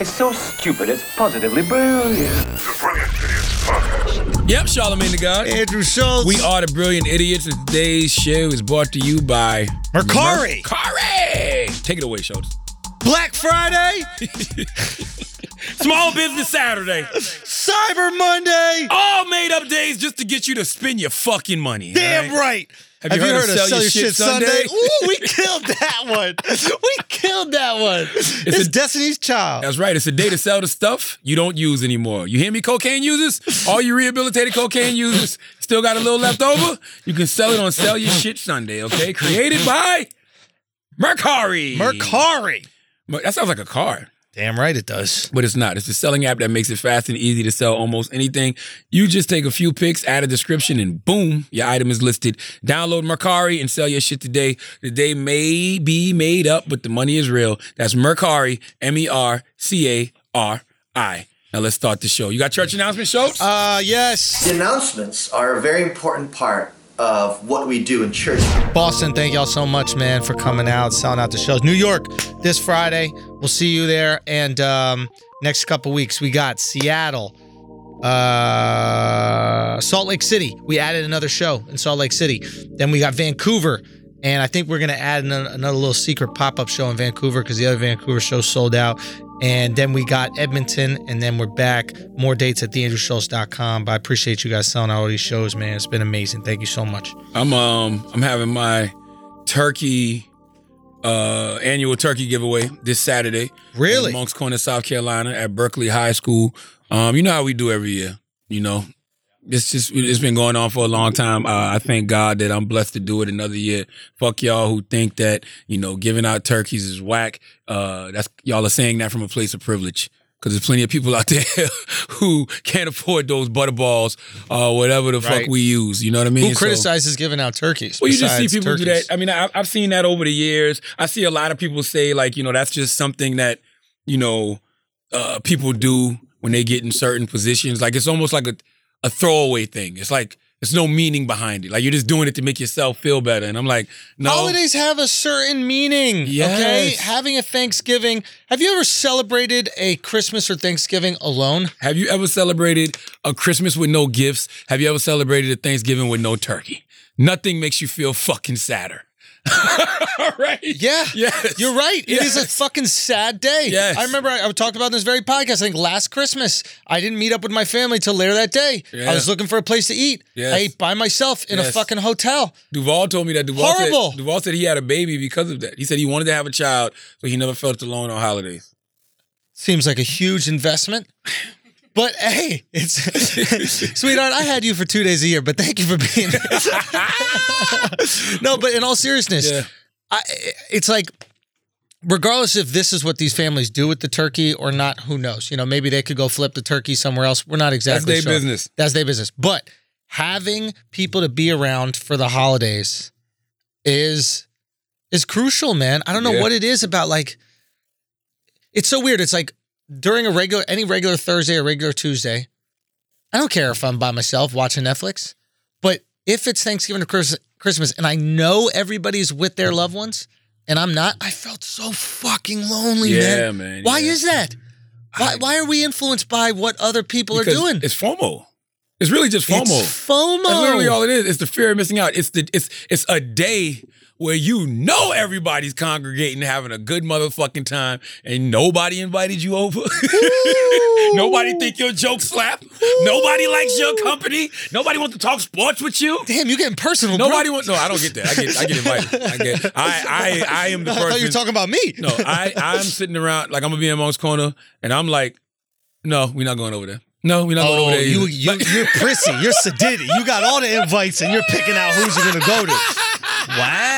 It's so stupid, it's positively brilliant. The Brilliant Idiots Podcast. Yep, Charlamagne tha God. Andrew Schulz. We are the Brilliant Idiots. and Today's show is brought to you by Mercari. Mercari. Take it away, Schulz. Black Friday, Small Business Saturday. Cyber Monday. All made up days just to get you to spend your fucking money. Damn all right. Have you heard of Sell Your Shit Sunday? Ooh, we killed that one. We killed that one. It's, a- Destiny's Child. That's right. It's a day to sell the stuff you don't use anymore. You hear me, cocaine users? All you rehabilitated cocaine users still got a little left over? You can sell it on Sell Your Shit Sunday, okay? Created by Mercari. Mercari. That sounds like a car. Damn right it does. but it's not. It's a selling app that makes it fast and easy to sell almost anything. You just take a few pics, add a description, and boom, your item is listed. Download Mercari and sell your shit today. The day may be made up, but the money is real. That's Mercari, M E R C A R I. Now let's start the show. You got church announcement shows? Uh, yes. The announcements are a very important part of what we do in church. Boston, thank y'all so much, man, for coming out, selling out the shows. New York this Friday. We'll see you there. And um, next couple weeks, we got Seattle, uh, Salt Lake City. We added another show in Salt Lake City. Then we got Vancouver. And I think we're going to add an- another little secret pop up show in Vancouver because the other Vancouver show sold out. And then we got Edmonton, and then we're back. More dates at theandrewschulz.com. But I appreciate you guys selling out all these shows, man. It's been amazing. Thank you so much. I'm um I'm having my turkey uh annual turkey giveaway this Saturday. Really? in Moncks Corner, South Carolina, at Berkeley High School. Um, you know how we do every year. You know, it's just it's been going on for a long time. Uh, I thank God that I'm blessed to do it another year. Fuck y'all who think that you know giving out turkeys is whack. Uh, that's y'all are saying that from a place of privilege. Because there's plenty of people out there who can't afford those butterballs or whatever the Right. fuck we use. You know what I mean? Who So- criticizes giving out turkeys? well, you just see people do that. I mean, I, I've seen that over the years. I see a lot of people say like, you know, that's just something that you know uh, people do when they get in certain positions. Like it's almost like a a throwaway thing. It's like there's no meaning behind it. Like you're just doing it to make yourself feel better. And I'm like, no. Holidays have a certain meaning. Okay. Having a Thanksgiving. Have you ever celebrated a Christmas or Thanksgiving alone? Have you ever celebrated a Christmas with no gifts? Have you ever celebrated a Thanksgiving with no turkey? Nothing makes you feel fucking sadder. right? Yeah. Yes. You're right. It is a fucking sad day. Yes. I remember I, I talked about this very podcast. I think last Christmas, I didn't meet up with my family till later that day. Yeah. I was looking for a place to eat. Yes. I ate by myself in a fucking hotel. Duval told me that Duval Horrible. said Duval said he had a baby because of that. He said he wanted to have a child, so he never felt alone on holidays. Seems like a huge investment. But uh, hey, it's sweetheart. I had you for two days a year, but thank you for being. no, but in all seriousness, Yeah. I, it's like, regardless if this is what these families do with the turkey or not, who knows? You know, maybe they could go flip the turkey somewhere else. We're not exactly their sure. business. That's their business. But having people to be around for the holidays is is crucial, man. I don't know Yeah. what it is about like. It's so weird. It's like during a regular, any regular Thursday or regular Tuesday, I don't care if I'm by myself watching Netflix, but if it's Thanksgiving or Christmas and I know everybody's with their loved ones and I'm not, I felt so fucking lonely, Yeah, man. man, Why yeah. is that? Why, I- why are we influenced by what other people are doing? It's FOMO. It's really just FOMO. It's FOMO. That's literally all it is. It's the fear of missing out. It's the it's it's a day where you know everybody's congregating, having a good motherfucking time, and nobody invited you over. nobody think your joke slap. Nobody likes your company. Nobody wants to talk sports with you. Damn, you getting personal. Nobody wants. No, I don't get that. I get. I get invited. I get. I. I. I am the I person. thought you were talking about me. No, I. I'm sitting around like I'm gonna be in Moncks Corner, and I'm like, no, we're not going over there. No, we're not going Oh, over there. you, either. you, Like- you're prissy. You're sedity. You got all the invites and you're picking out who's you're going to go to. Wow.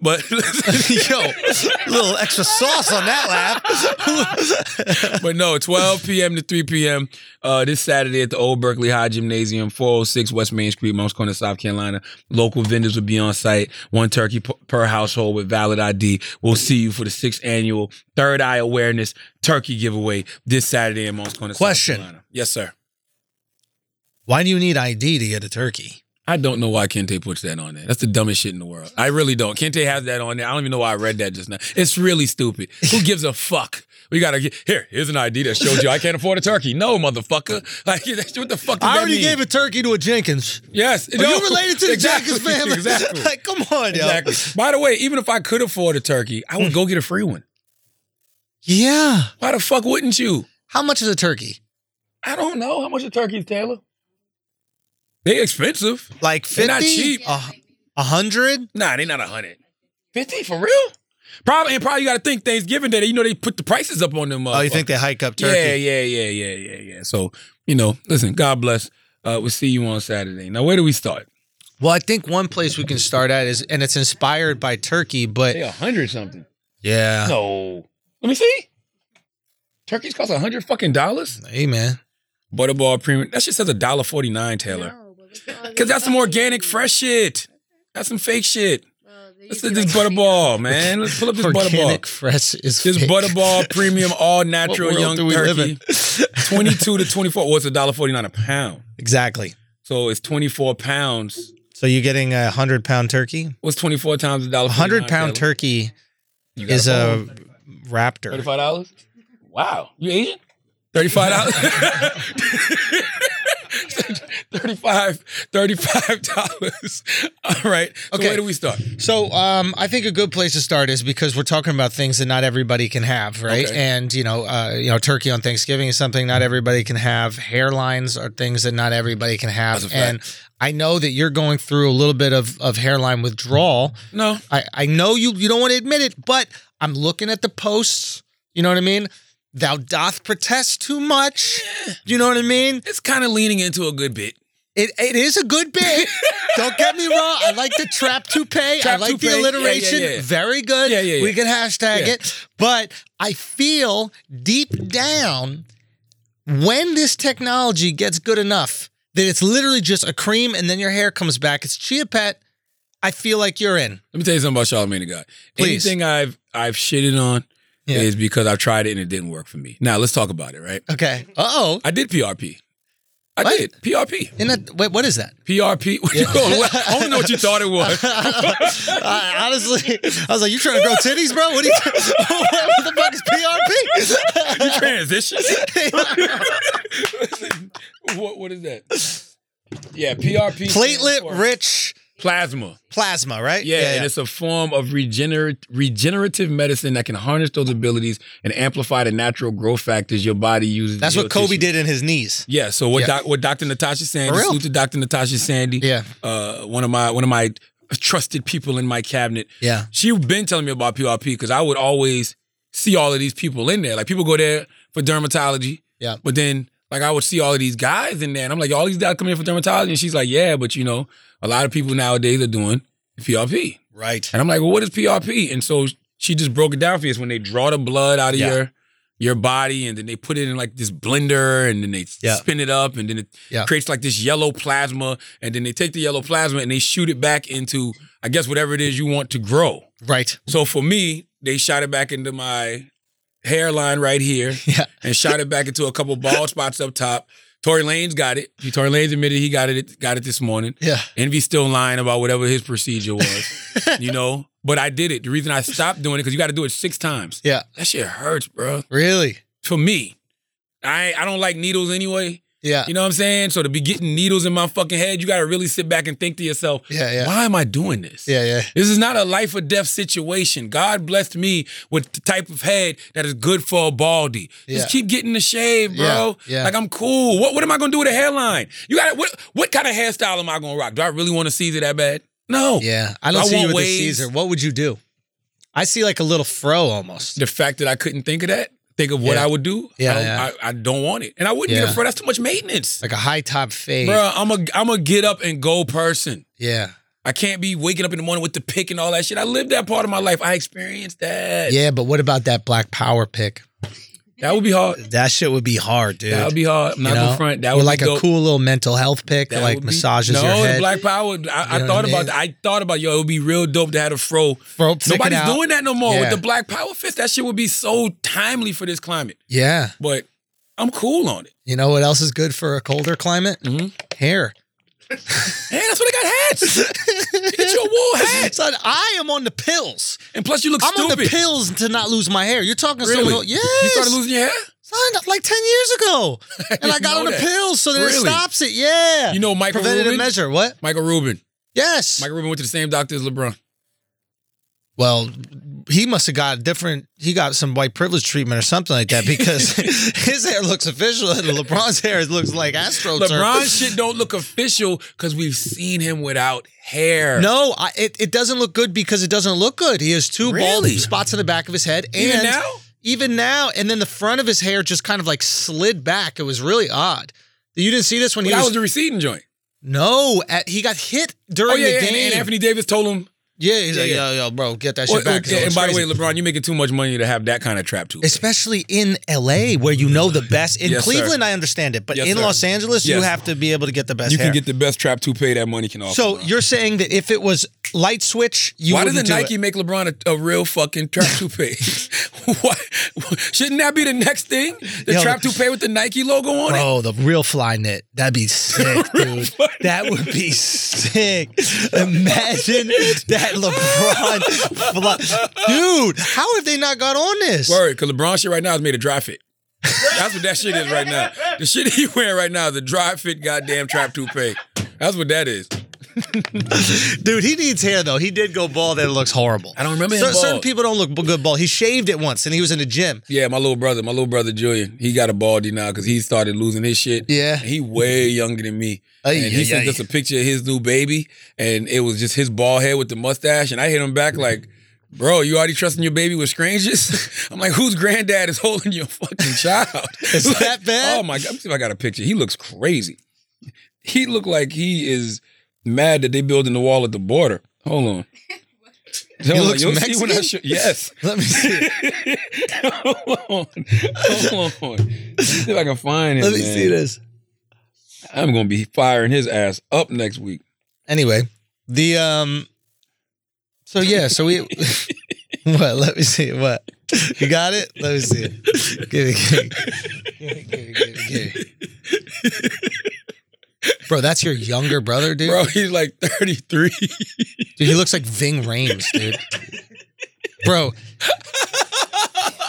But Yo, a little extra sauce on that laugh. but no, 12 p.m. to 3 p.m. Uh, this Saturday at the Old Berkeley High Gymnasium, 406 West Main Street, Moncks Corner, South Carolina. Local vendors will be on site. One turkey p- per household with valid ID. We'll see you for the sixth annual Third Eye Awareness Turkey Giveaway this Saturday in Moncks Corner, Question. South Carolina. Yes, sir. Why do you need ID to get a turkey? I don't know why Kente puts that on there. That's the dumbest shit in the world. I really don't. Kente has that on there. I don't even know why I read that just now. It's really stupid. Who gives a fuck We gotta get here. Here's an ID that shows you I can't afford a turkey. No, motherfucker. Like what the fuck? I already mean? gave a turkey to a Jenkins. Yes. Are you related to the exactly, Jenkins family? Exactly. like, come on, yo. exactly. By the way, even if I could afford a turkey, I would hmm. go get a free one. Yeah. Why the fuck wouldn't you? How much is a turkey? I don't know how much a turkey is, Taylor. They expensive. Like They're fifty? not cheap. A a hundred? Nah, they not a hundred. Fifty for real? Probably, and probably you got to think Thanksgiving Day. You know they put the prices up on them. Oh, you think they hike up turkey? Yeah, yeah, yeah, yeah, yeah, yeah. So you know, listen. God bless. Uh, we'll see you on Saturday. Now, where do we start? Well, I think one place we can start at is, and it's inspired by turkey, but a hundred something. yeah. No, let me see. Turkeys cost a hundred fucking dollars. Hey, man. Butterball premium. That shit says a dollar forty nine, Taylor. Cause that's some organic, fresh shit. That's some fake shit. Let's do this butterball, man. Let's pull up this Organic butterball. fresh is This fake. butterball premium, all natural What world young do we live in? turkey. Twenty two to twenty four. What's a dollar forty nine a pound? Exactly. So it's twenty four pounds. So you're getting a hundred pound turkey? What's twenty four times a dollar? A hundred pound turkey is a raptor. thirty five dollars. Wow, you Asian? Thirty five dollars. 35 dollars. All right. So Okay. where do we start? So um, I think a good place to start is because we're talking about things that not everybody can have, right? Okay. And you know, uh, you know, turkey on Thanksgiving is something not everybody can have. Hairlines are things that not everybody can have. That's a fact. And I know that you're going through a little bit of, of hairline withdrawal. No. I, I know you you don't want to admit it, but I'm looking at the posts. You know what I mean? Thou doth protest too much. You know what I mean? It's kind of leaning into a good bit. It it is a good bit. Don't get me wrong. I like the trap toupee. I like toupee. the Yeah, yeah, alliteration. yeah. Very good. Yeah, yeah, yeah. We can hashtag Yeah. it. But I feel deep down when this technology gets good enough that it's literally just a cream and then your hair comes back. It's Chia Pet. I feel like you're in. Let me tell you something about Charlamagne tha God. Anything I've I've shitted on Yeah. is because I've tried it and it didn't work for me. Now let's talk about it, right? Okay. Uh oh. I did PRP. I What? did PRP. In that wait, what is that? PRP. What you going? I don't know what you thought it was. I, honestly, I was like, "You trying to grow titties, bro? What, are you, what the fuck is PRP?" you transition. What what is that? Yeah, PRP. Platelet rich plasma. plasma, right? Yeah, and it's a form of regenerate, regenerative medicine that can harness those abilities and amplify the natural growth factors your body uses. That's what Kobe tissue. did in his knees. Yeah. So what? Yeah. Doc, what Dr. Natasha Sandy? For real? Salute to Dr. Natasha Sandy. Yeah. Uh, one of my one of my trusted people in my cabinet. Yeah. She's been telling me about PRP because I would always see all of these people in there. Like people go there for dermatology. Yeah. But then like I would see all of these guys in there, and I'm like, all these guys come in for dermatology, and she's like, yeah, but you know, a lot of people nowadays are doing PRP. Right. And I'm like, well, what is PRP? And so she just broke it down for us when they draw the blood out of Yeah. your your body and then they put it in like this blender and then they Yeah. spin it up and then it Yeah. creates like this yellow plasma and then they take the yellow plasma and they shoot it back into I guess whatever it is you want to grow. Right. So for me, they shot it back into my hairline right here Yeah. and shot it back into a couple bald spots up top. Tory Lanez got it. Tory Lanez admitted he got it got it this morning. Yeah. Envy's still lying about whatever his procedure was, you know. But I did it. The reason I stopped doing it because you got to do it six times. Yeah. That shit hurts, bro. Really? For me, I I don't like needles anyway. Yeah. You know what I'm saying? So to be getting needles in my fucking head, you got to really sit back and think to yourself, Yeah, yeah. why am I doing this? Yeah. Yeah. This is not a life or death situation. God blessed me with the type of head that is good for a baldy. Yeah. Just keep getting the shave, bro. Yeah, yeah. Like I'm cool. What what am I gonna do with a hairline? You got what what kind of hairstyle am I gonna rock? Do I really want to Caesar that bad? No. Yeah. I don't I see you with the. Caesar. What would you do? I see like a little fro almost. The fact that I couldn't think of that, think of what Yeah. I would do. Yeah, I don't, yeah. I, I don't want it, and I wouldn't get a fro. That's too much maintenance, Like a high top fade. bro. I'm a I'm a get up and go person. Yeah. I can't be waking up in the morning with the pick and all that shit. I lived that part of my life. I experienced that. Yeah, but what about that black power pick? That would be hard. That shit would be hard, dude. That would be hard. I'm You know? front. That Or would like a cool little mental health pick that, like would be- massages no, your head. the Black Power. I, I thought I about mean? that. I thought about yo. It would be real dope to have a fro. Fro Nobody's doing that no more Yeah. with the Black Power fist. That shit would be so timely for this climate. Yeah. But I'm cool on it. You know what else is good for a colder climate? Mhm. Hair. Hey, that's what I got hats. Get your wool hat. Son, I am on the pills. And plus, you look so. I'm stupid. on the pills to not lose my hair. You're talking Really? so yes. You started losing your hair? Son, like 10 years ago. And I got on the pills so that it stops it. Yeah. You know Michael Preventative Rubin? measure. What? Michael Rubin. Yes. Michael Rubin went to the same doctor as LeBron. Well, he must have got a different. He got some white privilege treatment or something like that because his hair looks official and LeBron's hair looks like Astro. LeBron shit don't look official because we've seen him without hair. No, I, it it doesn't look good because it doesn't look good. He has two bald spots in the back of his head, and Even now? even now, and then the front of his hair just kind of like slid back. It was really odd. You didn't see this when But he that was, was the receding joint. no. At, he got hit oh, during Oh yeah, the yeah, game. and, and Anthony Davis told him. Yeah, he's like, Yeah, yo, yo, bro, get that Well, shit back. and by the way. LeBron, you're making too much money to have that kind of trap too. especially in LA where you know the best. In Yes, sir. Cleveland, I understand it, but Yes, in sir. Los Angeles, you have to be able to get the best trap. You hair. can get the best trap toupee that money can offer. so bro. you're saying that if it was light switch, you Why doesn't do Nike it. make LeBron a, a real fucking trap toupee? Why shouldn't that be the next thing? The Yo, trap toupee with the Nike logo on it. Oh, the real fly knit. That'd be sick, dude. that would be sick. Imagine that LeBron fly. Dude, how have they not got on this? Word, because LeBron shit right now is made a dry fit. That's what that shit is right now. The shit he wearing right now is a dry fit goddamn trap toupee. That's what that is. Dude, he needs hair though. He did go bald and it looks horrible. I don't remember him Cer- Certain people don't look good bald. He shaved it once and he was in the gym. Yeah, my little brother, my little brother Julian, he got a baldy now because he started losing his shit. Yeah. And he way younger than me. Ay, and he ay, sent ay. us a picture of his new baby, and it was just his bald head with the mustache. And I hit him back like, Bro, you already trusting your baby with strangers? I'm like, whose granddad is holding your fucking child? Is Like, that bad? Oh my god! Let me see if I got a picture. He looks crazy. He looked like he is mad that they building the wall at the border. Hold on. Hold on, looks you'll see when I Mexican? show- yes. Let me see. hold on. Hold on. Let me see if I can find him. Let me man. see this. I'm gonna be firing his ass up next week. Anyway, the um so yeah, so we what? Let me see what. You got it? Let me see. Give me, give me, give me, give me, give me, give me. Bro, that's your younger brother, dude. Bro, he's like 33. Dude, he looks like Ving Rhames, dude. Bro,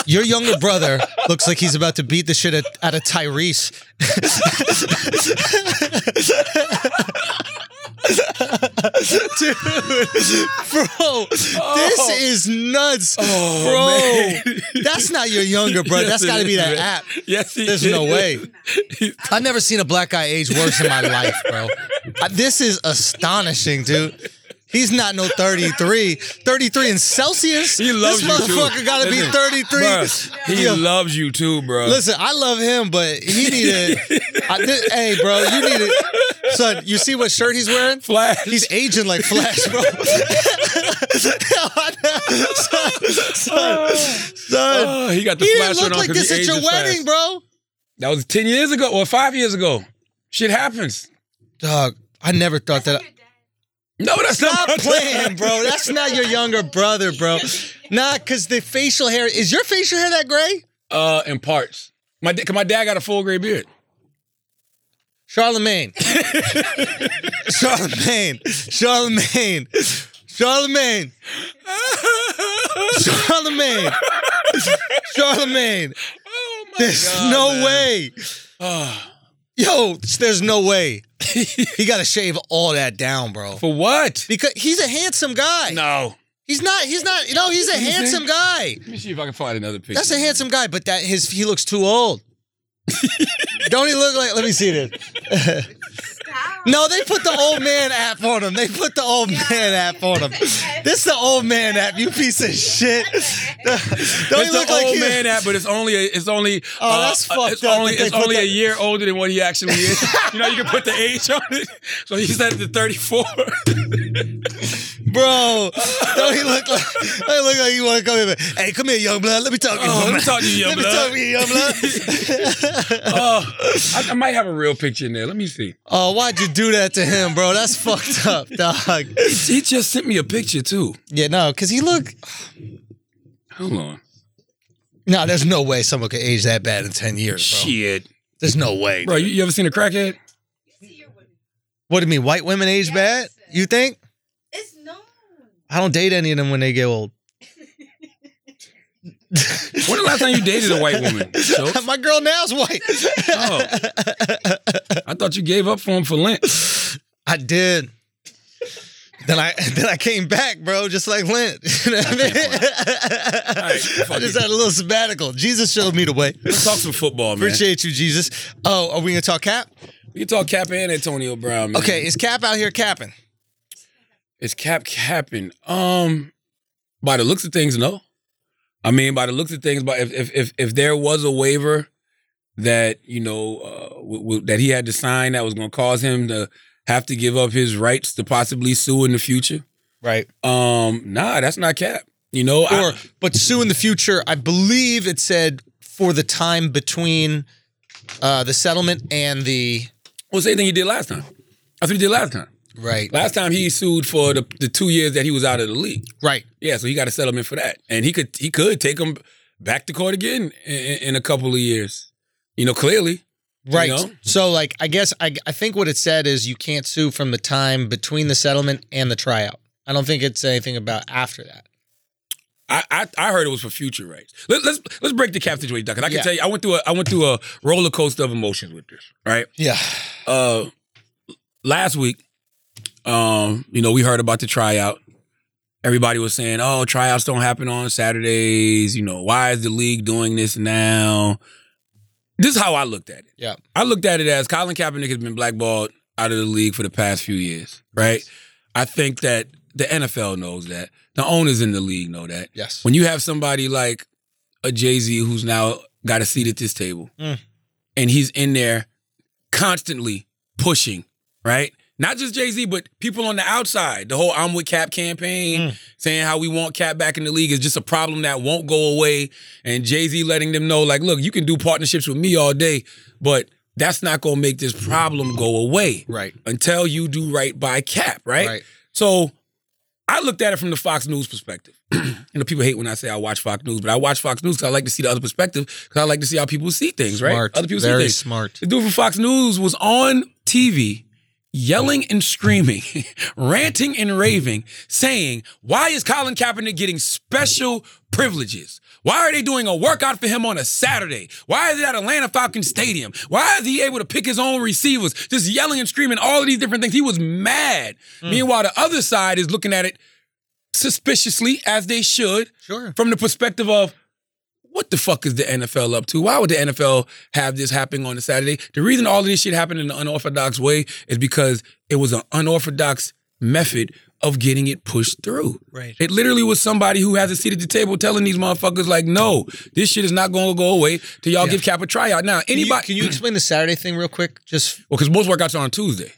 your younger brother looks like he's about to beat the shit out out of Tyrese. Dude, bro, this oh. is nuts, oh, bro. man. That's not your younger brother. Yes, That's got to be that man. app. Yes, he There's no way. I've never seen a black guy age worse in my life, bro. This is astonishing, dude. He's not no 33. 33 in Celsius. He loves this you too. motherfucker gotta be 33. bruh, he Yo, loves you too, bro. Listen, I love him, but he needed. Hey, bro, you needed. Son, you see what shirt he's wearing? Flash. He's aging like Flash, bro. son, son, son. Oh, he got the He flash didn't look on like 'cause this at your ages fast. wedding, bro. That was 10 years ago or five years ago. Shit happens. Dog, I never thought that. No, that's not Stop my playing, bro. That's not your younger brother, bro. Nah, because the facial hair is your facial hair that gray? Uh, in parts. My, cause my dad got a full gray beard. Charlamagne. Charlamagne. Charlamagne. Charlamagne. Charlamagne. Charlamagne. Oh my There's God, no man. way. Ah. Yo, there's no way. he got to shave all that down, bro. For what? Because he's a handsome guy. No. He's not. He's not. You know, he's a handsome guy. Let me see if I can find another picture. That's a handsome guy, but that his he looks too old. Don't he look like? Let me see this. no, they put the old man app on him. They put the old man app on him. This is the old man app. You piece of shit. Don't It's he the look like old he- man app, but it's only a, it's only Oh, that's uh, fucked it's up only it's put only a year older than what he actually is. you know, you can put the age on it. So he said the 34. bro? Don't he look like? Don't he look like you want to come here? Hey, come here, young blood. Let me talk to you. Oh, let me talk to you, young Let me blood. talk to you, young blood. oh, I, I might have a real picture in there. Let me see. oh, why'd you do that to him, bro? That's fucked up, dog. He just sent me a picture too. Yeah, no, because he look. Hold on. No, there's no way someone could age that bad in ten years, bro. Shit, There's no way. bro. You, you ever seen a crackhead? What do you mean? White women age bad? You think? I don't date any of them when they get old. When the last time you dated a white woman? Schulz? My girl now's white. Oh. I thought you gave up for him for Lent. I did. Then I then I came back, bro, just like Lent. You know what I mean? right, I just had a little sabbatical. Jesus showed me the way. Let's talk some football, man. Appreciate you, Jesus. Oh, are we gonna talk Cap? We can talk Cap and Antonio Brown, man. Okay, is Cap out here capping? Is Cap capping? Um, by the looks of things, no. I mean, by the looks of things, but if if if, if there was a waiver that you know uh, w- w- that he had to sign that was going to cause him to have to give up his rights to possibly sue in the future, Right. um, nah, that's not Cap. You know, I- Or but sue in the future, I believe it said for the time between uh the settlement and the well, same thing he did last time. That's what he did last time. Right. Last time he sued for the, the two years that he was out of the league. Right. Yeah, so he got a settlement for that, and he could he could take him back to court again in, in, a couple of years. You know, clearly, Right. You know? So like I guess I I think what it said is you can't sue from the time between the settlement and the tryout. I don't think it's anything about after that. I I, I heard it was for future rights. Let, let's let's break the cap situation down I can Yeah. tell you, I went through a I went through a roller coaster of emotions with this. Right. Yeah. Uh, last week, um, you know, we heard about the tryout. Everybody was saying, "Oh, tryouts don't happen on Saturdays." You know, why is the league doing this now? This is how I looked at it. Yeah. I looked at it as Colin Kaepernick has been blackballed out of the league for the past few years, right? I think that the NFL knows that. The owners in the league know that. Yes. When you have somebody like a Jay Z who's now got a seat at this table, Mm. and he's in there constantly pushing, right? Not just Jay Z, but people on the outside. The whole "I'm with Cap" campaign, mm. saying how we want Cap back in the league is just a problem that won't go away. And Jay Z letting them know, like, look, you can do partnerships with me all day, but that's not gonna make this problem go away Right. until you do right by Cap, right? Right. So I looked at it from the Fox News perspective. you know, people hate when I say I watch Fox News, but I watch Fox News because I like to see the other perspective because I like to see how people see things, right? Other people Very see things. smart. The dude from Fox News was on TV yelling and screaming, ranting and raving, saying, Why is Colin Kaepernick getting special privileges? Why are they doing a workout for him on a Saturday? Why is it at Atlanta Falcons Stadium? Why is he able to pick his own receivers? Just yelling and screaming all of these different things. He was mad. Mm. Meanwhile, the other side is looking at it suspiciously, as they should, Sure. from the perspective of what the fuck is the NFL up to? Why would the NFL have this happening on a Saturday? The reason all of this shit happened in an unorthodox way is because it was an unorthodox method of getting it pushed through. Right. It literally was somebody who has a seat at the table telling these motherfuckers, like, no, this shit is not going to go away till y'all Yeah. give Cap a tryout. Now, Can you, anybody, can you explain the Saturday thing real quick? Just well, because most workouts are on Tuesday.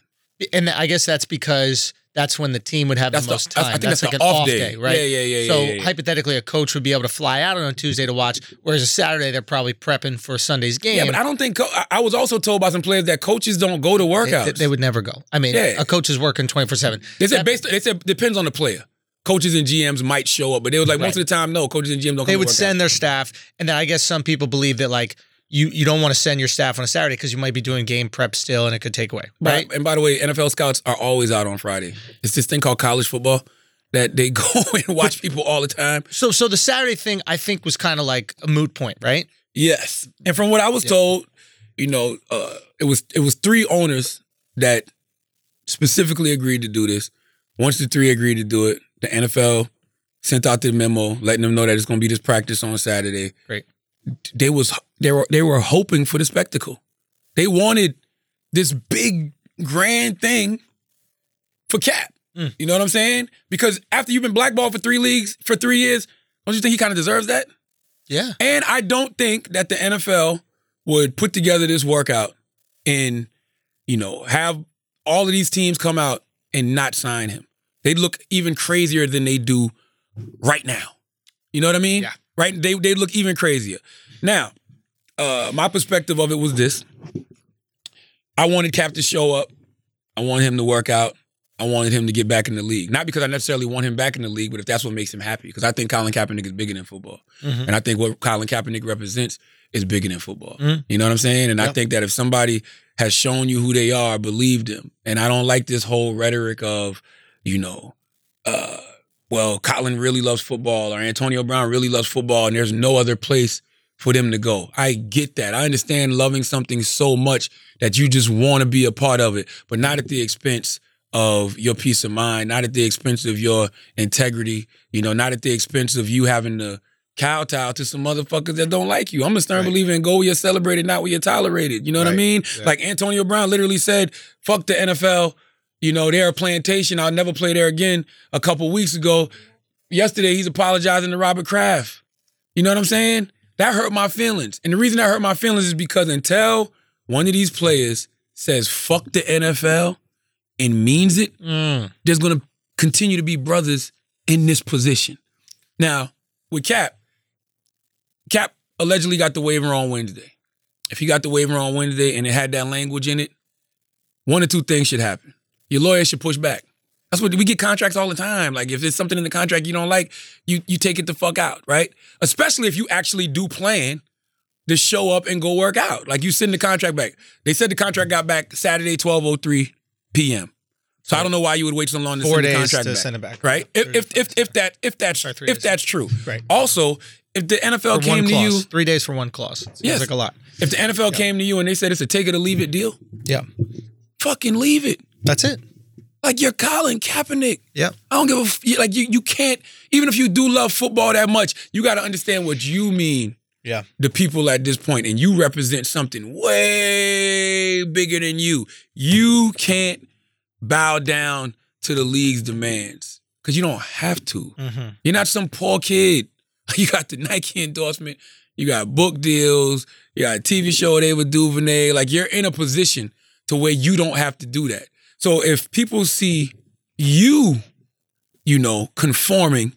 and I guess that's because that's when the team would have That's the the- most that's- I think that's like the an off off day. day, right? Yeah, yeah, yeah, So yeah, yeah, hypothetically, a coach would be able to fly out on a Tuesday to watch, whereas a Saturday they're probably prepping for Sunday's game. Yeah, but I don't think, co- I- was also told by some players that coaches don't go to workouts. they, they would never go. I mean, Yeah. a coach is working twenty four seven. They said based. They said depends on the player. Coaches and GMs might show up, but they was like most Right. of the time, no. Coaches and GMs don't. They would send their staff, and then I guess some people believe that like you you don't want to send your staff on a Saturday because you might be doing game prep still, and it could take away. Right? And by the way, NFL scouts are always out on Friday. It's this thing called college football that they go and watch people all the time. So so the Saturday thing I think was kind of like a moot point, right? Yes. And from what I was told, you know, uh, it was it was three owners that specifically agreed to do this. Once the three agreed to do it, the NFL sent out the memo letting them know that it's going to be this practice on Saturday. Great. They was they were they were hoping for the spectacle. They wanted this big grand thing for Cap. Mm. You know what I'm saying? Because after you've been blackballed for three leagues for three years, don't you think he kind of deserves that? Yeah. And I don't think that the NFL would put together this workout and, you know, have all of these teams come out and not sign him. They'd look even crazier than they do right now. You know what I mean? Yeah. Right? They they look even crazier. Now, uh, my perspective of it was this. I wanted Cap to show up. I wanted him to work out. I wanted him to get back in the league. Not because I necessarily want him back in the league, but if that's what makes him happy. Because I think Colin Kaepernick is bigger than football. Mhm. And I think what Colin Kaepernick represents is bigger than football. Mhm. You know what I'm saying? And I think that if somebody has shown you who they are, believe them. And I don't like this whole rhetoric of, you know, uh, well, Colin really loves football or Antonio Brown really loves football and there's no other place for them to go. I get that. I understand loving something so much that you just want to be a part of it, but not at the expense of your peace of mind, not at the expense of your integrity, you know, not at the expense of you having to kowtow to some motherfuckers that don't like you. I'm a stern Right. believer in go where you're celebrated, not where you're tolerated. You know what I mean? Yeah. Like Antonio Brown literally said, fuck the NFL. You know, they're a plantation. I'll never play there again a couple weeks ago. Yesterday, he's apologizing to Robert Kraft. You know what I'm saying? That hurt my feelings. And the reason that hurt my feelings is because until one of these players says fuck the NFL and means it, Mm. there's going to continue to be brothers in this position. Now, with Cap, Cap allegedly got the waiver on Wednesday. If he got the waiver on Wednesday and it had that language in it, one or two things should happen. Your lawyer should push back. That's what we get contracts all the time. Like if there's something in the contract you don't like, you you take it the fuck out, right? Especially if you actually do plan to show up and go work out. Like you send the contract back. They said the contract got back Saturday, 12:03 p.m. So I don't know why you would wait so long to Four send the days contract to back. send it back. Right? If if if, if that if that's if days. that's true. Right. Also, if the NFL For came to you, Three days for one clause. Seems Yes. like a lot. if the NFL came to you and they said it's a take it or leave it deal, Yeah. fucking leave it. That's it. Like you're Colin Kaepernick. Yeah. I don't give a f- like you. You can't even if you do love football that much. You got to understand what you mean Yeah. The people at this point, and you represent something way bigger than you. You can't bow down to the league's demands because you don't have to. Mm-hmm. You're not some poor kid. You got the Nike endorsement. You got book deals. You got a TV show they would DuVernay. Like you're in a position to where you don't have to do that. So if people see you, you know, conforming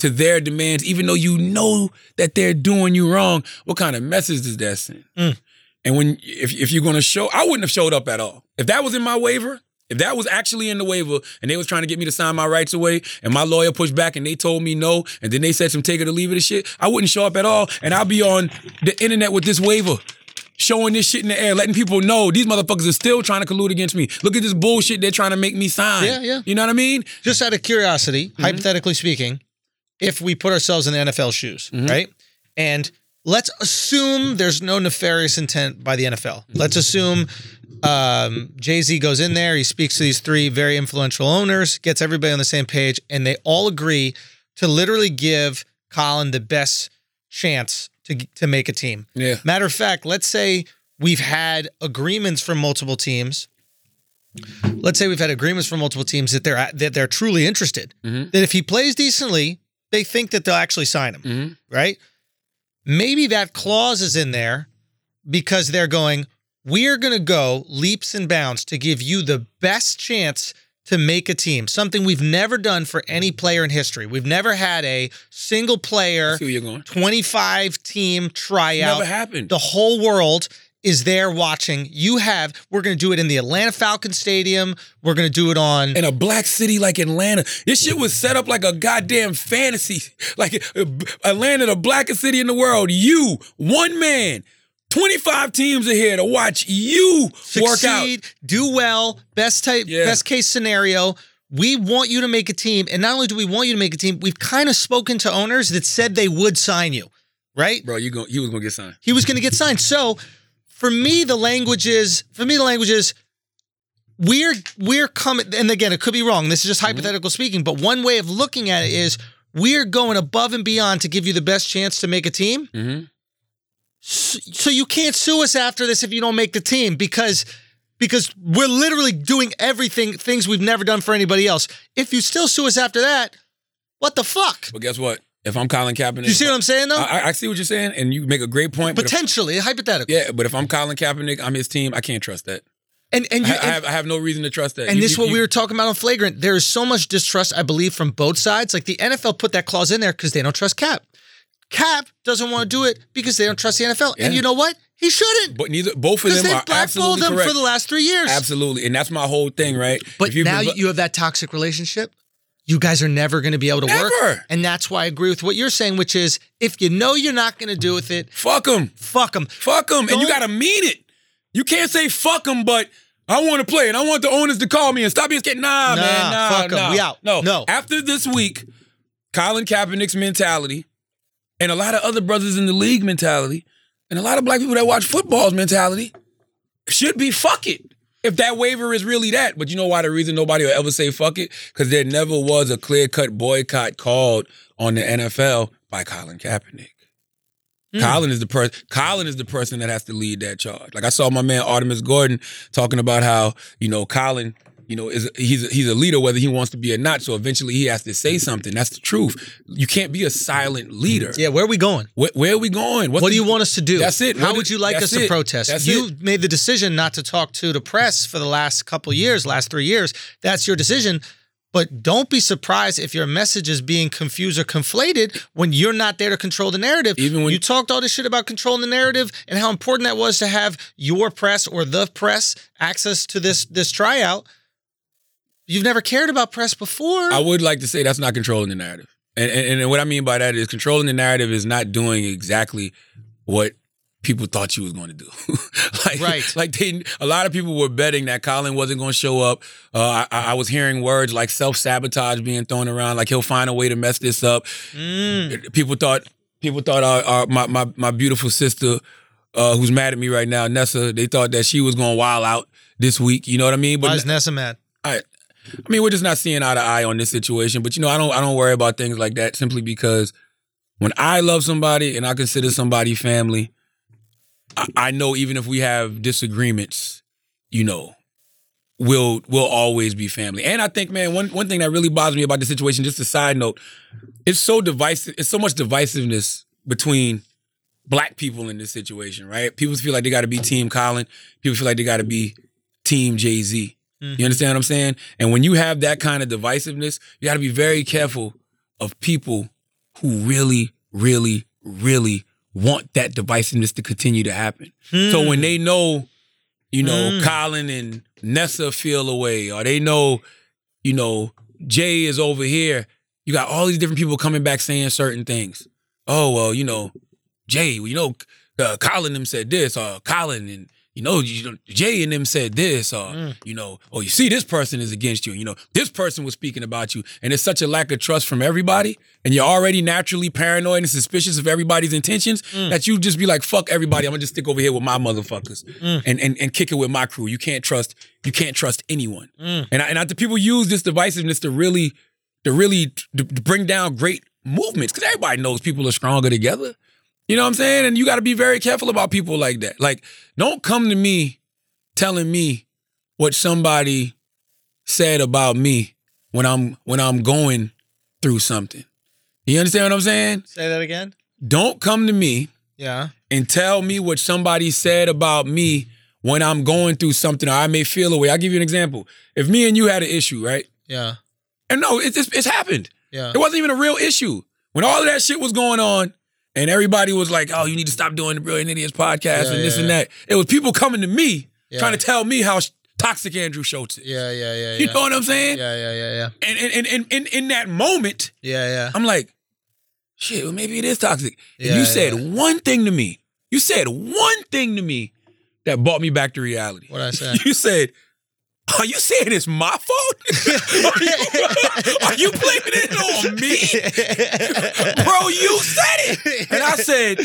to their demands, even though you know that they're doing you wrong, what kind of message does that send? Mm. And when if if you're gonna show, I wouldn't have showed up at all. If that was in my waiver, if that was actually in the waiver and they was trying to get me to sign my rights away and my lawyer pushed back and they told me no, and then they said some take it or leave it and shit, I wouldn't show up at all. And I'll be on the internet with this waiver. Showing this shit in the air, letting people know these motherfuckers are still trying to collude against me. Look at this bullshit they're trying to make me sign. Yeah, yeah. You know what I mean? Just out of curiosity, Mm-hmm. hypothetically speaking, if we put ourselves in the NFL shoes, Mm-hmm. right? And let's assume there's no nefarious intent by the NFL. Let's assume um, Jay Z goes in there, he speaks to these three very influential owners, gets everybody on the same page, and they all agree to literally give Colin the best chance to to make a team. Yeah. Matter of fact, let's say we've had agreements from multiple teams. Let's say we've had agreements from multiple teams that they're that they're truly interested. That if he plays decently, they think that they'll actually sign him. Mhm. Right? Maybe that clause is in there because they're going, we are going to go leaps and bounds to give you the best chance to make a team. Something we've never done for any player in history. We've never had a single player I see where you're going. 25 team tryout. Never happened. The whole world is there watching. You have, we're going to do it in the Atlanta Falcons Stadium. We're going to do it on. in a black city like Atlanta. This shit was set up like a goddamn fantasy. Like uh, Atlanta, the blackest city in the world. You, one man, 25 teams are here to watch you work out. succeed, do well, best type, Yeah. best case scenario. We want you to make a team, and not only do we want you to make a team, we've kind of spoken to owners that said they would sign you, right? Bro, you go, he was gonna get signed. He was going to get signed. So, for me, the language is for me the language is we're we're coming, and again, it could be wrong. This is just Mm-hmm. hypothetical speaking, but one way of looking at it is we're going above and beyond to give you the best chance to make a team. Mhm. So, you can't sue us after this if you don't make the team because because we're literally doing everything things we've never done for anybody else. If you still sue us after that, what the fuck? But guess what? If I'm Colin Kaepernick, You see what I'm saying though? I, I- see what you're saying, and you make a great point. But if, Potentially, hypothetical. yeah, but if I'm Colin Kaepernick, I'm his team. I can't trust that. And and I, you I have, I have no reason to trust that. And You- this is you- what we were talking about on flagrant. There is so much distrust, I believe, from both sides. Like the NFL put that clause in there because they don't trust Cap. Cap doesn't want to do it because they don't trust the NFL. And you know what? He shouldn't. But neither both of them they've are blackballed absolutely them correct. for the last three years. Absolutely, and that's my whole thing, right? But If now been- you have that toxic relationship. You guys are never going to be able to work. And that's why I agree with what you're saying, which is if you know you're not going to do with it, fuck them. fuck them. Fuck them. And you gotta mean it. You can't say fuck them, but I want to play and I want the owners to call me and stop being scared. Nah, Nah, man, nah, fuck 'em. nah. We out. No, No. After this week, Colin Kaepernick's mentality and a lot of other brothers in the league mentality and a lot of black people that watch football's mentality should be fuck it. If that waiver is really that, but you know why the reason nobody will ever say fuck it? Because there never was a clear cut boycott called on the NFL by Colin Kaepernick. Hmm. Colin is the person. Colin is the person that has to lead that charge. Like I saw my man Artemis Gordon talking about how you know Colin, you know, is he's he's a leader whether he wants to be or not. So eventually he has to say mm-hmm. something. That's the truth. You can't be a silent mm-hmm. leader. Yeah, where are we going? Where, where are we going? What the- do you want us to do? That's it. How What would you like us that's to protest? That's you it. made the decision not to talk to the press for the last couple years, last three years. That's your decision. But don't be surprised if your message is being confused or conflated when you're not there to control the narrative. Even when- you talked all this shit about controlling the narrative and how important that was to have your press or the press access to this this tryout. You've never cared about press before. I would like to say that's not controlling the narrative. And, and and what I mean by that is controlling the narrative is not doing exactly what people thought you was going to do. like, Right. Like they, a lot of people were betting that Colin wasn't going to show up. Uh, I, I was hearing words like self sabotage being thrown around, like he'll find a way to mess this up. Mm. People thought people thought our, our, my my my beautiful sister. Uh, who's mad at me right now, Nessa? They thought that she was going to wild out this week. You know what I mean? But Why is Nessa mad? I, I mean, we're just not seeing eye to eye on this situation. But you know, I don't I don't worry about things like that simply because when I love somebody and I consider somebody family, I, I know even if we have disagreements, you know, we'll we'll always be family. And I think, man, one one thing that really bothers me about the situation, just a side note, it's so divisive. It's so much divisiveness between black people in this situation, right? People feel like they got to be Team Colin. People feel like they got to be Team Jay Z. Mm. You understand what I'm saying? And when you have that kind of divisiveness, you got to be very careful of people who really, really, really want that divisiveness to continue to happen. So when mm. they know, you know, mm. Colin and Nessa feel away, or they know, you know, Jay is over here, you got all these different people coming back saying certain things. Oh, well, you know, Jay, you know, uh, Colin them said this, or Colin and you know, you Jay and them said this, or you know, oh, you see, this person is against you. You know, this person was speaking about you, and it's such a lack of trust from everybody, and you're already naturally paranoid and suspicious of everybody's intentions mm. that you just be like, fuck everybody. I'm gonna just stick over here with my motherfuckers mm. and and and kick it with my crew. You can't trust, you can't trust anyone. And I, and I, the people use this divisiveness to really, to really to, to bring down great movements because everybody knows people are stronger together. You know what I'm saying? And you got to be very careful about people like that. Like, don't come to me telling me what somebody said about me when I'm when I'm going through something. You understand what I'm saying? Say that again. Don't come to me Yeah. and tell me what somebody said about me when I'm going through something or I may feel a way. I'll give you an example. If me and you had an issue, right? Yeah. And no, it's it's, it's happened. Yeah. It wasn't even a real issue. When all of that shit was going on and everybody was like, oh, you need to stop doing the Brilliant Idiots podcast Yeah, and this yeah, and that. It was people coming to me trying to tell me how toxic Andrew Schulz is. Yeah. Yeah. Yeah. You know what I'm saying? Yeah. Yeah. Yeah. Yeah. And, and, and, and, in that moment, Yeah. Yeah. I'm like, shit, well, maybe it is toxic. And you said one thing to me. You said one thing to me that brought me back to reality. What I said. You said, are you saying it's my fault? are, you, are you blaming it on me? Bro, you said it. And I said,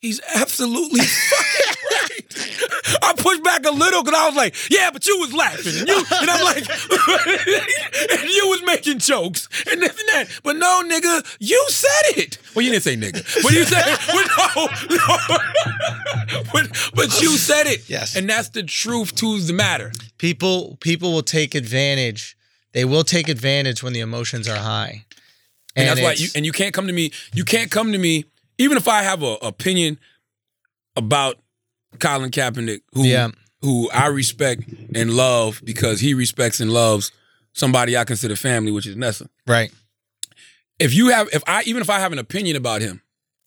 he's absolutely fucking right. I pushed back a little because I was like, yeah, but you was laughing. And, you, and I'm like, and you was making jokes and this and that. But no, nigga, you said it. Well, you didn't say nigga. But you said but no, no. but, but you said it. Yes. And that's the truth to the matter. people people will take advantage. They will take advantage when the emotions are high. And, that's why you and you can't come to me. You can't come to me, even if I have an opinion about Colin Kaepernick, who Yeah. Who I respect and love because he respects and loves somebody I consider family, which is Nessa. right. If you have, if I even if I have an opinion about him,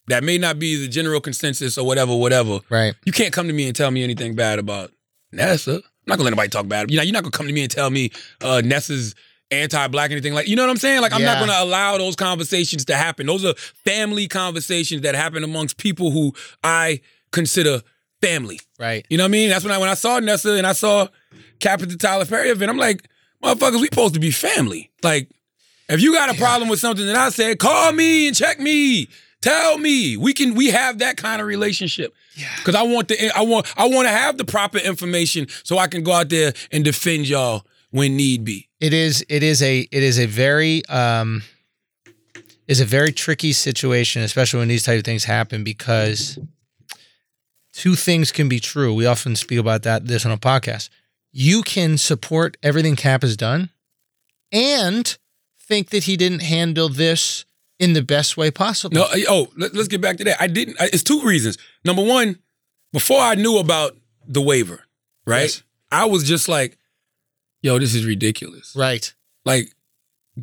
that may not be the general consensus or whatever, whatever. Right. You can't come to me and tell me anything bad about Nessa. I'm not gonna let anybody talk bad. You know, you're not gonna come to me and tell me uh, Nessa's anti-black anything like. You know what I'm saying? Like, I'm not gonna allow those conversations to happen. Those are family conversations that happen amongst people who I consider family. Right. You know what I mean? That's when I when I saw Nessa and I saw Cap at the Tyler Perry event. I'm like, motherfuckers, we supposed to be family. Like, if you got a problem with something that I said, call me and check me. Tell me. We can we have that kind of relationship. Yeah. Cause I want the I want I want to have the proper information so I can go out there and defend y'all when need be. It is it is a it is a very um is a very tricky situation, especially when these type of things happen, because two things can be true. We often speak about that this on a podcast. You can support everything Cap has done and think that he didn't handle this in the best way possible. No, uh, oh, let, us get back to that. I didn't. I- It's two reasons. Number one, before I knew about the waiver, right? Yes. I was just like, "Yo, this is ridiculous." Right. Like,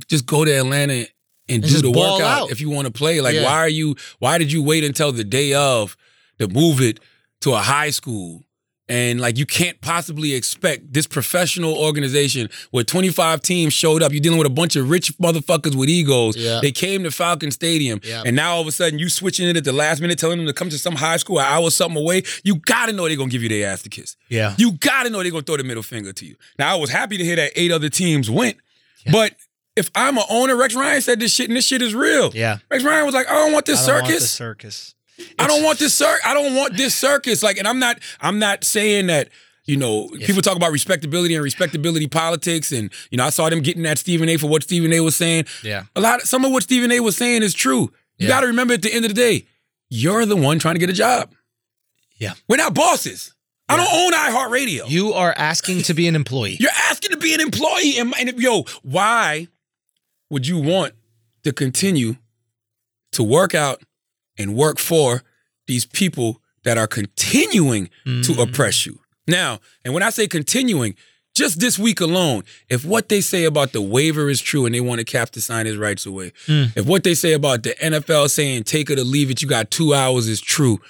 just go to Atlanta and, do the workout out. if you want to play. Like, Yeah. why are you? Why did you wait until the day of to move it to a high school? And like, you can't possibly expect this professional organization where 25 teams showed up. You're dealing with a bunch of rich motherfuckers with egos. Yeah. They came to Falcon Stadium, Yeah. and now all of a sudden you switching it at the last minute, telling them to come to some high school an hour something away. You gotta know they're gonna give you their ass to kiss. Yeah. You gotta know they're gonna throw the middle finger to you. Now I was happy to hear that eight other teams went, but if I'm a owner, Rex Ryan said this shit, and this shit is real. Yeah. Rex Ryan was like, I don't want this I don't want the circus. Circus. I don't want this cir- I don't want this circus. Like, and I'm not. I'm not saying that. You know, people talk about respectability and respectability politics, and you know, I saw them getting at Stephen A. for what Stephen A. was saying. Yeah. a lot. Of, some of what Stephen A. was saying is true. You Yeah. got to remember at the end of the day, you're the one trying to get a job. Yeah. We're not bosses. I don't own iHeartRadio. You are asking to be an employee. You're asking to be an employee, and, and yo, why would you want to continue to work out and work for these people that are continuing to mm-hmm. oppress you? Now, and when I say continuing, just this week alone, if what they say about the waiver is true and they want to Cap to sign his rights away, mm. if what they say about the NFL saying take it or leave it, you got two hours is true,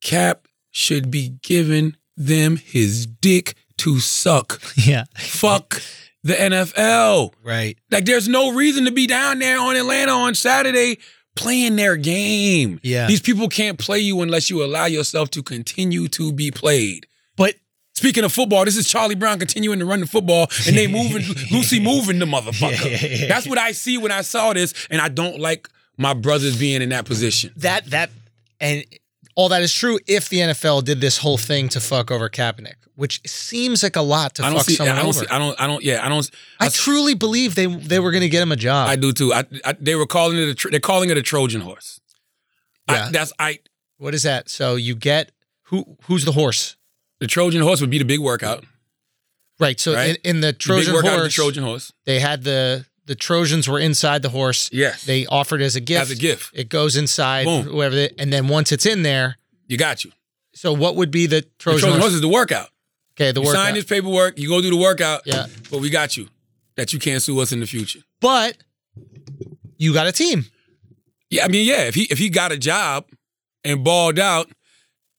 Cap should be giving them his dick to suck. Yeah. Fuck the NFL. Right. Like, there's no reason to be down there on Atlanta on Saturday playing their game. Yeah. These people can't play you unless you allow yourself to continue to be played. But Speaking of football, this is Charlie Brown continuing to run the football and they moving, Lucy moving the motherfucker. That's what I see when I saw this, and I don't like my brothers being in that position. that that and all that is true if the NFL did this whole thing to fuck over Kaepernick, which seems like a lot to I don't fuck see. someone I don't over. see. I don't. I don't. Yeah. I don't. I I, truly believe they they were going to get him a job. I do too. I, I, they were calling it. A, they're calling it a Trojan horse. Yeah. I, that's I. what is that? So you get who who's the horse? The Trojan horse would be the big workout. Right. So Right. in, in the The Trojan workout horse, the Trojan horse. they had the the Trojans were inside the horse. Yes. They offered as a gift. As a gift. It goes inside, Boom. whoever, they, and then once it's in there. You got you. So what would be the The Trojan, Trojan horse? horse is the workout. Okay, the You workout. sign this paperwork. You go do the workout. Yeah. But we got you. That you can't sue us in the future. but you got a team. Yeah. I mean, yeah. If he if he got a job and balled out,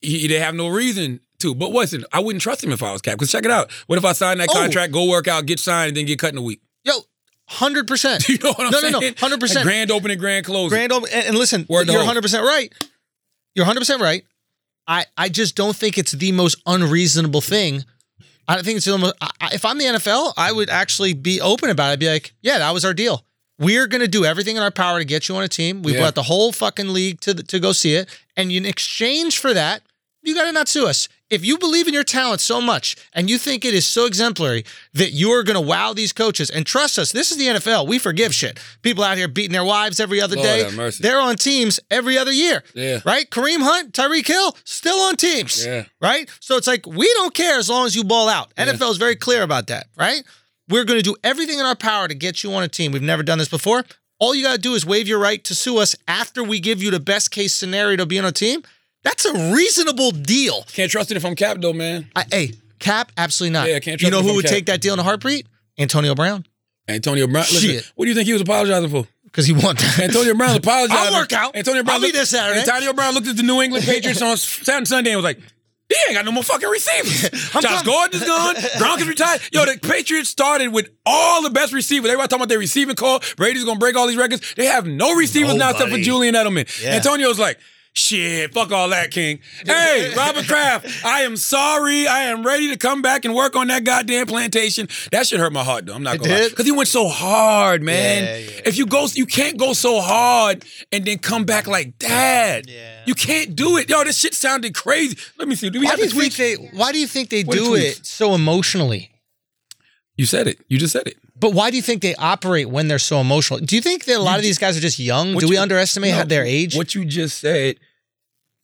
he, they have no reason to. But listen, I wouldn't trust him if I was Cap. Because check it out. What if I sign that Oh. contract, go work out, get signed, and then get cut in a week? Yo, hundred percent. You know what I'm no, saying? No, no, no. Hundred percent. grand opening, grand closing. Grand old and, and listen, Word you're 100 percent right. You're 100 percent right. I I just don't think it's the most unreasonable thing. I don't think it's the most. I, I- if I'm the NFL, I would actually be open about it. I'd be like, yeah, that was our deal. We're gonna do everything in our power to get you on a team. We Yeah. brought the whole fucking league to the, to go see it, and in exchange for that, you got to not sue us. If you believe in your talent so much and you think it is so exemplary that you are going to wow these coaches, and trust us, this is the NFL. We forgive shit. People out here beating their wives every other Lord day. They're on teams every other year. Yeah. Right? Kareem Hunt, Tyreek Hill, still on teams. Yeah. Right? So it's like, we don't care as long as you ball out. NFL is very clear about that. Right? We're going to do everything in our power to get you on a team. We've never done this before. All you got to do is waive your right to sue us after we give you the best case scenario to be on a team. That's a reasonable deal. Can't trust it if I'm Cap though, man. I, hey, Cap, absolutely not. Yeah, can't trust You know him who from would Cap. take that deal in a heartbeat? Antonio Brown, Antonio Brown. Listen, Shit. what do you think he was apologizing for? because he won. Antonio Brown apologized. I'll work out. Antonio Brown I'll be looked- there Saturday. Antonio Brown looked at the New England Patriots on Saturday and Sunday and was like, he ain't got no more fucking receivers. Josh Gordon is gone. Gronk is retired. Yo, the Patriots started with all the best receivers. Everybody talking about their receiving call. Brady's gonna break all these records. They have no receivers now except for Nobody. Julian Edelman. Yeah. Antonio's like, Shit, fuck all that, King. Hey, Robert Kraft, I am sorry. I am ready to come back and work on that goddamn plantation. That shit hurt my heart, though. I'm not It gonna lie. did? Because he went so hard, man. Yeah, yeah. If you go, you can't go so hard and then come back like that. Yeah. You can't do it. Yo, this shit sounded crazy. Let me see. Do we Why have do the you think they? Why do you think they What do it so emotionally? You said it. You just said it. But why do you think they operate when they're so emotional? Do you think that a lot of these guys are just young? What do we you- underestimate No, how their age? What you just said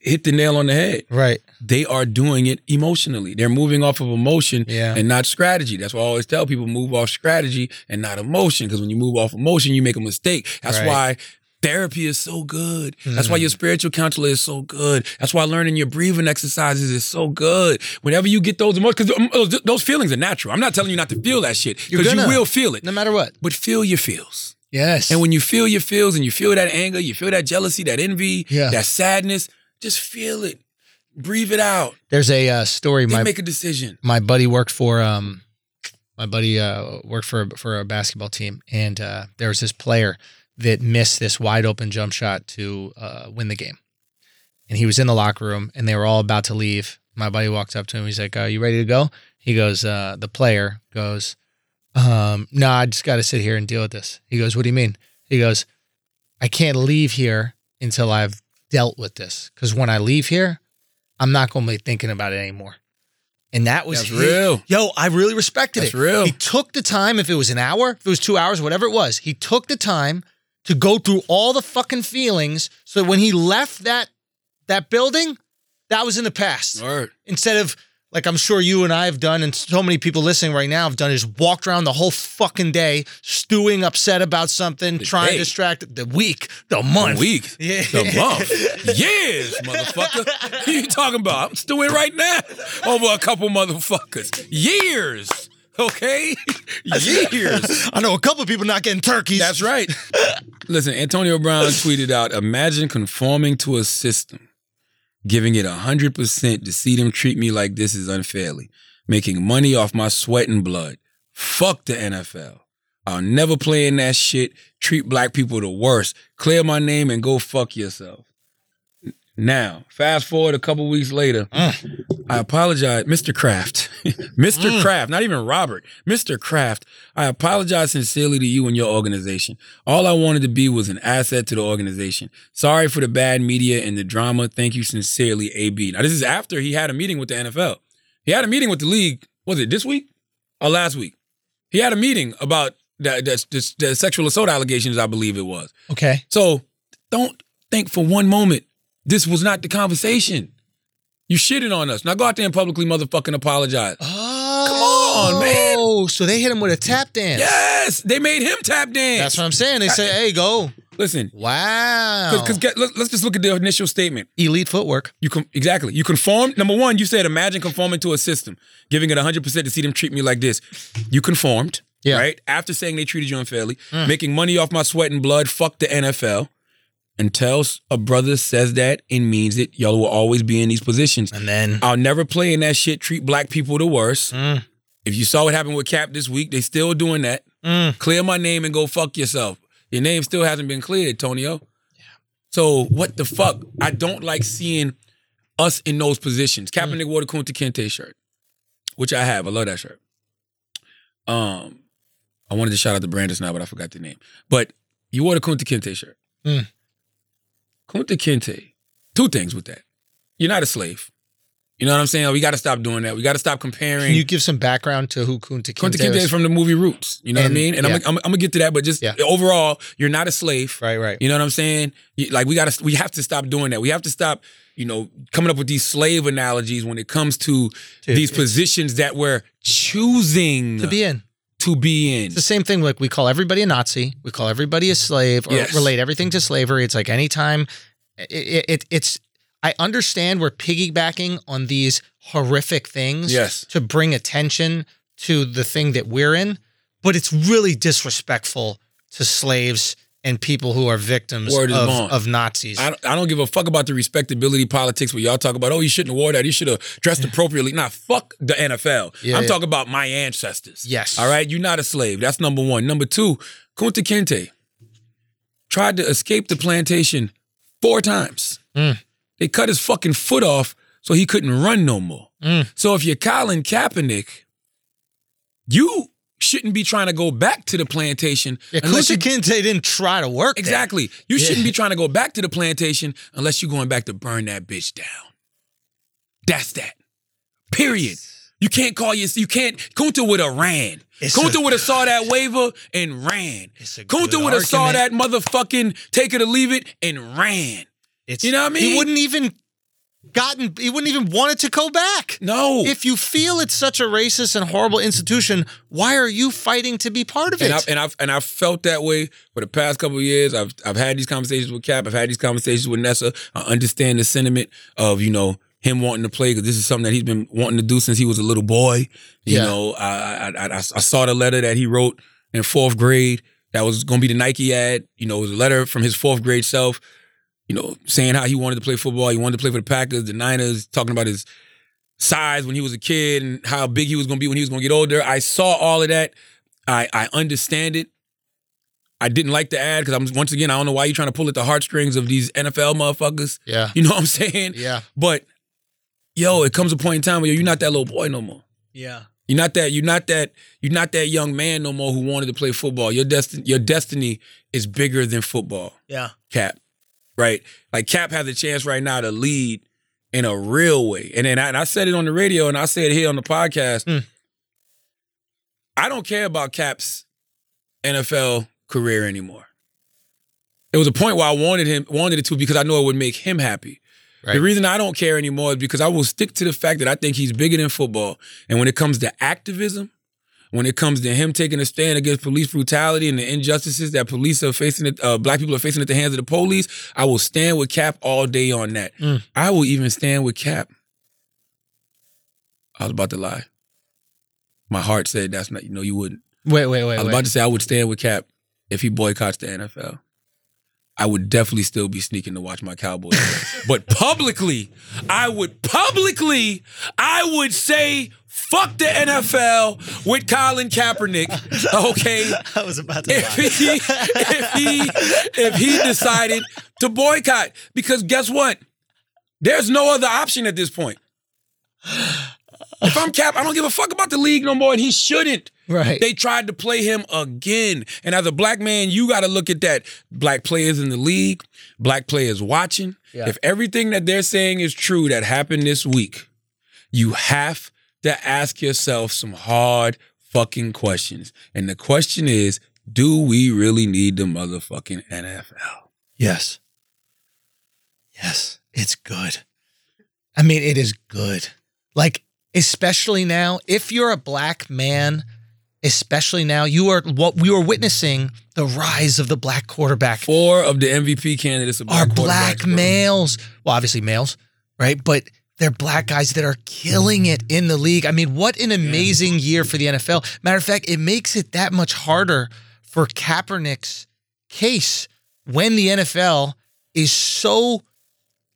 hit the nail on the head. right. They are doing it emotionally. They're moving off of emotion Yeah. and not strategy. That's why I always tell people move off strategy and not emotion. Because when you move off emotion, you make a mistake. That's Right. why therapy is so good. That's why your spiritual counselor is so good. That's why learning your breathing exercises is so good. Whenever you get those emotions, because those feelings are natural. I'm not telling you not to feel that shit because you will feel it. No matter what. But feel your feels. Yes. And when you feel your feels and you feel that anger, you feel that jealousy, that envy, Yeah. that sadness, just feel it. Breathe it out. There's a uh, story. Then My make a decision. my buddy worked for um my buddy uh worked for for a basketball team and uh there was this player that missed this wide open jump shot to uh win the game. And he was in the locker room and they were all about to leave. My buddy walks up to him. He's like, "Are you ready to go?" He goes, uh the player goes, um no, I just got to sit here and deal with this. He goes, "What do you mean?" He goes, "I can't leave here until I've dealt with this cuz when I leave here, I'm not going to be thinking about it anymore." And that was That's real. Yo, I really respected That's it. real. He took the time, if it was an hour, if it was two hours, whatever it was, he took the time to go through all the fucking feelings so that when he left that that building, that was in the past. Word. Instead of like I'm sure you and I have done, and so many people listening right now have done, is walked around the whole fucking day, stewing, upset about something, trying day. to distract the week, the month, A week. Yeah. The month. Years, motherfucker. What you talking about? I'm stewing right now. Over a couple motherfuckers. Years. Okay? Years. I know a couple of people not getting turkeys. That's right. Listen, Antonio Brown tweeted out Imagine conforming to a system, giving it 100% to see them treat me like this is unfairly, making money off my sweat and blood. Fuck the NFL. I'll never play in that shit. Treat black people the worst. Clear my name and go fuck yourself. Now, fast forward a couple weeks later, mm. I apologize, Mr. Kraft. Mr. Mm. Kraft, not even Robert, Mr. Kraft. I apologize sincerely to you and your organization. All I wanted to be was an asset to the organization. Sorry for the bad media and the drama. Thank you sincerely, AB. Now, this is after he had a meeting with the NFL. He had a meeting with the league, was it this week or last week? He had a meeting about the, the, the, the sexual assault allegations, I believe it was. okay. So don't think for one moment this was not the conversation. You shitted on us. Now go out there and publicly motherfucking apologize. Oh, Come on, man. Oh, so they hit him with a tap dance. Yes, they made him tap dance. That's what I'm saying. They say, "Hey, go." Listen, Wow. because let's just look at the initial statement. elite footwork. You com- exactly. You conform. Number one, you said imagine conforming to a system, giving it 100 percent to see them treat me like this. You conformed, Yeah. Mm. right? After saying they treated you unfairly, making money off my sweat and blood. Fuck the NFL. Until a brother says that and means it, y'all will always be in these positions. And then I'll never play in that shit. Treat black people the worst. Mm. If you saw what happened with Cap this week, they still doing that. Mm. Clear my name and go fuck yourself. Your name still hasn't been cleared, Tonio. Yeah. So what the fuck? I don't like seeing us in those positions. Mm. Kaepernick wore the Kunta Kinte shirt, which I have. I love that shirt. Um, I wanted to shout out to Brandis now, but I forgot the name. But you wore the Kunta Kinte shirt. Mm. Kunta Kinte. Two things with that. You're not a slave. You know what I'm saying? We got to stop doing that. We got to stop comparing. can you give some background to who Kunta Kinte, is. Kunta Kinte is from the movie Roots. You know what I mean? And yeah. I'm, I'm, I'm gonna get to that, but just Yeah. overall, you're not a slave. Right, right. You know what I'm saying? You- Like we gotta, we have to stop doing that. We have to stop, you know, coming up with these slave analogies when it comes to Dude, these positions that we're choosing to be in. To be in. It's the same thing. Like we call everybody a Nazi, we call everybody a slave, or Yes. relate everything to slavery. It's like anytime it, it, it's. I understand we're piggybacking on these horrific things Yes. to bring attention to the thing that we're in, but it's really disrespectful to slaves and people who are victims of, of Nazis. I don't, I don't give a fuck about the respectability politics where y'all talk about, oh, you shouldn't have wore that. You should have dressed appropriately. Nah, fuck the NFL. Yeah, I'm yeah. talking about my ancestors. Yes. All right. You're not a slave. That's number one. Number two, Kunta Kinte tried to escape the plantation four times. Mm. They cut his fucking foot off so he couldn't run no more. Mm. So if you're Colin Kaepernick, you shouldn't be trying to go back to the plantation Yeah, unless you Kunta Kinte didn't try to work. Exactly. You Yeah. shouldn't be trying to go back to the plantation unless you're going back to burn that bitch down. That's that. Period. You can't call your you can't Kunta would have ran. It's Kunta would have saw that waiver and ran. Kunta would have saw that motherfucking take it or leave it and ran. It's, You know what I mean? He wouldn't even gotten. He wouldn't even wanted to go back. No. If you feel it's such a racist and horrible institution, why are you fighting to be part of it? and I've and I've and I've felt that way for the past couple of years. I've I've had these conversations with Cap. I've had these conversations with Nessa. I understand the sentiment of you know him wanting to play because this is something that he's been wanting to do since he was a little boy. You Yeah. know, I, I I I I saw the letter that he wrote in fourth grade. That was going to be the Nike ad. You know, it was a letter from his fourth grade self. You know, saying how he wanted to play football. He wanted to play for the Packers, the Niners. Talking about his size when he was a kid and how big he was going to be when he was going to get older. I saw all of that. I I understand it. I didn't like the ad because I'm once again I don't know why you're trying to pull at the heartstrings of these NFL motherfuckers. yeah, You know what I'm saying? yeah, But yo, it comes a point in time where you're not that little boy no more. yeah. You're not that. You're not that. You're not that young man no more who wanted to play football. Your destiny. Your destiny is bigger than football. Yeah. Cap, right? Like Cap has a chance right now to lead in a real way. And then I, and I said it on the radio, and I said it here on the podcast. Hmm. I don't care about Cap's NFL career anymore. There was a point where I wanted him wanted it to because I know it would make him happy. Right. The reason I don't care anymore is because I will stick to the fact that I think he's bigger than football. And when it comes to activism, when it comes to him taking a stand against police brutality and the injustices that police are facing, at, uh, black people are facing at the hands of the police, I will stand with Cap all day on that. Mm. I will even stand with Cap. I was about to lie. My heart said that's not. You know, you wouldn't. Wait, wait, wait, I was wait. about to say I would stand with Cap if he boycotts the NFL. I would definitely still be sneaking to watch my Cowboys. but publicly, I would publicly, I would say fuck the NFL with Colin Kaepernick. Okay. I was about to If he if he if he decided to boycott. Because guess what? There's no other option at this point. If I'm Cap, I don't give a fuck about the league no more, and he shouldn't. Right. They tried to play him again. And as a black man, you got to look at that. Black players in the league, black players watching. Yeah. If everything that they're saying is true that happened this week, you have to ask yourself some hard fucking questions. And the question is, do we really need the motherfucking NFL? Yes. Yes, it's good. I mean, it is good. Like, especially now, if you're a black man, especially now, you are what we are witnessing the rise of the black quarterback. Four of the MVP candidates are black black males. Well, obviously males, right? But they're black guys that are killing it in the league. I mean, what an amazing year for the NFL. Matter of fact, it makes it that much harder for Kaepernick's case when the NFL is so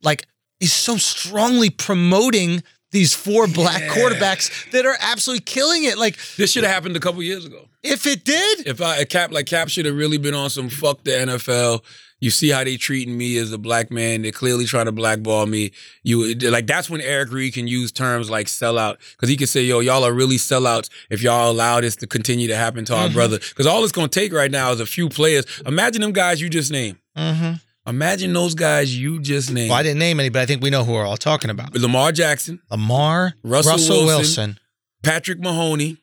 like is so strongly promoting these four black Yeah. quarterbacks that are absolutely killing it. Like This should have happened a couple years ago. if it did, If I a cap like Cap should have really been on some fuck the NFL. You see how they treating me as a black man. They're clearly trying to blackball me. You like that's when Eric Reid can use terms like sellout because he can say, "Yo, y'all are really sellouts if y'all allow this to continue to happen to our Mhm. brother." Because all it's gonna take right now is a few players. Imagine them guys you just named. mm-hmm. Imagine those guys you just named. well, I didn't name any, but I think we know who we're all talking about. Lamar Jackson, Lamar, Russell Russell, Wilson, Wilson, Patrick Mahoney.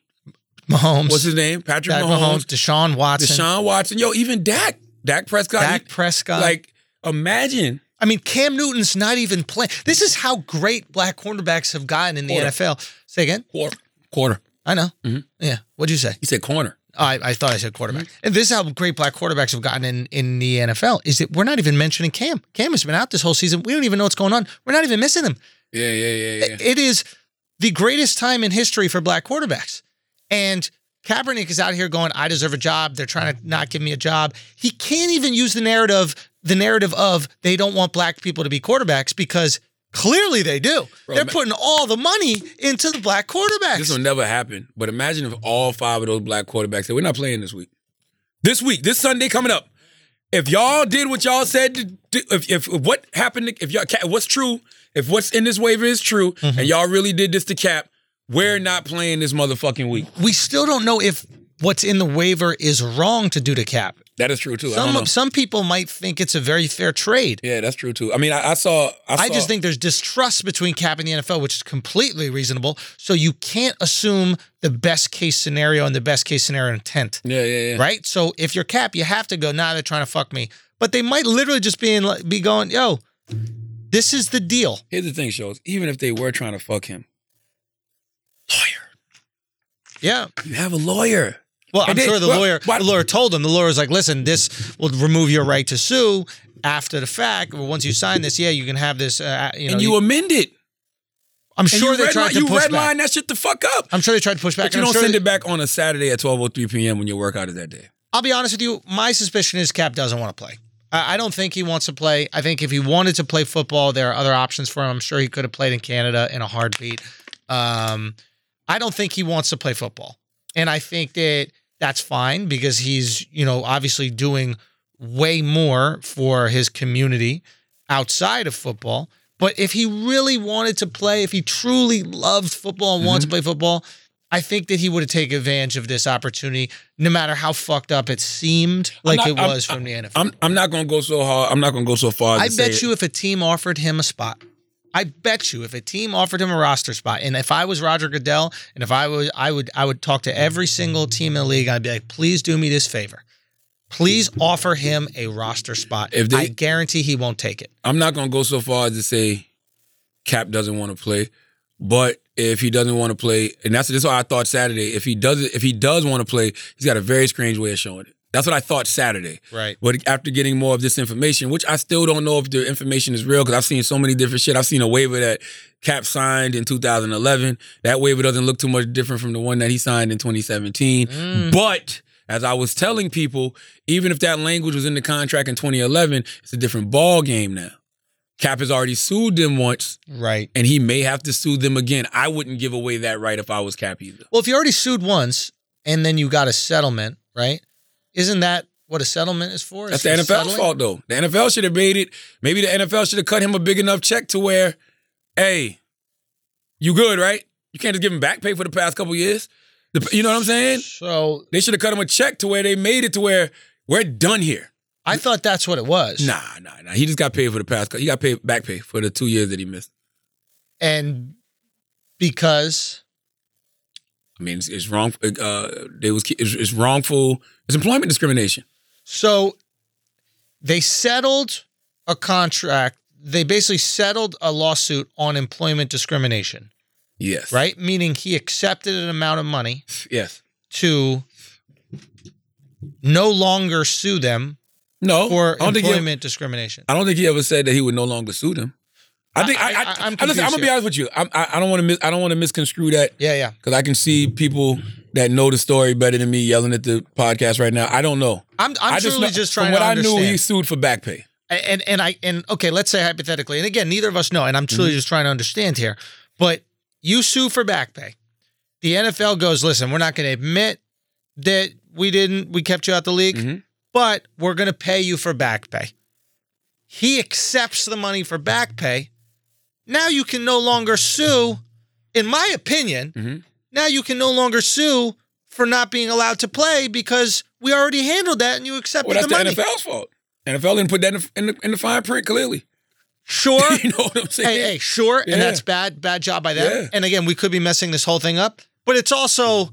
Mahomes, What's his name? Patrick Dak Mahomes. Mahomes, Deshaun Watson, Deshaun Watson. Yo, even Dak. Dak Prescott. Dak Prescott. like, imagine. I mean, Cam Newton's not even playing. This is how great black cornerbacks have gotten in the Quarter. NFL. Say again. Quarter. Quarter. I know. Mhm. Yeah. What'd you say? He said corner. I, I thought I said quarterback. Mm-hmm. And this is how great black quarterbacks have gotten in, in the NFL. Is that we're not even mentioning Cam. Cam has been out this whole season. We don't even know what's going on. We're not even missing him. Yeah, yeah, yeah, yeah. It is the greatest time in history for black quarterbacks. And Kaepernick is out here going, I deserve a job. They're trying to not give me a job. He can't even use the narrative, the narrative of they don't want black people to be quarterbacks because clearly they do. Bro, They're putting all the money into the black quarterbacks. This will never happen. But imagine if all five of those black quarterbacks said, we're not playing this week. This week, this Sunday coming up, if y'all did what y'all said to do, if, if what happened, if y'all what's true, if what's in this waiver is true, Mm-hmm. and y'all really did this to Cap, we're not playing this motherfucking week. We still don't know if what's in the waiver is wrong to do to Cap. That is true too. I don't know. Some some people might think it's a very fair trade. yeah, that's true too. I mean, I, I saw. I, I just think there's distrust between Cap and the NFL, which is completely reasonable. So you can't assume the best case scenario and the best case scenario intent, Yeah, yeah, yeah. right? So if you're Cap, you have to go. Nah, they're trying to fuck me, but they might literally just be in, be going, yo, this is the deal. Here's the thing, shows. Even if they were trying to fuck him, lawyer. Yeah. You have a lawyer. Well, I'm sure the well, lawyer why- the lawyer told him. The lawyer was like, "Listen, this will remove your right to sue after the fact. Or once you sign this, yeah, you can have this. Uh, you know, and you you- amend it. I'm And sure they tried to you redline that shit the fuck up. I'm sure they tried to push back. But you don't sure send they- it back on a Saturday at 12:03 p.m. when your workout is that day. I'll be honest with you. My suspicion is Cap doesn't want to play. I I don't think he wants to play. I think if he wanted to play football, there are other options for him. I'm sure he could have played in Canada in a heartbeat. Um, I don't think he wants to play football, and I think that that's fine because he's you know obviously doing way more for his community outside of football. But if he really wanted to play, if he truly loved football and wanted to mm-hmm. play football, I think that he would have taken advantage of this opportunity, no matter how fucked up it seemed like not- it I'm- was from the NFL. I'm I'm not gonna go so hard. I'm not gonna go so far. As I to bet say you if a team offered him a spot, I bet you if a team offered him a roster spot, and if I was Roger Goodell, and if I was, I would, I would talk to every single team in the league. I'd be like, please do me this favor, please offer him a roster spot. If they- I guarantee he won't take it. I'm not gonna go so far as to say Cap doesn't want to play, but if he doesn't want to play, and that's that's why I thought Saturday. If he does if he does want to play, he's got a very strange way of showing it. That's what I thought Saturday. Right. But after getting more of this information, which I still don't know if the information is real because I've seen so many different shit. I've seen a waiver that Cap signed in 2011. That waiver doesn't look too much different from the one that he signed in 2017. Mm. But as I was telling people, even if that language was in the contract in 2011, it's a different ball game now. Cap has already sued them once, Right. and he may have to sue them again. I wouldn't give away that right if I was Cap either. Well, if you already sued once and then you got a settlement, right? Isn't that what a settlement is for? That's the NFL's settling? fault, though. The NFL should have made it. Maybe the NFL should have cut him a big enough check to where, hey, you good, right? You can't just give him back pay for the past couple years. The- you know what I'm saying? So They should have cut him a check to where they made it to where we're done here. I thought that's what it was. Nah, nah, nah. He just got paid for the past. He got paid back pay for the two years that he missed. And because I mean, it's, it's wrong. Uh, they was it's, it's wrongful. It's employment discrimination. so they settled a contract. They basically settled a lawsuit on employment discrimination, Yes. right? Meaning he accepted an amount of money Yes. to no longer sue them No. for think he. employment discrimination. I don't think he ever said that he would no longer sue them. I think I, I, I- I, I'm am gonna be honest with you. I'm, I, I don't want to mis, I don't want to misconstrue that Yeah, yeah. because I can see people that know the story better than me yelling at the podcast right now. I don't know. I'm I'm I truly know- just trying. from trying what to understand. I knew, he sued for back pay. and and I and okay, let's say hypothetically, and again, neither of us know, and I'm Mm-hmm. truly just trying to understand here. But you sue for back pay. The NFL goes, listen, we're not going to admit that we didn't, we kept you out the league, Mhm. but we're going to pay you for back pay. He accepts the money for back pay. Now you can no longer sue, in my opinion. Mhm. Now you can no longer sue for not being allowed to play because we already handled that and you accepted Well, that's the the. NFL's fault. NFL didn't put that in the, in the, in the fine print clearly. Sure. you know what I'm saying? hey, hey, sure, Yeah. and that's bad, bad job by them. Yeah. And again, we could be messing this whole thing up, but it's also,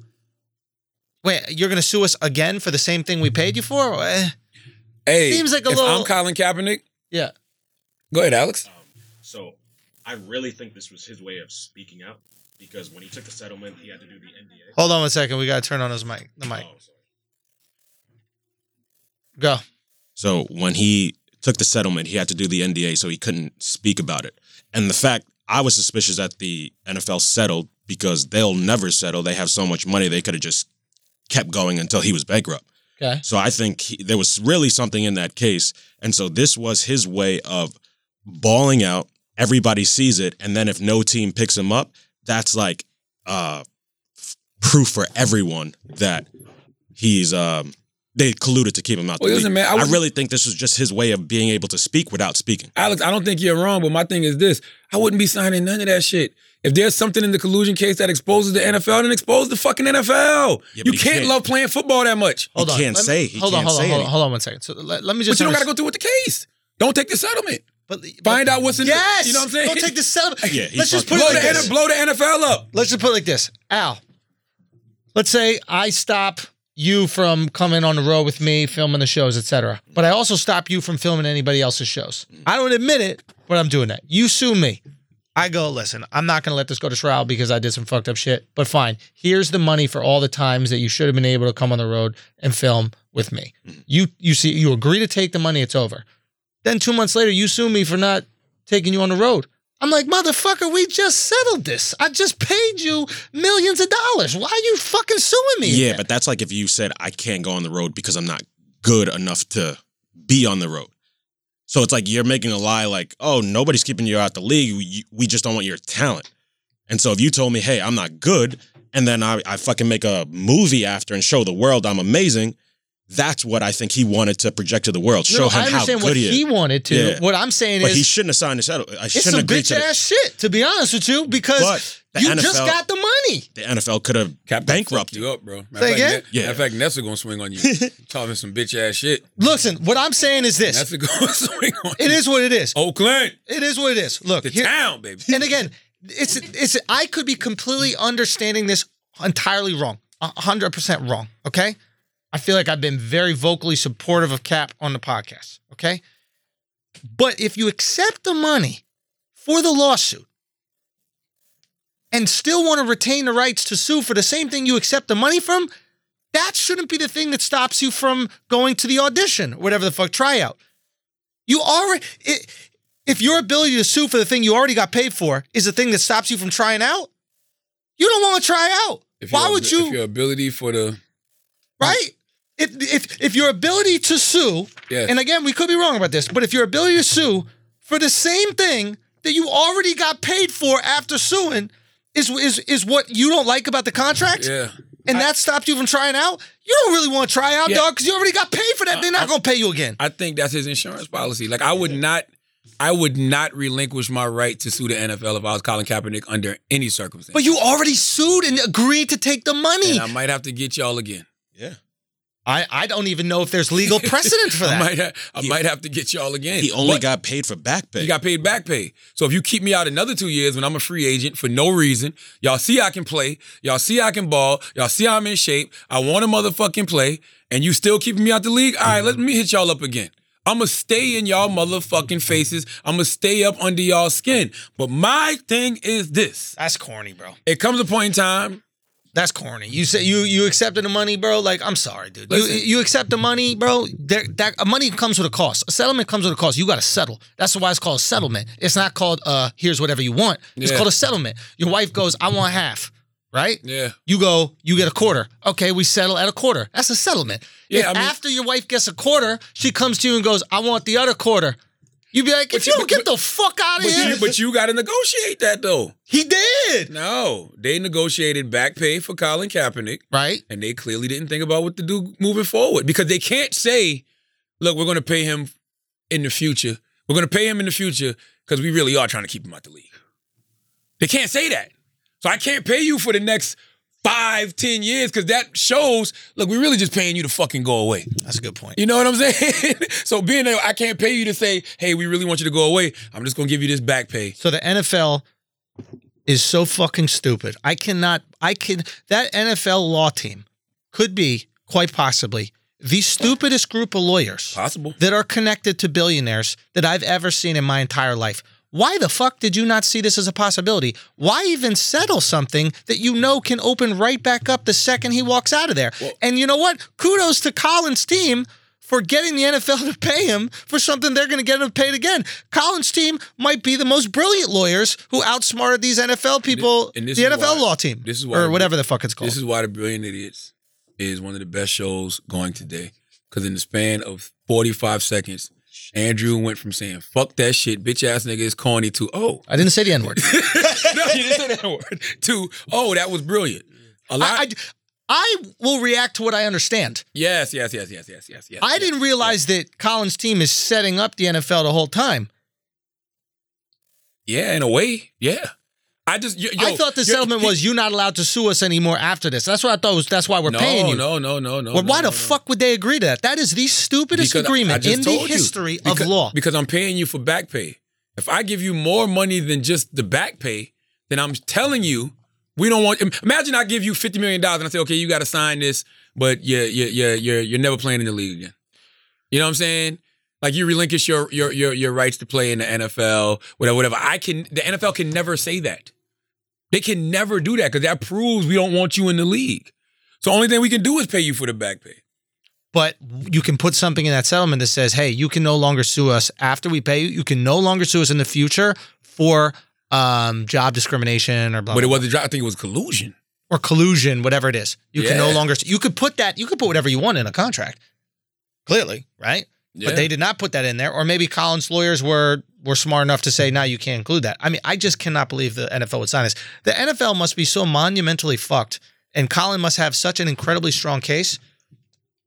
wait, you're going to sue us again for the same thing we paid you for? Eh, Hey, Seems like a if little- I'm Colin Kaepernick. Yeah. Go ahead, Alex. So I really think this was his way of speaking out because when he took the settlement, he had to do the NDA. Hold on one second. We got to turn on his mic. The mic. Oh. Go. So when he took the settlement, he had to do the NDA, so he couldn't speak about it. And the fact I was suspicious that the NFL settled because they'll never settle. They have so much money, they could have just kept going until he was bankrupt. Okay. So I think he, there was really something in that case. And so this was his way of bawling out. Everybody sees it. And then if no team picks him up, that's like uh, f- proof for everyone that he's um, they colluded to keep him out Well, the listen, man, I I, really think this was just his way of being able to speak without speaking. Alex, I don't think you're wrong, but my thing is this: I wouldn't be signing none of that shit. If there's something in the collusion case that exposes the NFL, then expose the fucking NFL. Yeah, you can't, can't. love playing football that much. Hold on. can't me- say- he hold on, can't hold on, hold on, hold on one second. So let, let me just. But you don't got to go through with the case. Don't take the settlement. But, Find out what's in yes, the. You know what I'm saying? Don't take the settlement. Yeah, let's just put blow it the, like N- this. blow the NFL up. Let's just put it like this. Al, let's say I stop you from coming on the road with me, filming the shows, etc. But I also stop you from filming anybody else's shows. I don't admit it, but I'm doing that. You sue me. I go, listen, I'm not going to let this go to trial because I did some fucked up shit. But fine, here's the money for all the times that you should have been able to come on the road and film with me. You you see, you agree to take the money. It's over. Then two months later, you sue me for not taking you on the road. I'm like, motherfucker, we just settled this. I just paid you millions of dollars. Why are you fucking suing me? Yeah, again? but that's like if you said I can't go on the road because I'm not good enough to be on the road. So it's like you're making a lie like, oh, nobody's keeping you out of the league. We, we just don't want your talent. And so if you told me, hey, I'm not good, and then I, I fucking make a movie after and show the world I'm amazing, that's what I think he wanted to project to the world. No, Show no, him I how understand good what he is. he wanted to. Yeah. What I'm saying but is, he shouldn't have signed the settle. I it's shouldn't some bitch to the, ass shit. To be honest with you, because But the you just got the money. the NFL could have bankrupted you up, bro. Matter Say of fact, again? Ne- Yeah. Matter of fact, Nessa gonna swing on you. Talking some bitch ass shit. Listen, what I'm saying is this: Nessa gonna swing on it you. is what it is. Oakland, It is what it is. Look, the here- town, baby. and again, it's it's I could be completely understanding this entirely wrong, hundred percent wrong. Okay, I feel like I've been very vocally supportive of Cap on the podcast. Okay, but if you accept the money for the lawsuit and still want to retain the rights to sue for the same thing you accept the money from, that shouldn't be the thing that stops you from going to the audition, whatever the fuck tryout. You already. It, if your ability to sue for the thing you already got paid for is the thing that stops you from trying out, you don't want to try out. If Why would If you? your ability for the Right? If if if your ability to sue, Yeah. and again we could be wrong about this, but if your ability to sue for the same thing that you already got paid for after suing is is is what you don't like about the contract, yeah. and that stopped you from trying out, you don't really want to try out, Yeah. dog, because you already got paid for that. They're not I- gonna pay you again. I think that's his insurance policy. Like I would not, I would not relinquish my right to sue the NFL if I was Colin Kaepernick under any circumstance. But you already sued and agreed to take the money. and I might have to get y'all again. Yeah. I, I don't even know if there's legal precedent for that. I might, ha- I might have to get y'all again. He only But got paid for back pay. He got paid back pay. So if you keep me out another two years when I'm a free agent for no reason, y'all see I can play, y'all see I can ball, y'all see I'm in shape, I want to motherfucking play, and you still keeping me out the league, all right, let me hit y'all up again. I'ma stay in y'all motherfucking faces. I'ma stay up under y'all skin. But my thing is this. That's corny, bro. It comes a point in time. That's corny. You say you you accepted the money, bro. Like I'm sorry, dude. You, Listen. you accept the money, bro. There, that money comes with a cost. A settlement comes with a cost. You got to settle. That's why it's called a settlement. It's not called uh here's whatever you want. It's Yeah. called a settlement. Your wife goes, I want half. Right? Yeah. You go, you get a quarter. Okay, we settle at a quarter. That's a settlement. Yeah, I mean- after your wife gets a quarter, she comes to you and goes, I want the other quarter. You'd be like, if you- you don't but- get the fuck out of But here. you, but you got to negotiate that though. he did. No, they negotiated back pay for Colin Kaepernick. Right? and they clearly didn't think about what to do moving forward because they can't say, "Look, we're going to pay him in the future. We're going to pay him in the future because we really are trying to keep him out the league." They can't say that, so I can't pay you for the next five, ten years because that shows. Look, we're really just paying you to fucking go away. That's a good point. You know what I'm saying? so being there, I can't pay you to say, "Hey, we really want you to go away." I'm just going to give you this back pay. So the NFL is so fucking stupid. I cannot. I can. That NFL law team could be quite possibly the stupidest group of lawyers Possible. that are connected to billionaires that I've ever seen in my entire life. Why the fuck did you not see this as a possibility? Why even settle something that you know can open right back up the second he walks out of there? and you know what? Kudos to Colin's team for getting the NFL to pay him for something they're going to get him paid again. Colin's team might be the most brilliant lawyers who outsmarted these NFL people, and this the NFL why- law team, this is why- or whatever the fuck it's called. This is why the Brilliant Idiots is one of the best shows going today. Because in the span of 45 seconds, Andrew went from saying, fuck that shit, bitch ass nigga is corny to, oh. I didn't say the N word. no, you didn't say the that word. To, oh, that was brilliant. A lot. I, I will react to what I understand. Yes, yes, yes, yes, yes, yes, yes. I didn't realize that Colin's team is setting up the NFL the whole time. Yeah, in a way. Yeah. I just yo, I thought the settlement was you're not allowed to sue us anymore after this. That's what I thought was. That's why we're no, paying you. No, no, no, no. well, no, why no, the no. fuck would they agree to that? That is the stupidest Because agreement in the you. history because, of law. Because I'm paying you for back pay. If I give you more money than just the back pay, then I'm telling you we don't want. Imagine I give you fifty million dollars and I say, okay, you got to sign this, but you're you're you're you're, you're never playing in the league again. You know what I'm saying? Like you relinquish your your your your rights to play in the NFL, whatever, whatever. I can. The NFL can never say that. They can never do that because that proves we don't want you in the league. So only thing we can do is pay you for the back pay. but you can put something in that settlement that says, "Hey, you can no longer sue us after we pay you. You can no longer sue us in the future for um, job discrimination or blah, But it wasn't. I think it was collusion. or collusion, whatever it is. You can no longer. You could put that. You could put whatever you want in a contract. Clearly, right? Yeah. But they did not put that in there. Or maybe Colin's lawyers were were smart enough to say, "Now you can't include that." I mean, I just cannot believe the NFL would sign this. The NFL must be so monumentally fucked, and Colin must have such an incredibly strong case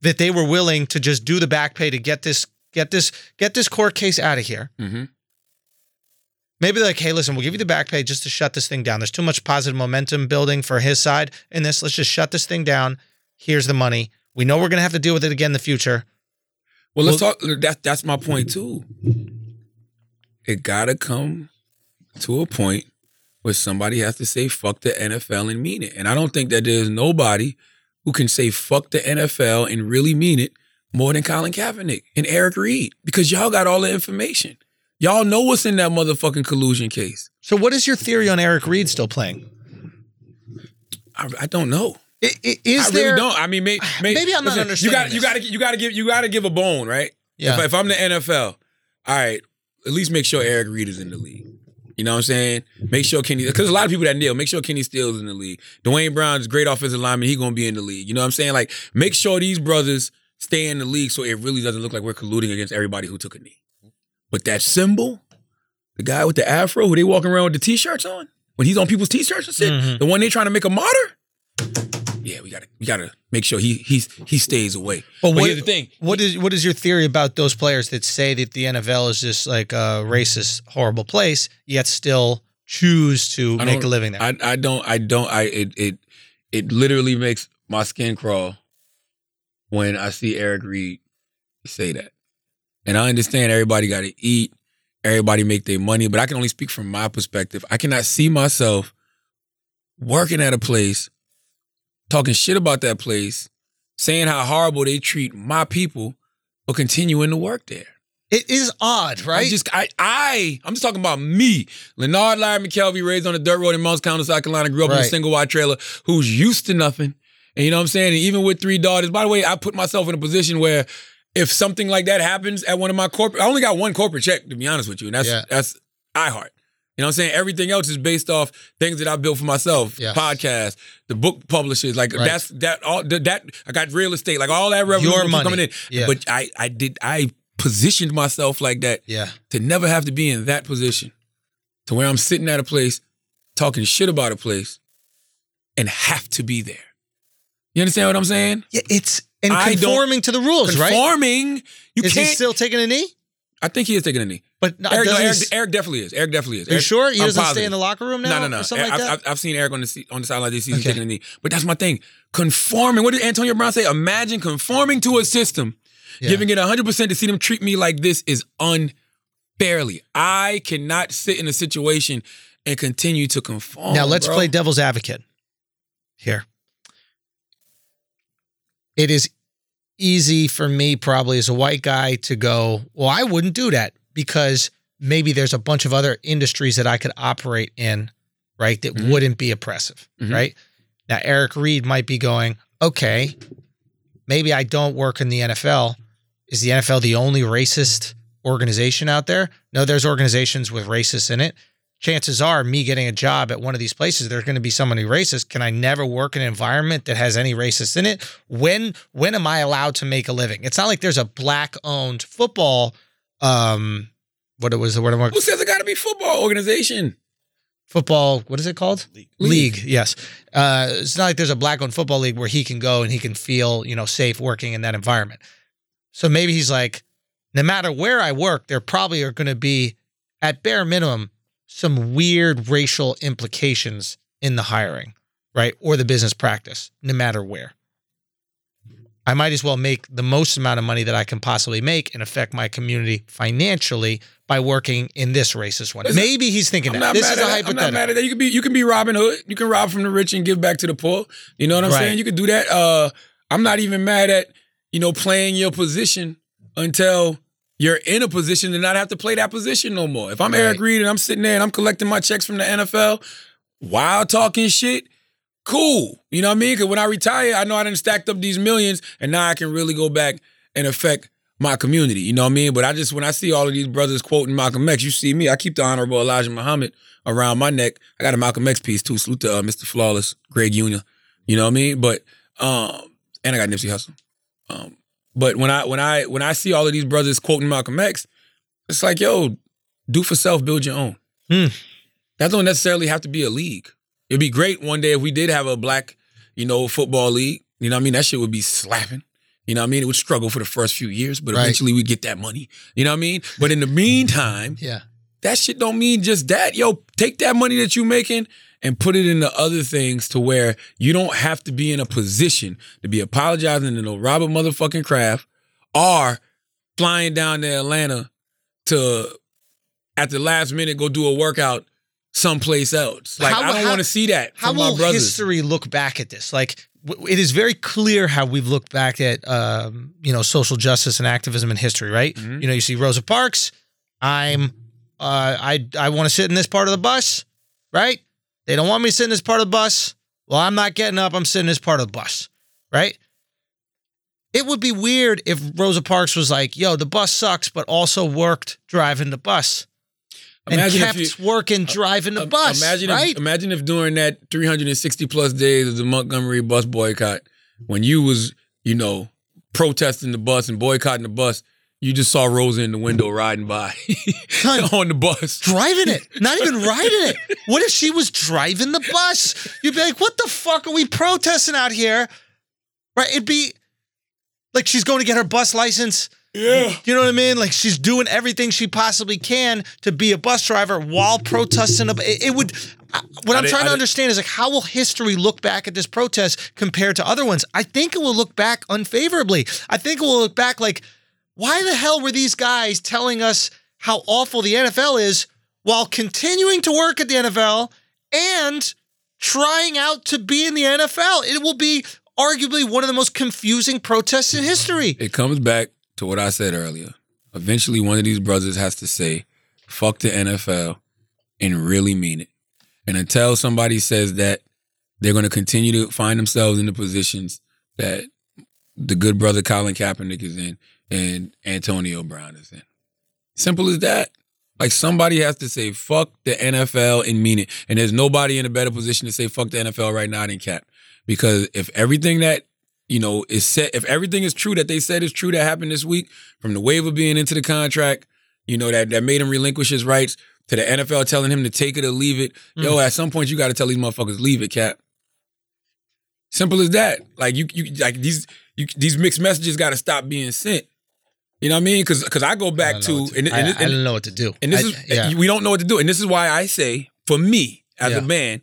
that they were willing to just do the back pay to get this get this get this court case out of here. Mm-hmm. Maybe they're like, hey, listen, we'll give you the back pay just to shut this thing down. There's too much positive momentum building for his side in this. Let's just shut this thing down. Here's the money. We know we're gonna have to deal with it again in the future. Well, let's talk. That, that's my point too. It gotta come to a point where somebody has to say "fuck the NFL" and mean it. And I don't think that there's nobody who can say "fuck the NFL" and really mean it more than Colin Kaepernick and Eric Reid because y'all got all the information. Y'all know what's in that motherfucking collusion case. So, what is your theory on Eric Reid still playing? I, I don't know. Is I there? really don't. I mean, may, may, Maybe I'm not listen, You got understanding you got to you got to give you got to give a bone, right? Yeah. If, if I'm the NFL, all right, at least make sure Eric Reid is in the league. You know what I'm saying? Make sure Kenny, because a lot of people that kneel, make sure Kenny Stills in the league. Duane Brown's great offensive lineman, he gonna be in the league. You know what I'm saying? Like, make sure these brothers stay in the league so it really doesn't look like we're colluding against everybody who took a knee. But that symbol, the guy with the afro who they walking around with the t-shirts on, when he's on people's t-shirts and shit, Mhm. the one they trying to make a martyr. Yeah, we gotta we gotta make sure he he's he stays away. But But, what- here's the thing. What is what is your theory about those players that say that the NFL is just like a racist, horrible place, yet still choose to I make a living there? I I don't I don't I it it it literally makes my skin crawl when I see Eric Reid say that. And I understand everybody got to eat, everybody make their money, but I can only speak from my perspective. I cannot see myself working at a place, talking shit about that place, saying how horrible they treat my people, but continuing to work there. it is odd, right? I just I I I'm just talking about me. Lenard Larry McKelvey raised on the dirt road in Moncks Corner, South Carolina, grew up in a single wide trailer, who's used to nothing. And you know what I'm saying? And even with three daughters, by the way, I put myself in a position where if something like that happens at one of my corporate, I only got one corporate check to be honest with you, and that's Yeah. that's iHeart. You know what I'm saying? Everything else is based off things that I built for myself. Yes. Podcasts, the book publishers, like Right. that's that all that, I got real estate, like all that revenue coming in. Yeah. But I I did I positioned myself like that yeah. to never have to be in that position to where I'm sitting at a place talking shit about a place and have to be there. You understand what I'm saying? Yeah, it's and conforming to the rules, right? Conforming. You Is can't. he still taking a knee? I think he is taking a knee. But no, Eric, no, Eric, Eric definitely is. Eric definitely is. Are you Eric- sure he I'm doesn't stay in the locker room now? No, no, no. Or something like I've, that? I've, I've seen Eric on the on the sideline this season Okay. taking a knee. But that's my thing. Conforming. What did Antonio Brown say? Imagine conforming to a system, Yeah. giving it 100% to see them treat me like this is unfairly. I cannot sit in a situation and continue to conform. now let's bro. play devil's advocate here. It is easy for me, probably as a white guy, to go, well, I wouldn't do that because maybe there's a bunch of other industries that I could operate in, right, that Mhm. wouldn't be oppressive, Mhm. right? Now, Eric Reid might be going, okay, maybe I don't work in the NFL. Is the NFL the only racist organization out there? No, there's organizations with racists in it. Chances are, me getting a job at one of these places, there's going to be somebody racist. Can I never work in an environment that has any racists in it? When when am I allowed to make a living? It's not like there's a black owned football. Um, what it was the word I'm Who says it got to be football organization? football. What is it called? League. League. Yes. Uh, it's not like there's a black-owned football league where he can go and he can feel you know safe working in that environment. So maybe he's like, no matter where I work, there probably are going to be, at bare minimum, some weird racial implications in the hiring, right, or the business practice, no matter where. I might as well make the most amount of money that I can possibly make and affect my community financially by working in this racist one. Listen, Maybe he's thinking I'm that. This is a that. I'm not mad at that. You can be you can be Robin Hood. You can rob from the rich and give back to the poor. You know what I'm Right. saying? You can do that. Uh, I'm not even mad at you know playing your position until you're in a position to not have to play that position no more. If I'm Right. Eric Reid and I'm sitting there and I'm collecting my checks from the NFL while talking shit, cool. You know what I mean? Because when I retire, I know I done stacked up these millions, and now I can really go back and affect my community. You know what I mean? But I just when I see all of these brothers quoting Malcolm X, you see me. I keep the honorable Elijah Muhammad around my neck. I got a Malcolm X piece too. Salute to uh, Mr. Flawless, Greg Yuna. You know what I mean? But um, and I got Nipsey Hussle. Um, but when I when I when I see all of these brothers quoting Malcolm X, it's like, yo, do for self, build your own. Hmm. That don't necessarily have to be a league. It'd be great one day if we did have a black, you know, football league. You know what I mean? That shit would be slapping. You know what I mean? It would struggle for the first few years, but Right. eventually we'd get that money. You know what I mean? But in the meantime, Yeah. that shit don't mean just that. Yo, take that money that you're making and put it into other things to where you don't have to be in a position to be apologizing to no Robert motherfucking Kraft or flying down to Atlanta to at the last minute go do a workout someplace else. Like How- I don't want to see that How will brothers. history look back at this? Like, w- it is very clear how we've looked back at, um, you know, social justice and activism in history, right? Mhm. You know, you see Rosa Parks. I'm, uh, I, I want to sit in this part of the bus, right? They don't want me to sit in this part of the bus. Well, I'm not getting up. I'm sitting in this part of the bus, right? It would be weird if Rosa Parks was like, "Yo, the bus sucks," but also worked driving the bus Imagine and if kept you- working driving the Um, bus. Imagine right? if imagine if during that 360 plus days of the Montgomery bus boycott, when you was, you know, protesting the bus and boycotting the bus, you just saw Rosa in the window riding by Son. on the bus. driving it, not even riding it. What if she was driving the bus? You'd be like, what the fuck are we protesting out here? Right? It'd be like she's going to get her bus license. Yeah. You know what I mean? Like she's doing everything she possibly can to be a bus driver while protesting. a- It, it would. I- What I I'm did- trying to understand is like how will history look back at this protest compared to other ones? I think it will look back unfavorably. I think it will look back like, why the hell were these guys telling us how awful the NFL is while continuing to work at the NFL and trying out to be in the NFL? It will be arguably one of the most confusing protests in history. It comes back to what I said earlier. Eventually, one of these brothers has to say, fuck the NFL and really mean it. And until somebody says that, they're going to continue to find themselves in the positions that the good brother Colin Kaepernick is in and Antonio Brown is in. Simple as that. Like somebody has to say fuck the NFL and mean it. And there's nobody in a better position to say fuck the NFL right now than Cap. Because if everything that you know, is set. If everything is true that they said is true that happened this week, from the waiver being into the contract, you know, that that made him relinquish his rights, to the NFL telling him to take it or leave it. Hmm. Yo, at some point you got to tell these motherfuckers leave it, Cap. Simple as that. Like you, you like these, you, these mixed messages got to stop being sent. You know what I mean? Because because I go back I to, know what and, I, and, I don't know what to do. and this I- is yeah. we don't know what to do. And this is why I say, for me as Yeah. a man,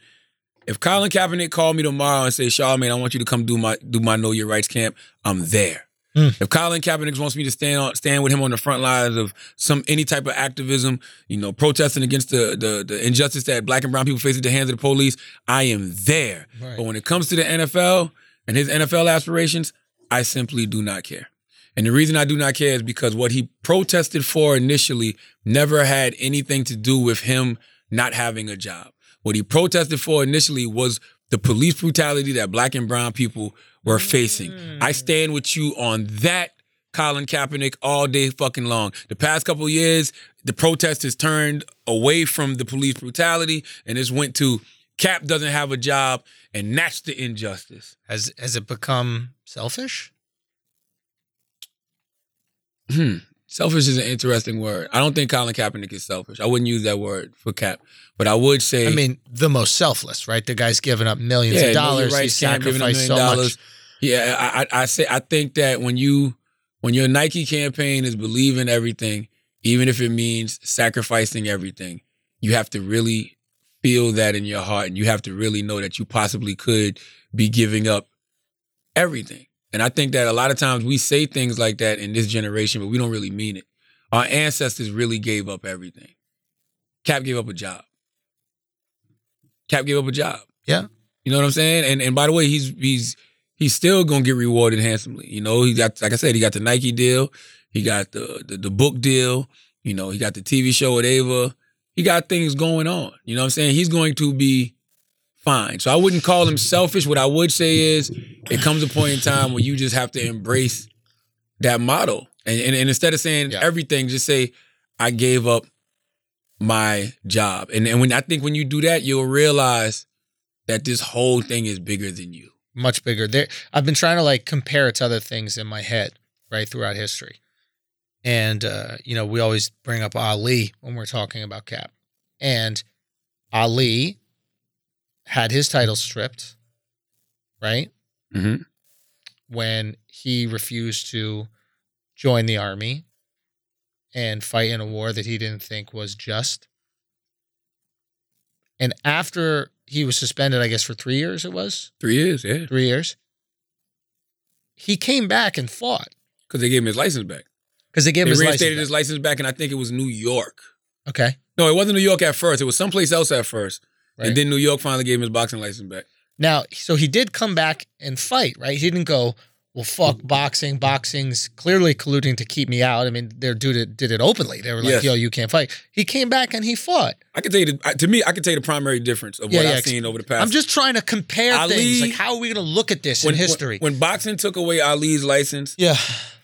if Colin Kaepernick called me tomorrow and say, Charlamagne, I want you to come do my do my Know Your Rights camp, I'm there. Hmm. If Colin Kaepernick wants me to stand on stand with him on the front lines of some any type of activism, you know, protesting against the the, the injustice that black and brown people face at the hands of the police, I am there. Right. But when it comes to the NFL and his NFL aspirations, I simply do not care. And the reason I do not care is because what he protested for initially never had anything to do with him not having a job. What he protested for initially was the police brutality that black and brown people were facing. Mm. I stand with you on that, Colin Kaepernick, all day fucking long. The past couple of years, the protest has turned away from the police brutality and it's went to Cap doesn't have a job, and that's the injustice. Has has it become selfish? Hmm. selfish is an interesting word. I don't think Colin Kaepernick is selfish. I wouldn't use that word for Cap, but I would say. I mean, the most selfless, right? The guy's giving up millions yeah, of dollars. Right, He's sacrificed so much. Yeah, I, I I say I think that when you when your Nike campaign is believing everything, even if it means sacrificing everything, you have to really feel that in your heart, and you have to really know that you possibly could be giving up everything. And I think that a lot of times we say things like that in this generation, but we don't really mean it. Our ancestors really gave up everything. Cap gave up a job. Cap gave up a job. Yeah. You know what I'm saying? And and by the way, he's he's he's still gonna get rewarded handsomely. You know, he got like I said, he got the Nike deal, he got the the, the book deal, you know, he got the TV show with Ava. He got things going on. You know what I'm saying? He's going to be fine. So I wouldn't call him selfish. What I would say is it comes a point in time where you just have to embrace that model. And, and, and instead of saying Yeah. everything, just say, I gave up my job. And, and when I think when you do that, you'll realize that this whole thing is bigger than you. much bigger. There, I've been trying to like compare it to other things in my head, right, throughout history. And uh, you know, we always bring up Ali when we're talking about Cap. And Ali had his title stripped, right? Mhm. When he refused to join the army and fight in a war that he didn't think was just. And after he was suspended, I guess for three years it was Three years, yeah. three years. He came back and fought Because they gave him his license back. because they gave They him his reinstated license. his license back, and I think it was New York. Okay, No, it wasn't New York at first. It was someplace else at first. Right. And then New York finally gave him his boxing license back. now so he did come back and fight. Right, he didn't go. Well, fuck mm-hmm. boxing. Boxing's clearly colluding to keep me out. I mean, they're did it did it openly. They were like, Yes. "Yo, you can't fight." He came back and he fought. I can tell you, the, to me, I can tell you the primary difference of Yeah, what yeah, I've seen over the past. I'm just trying to compare Ali- things. Like, how are we going to look at this when, in history? When, when boxing took away Ali's license, yeah,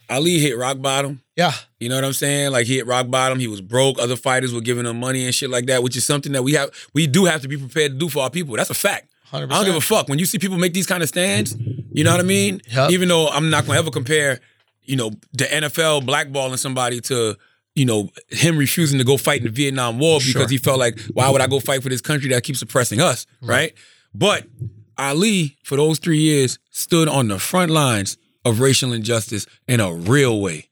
Ali hit rock bottom. Yeah, You know what I'm saying? Like he hit rock bottom. He was broke. Other fighters were giving him money and shit like that, which is something that we have, we do have to be prepared to do for our people. That's a fact. hundred I don't give a fuck when you see people make these kind of stands. You know what I mean? Yep. Even though I'm not gonna ever compare, you know, the NFL blackballing somebody to, you know, him refusing to go fight in the Vietnam War because Sure. he felt like, why would I go fight for this country that keeps oppressing us, right? But Ali, for those three years, stood on the front lines of racial injustice in a real way.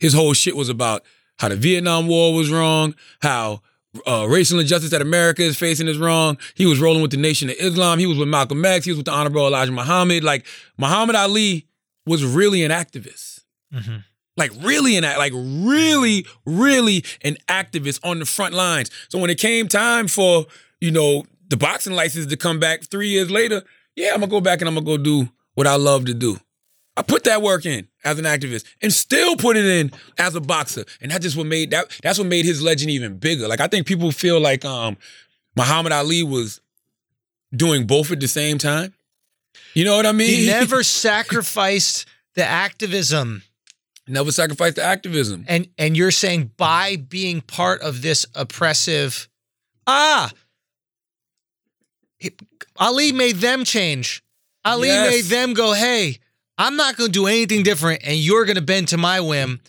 His whole shit was about how the Vietnam War was wrong, how uh, racial injustice that America is facing is wrong. He was rolling with the Nation of Islam. He was with Malcolm X. He was with the Honorable Elijah Muhammad. Like Muhammad Ali was really an activist. Mhm. Like really an act, like really, really an activist on the front lines. So when it came time for you know the boxing license to come back three years later, yeah, I'm gonna go back and I'm gonna go do what I love to do. I put that work in as an activist and still put it in as a boxer. And that just what made that that's what made his legend even bigger. Like I think people feel like um Muhammad Ali was doing both at the same time. You know what I mean? He never sacrificed the activism. never sacrificed the activism. And and you're saying by being part of this oppressive ah Ali made them change. Ali Yes. made them go, "Hey, I'm not going to do anything different and you're going to bend to my whim."